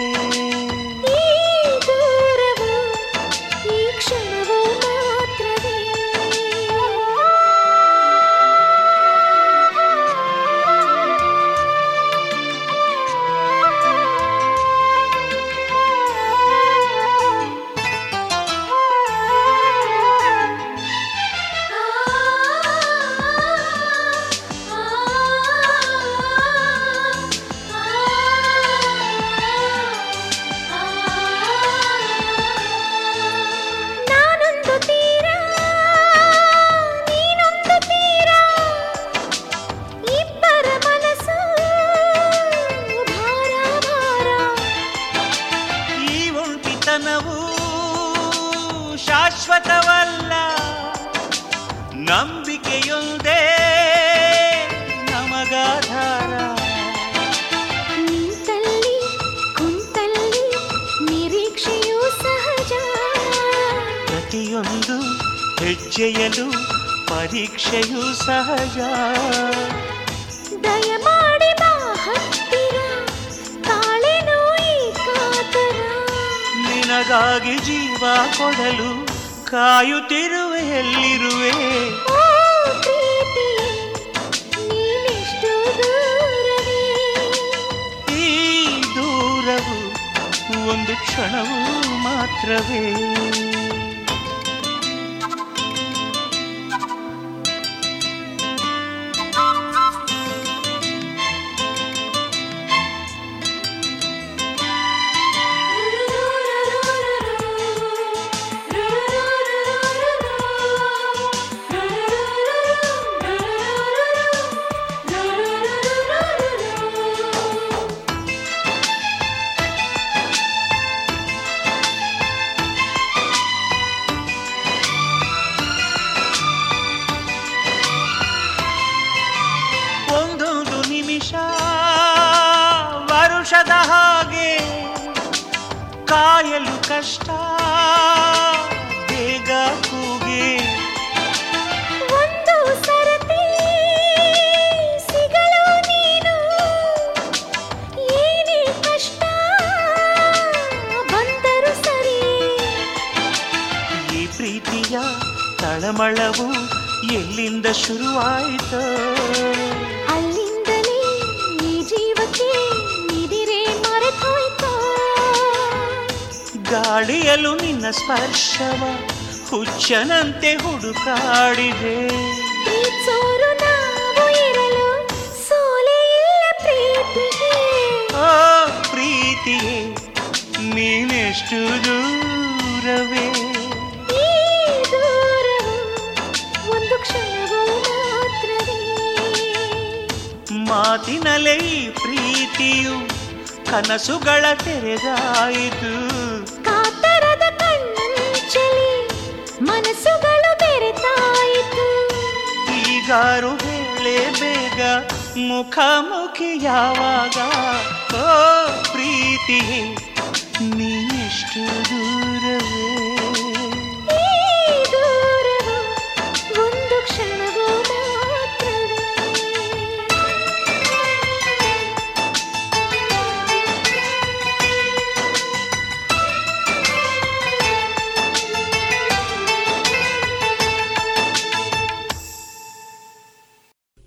[SPEAKER 4] ಈಗಾರು ಬೇಗ ಮುಖಾಮುಖಿ ಯಾವಾಗ? ಓ ಪ್ರೀತಿ ನೀಷ್ಟು ದೂರವೇ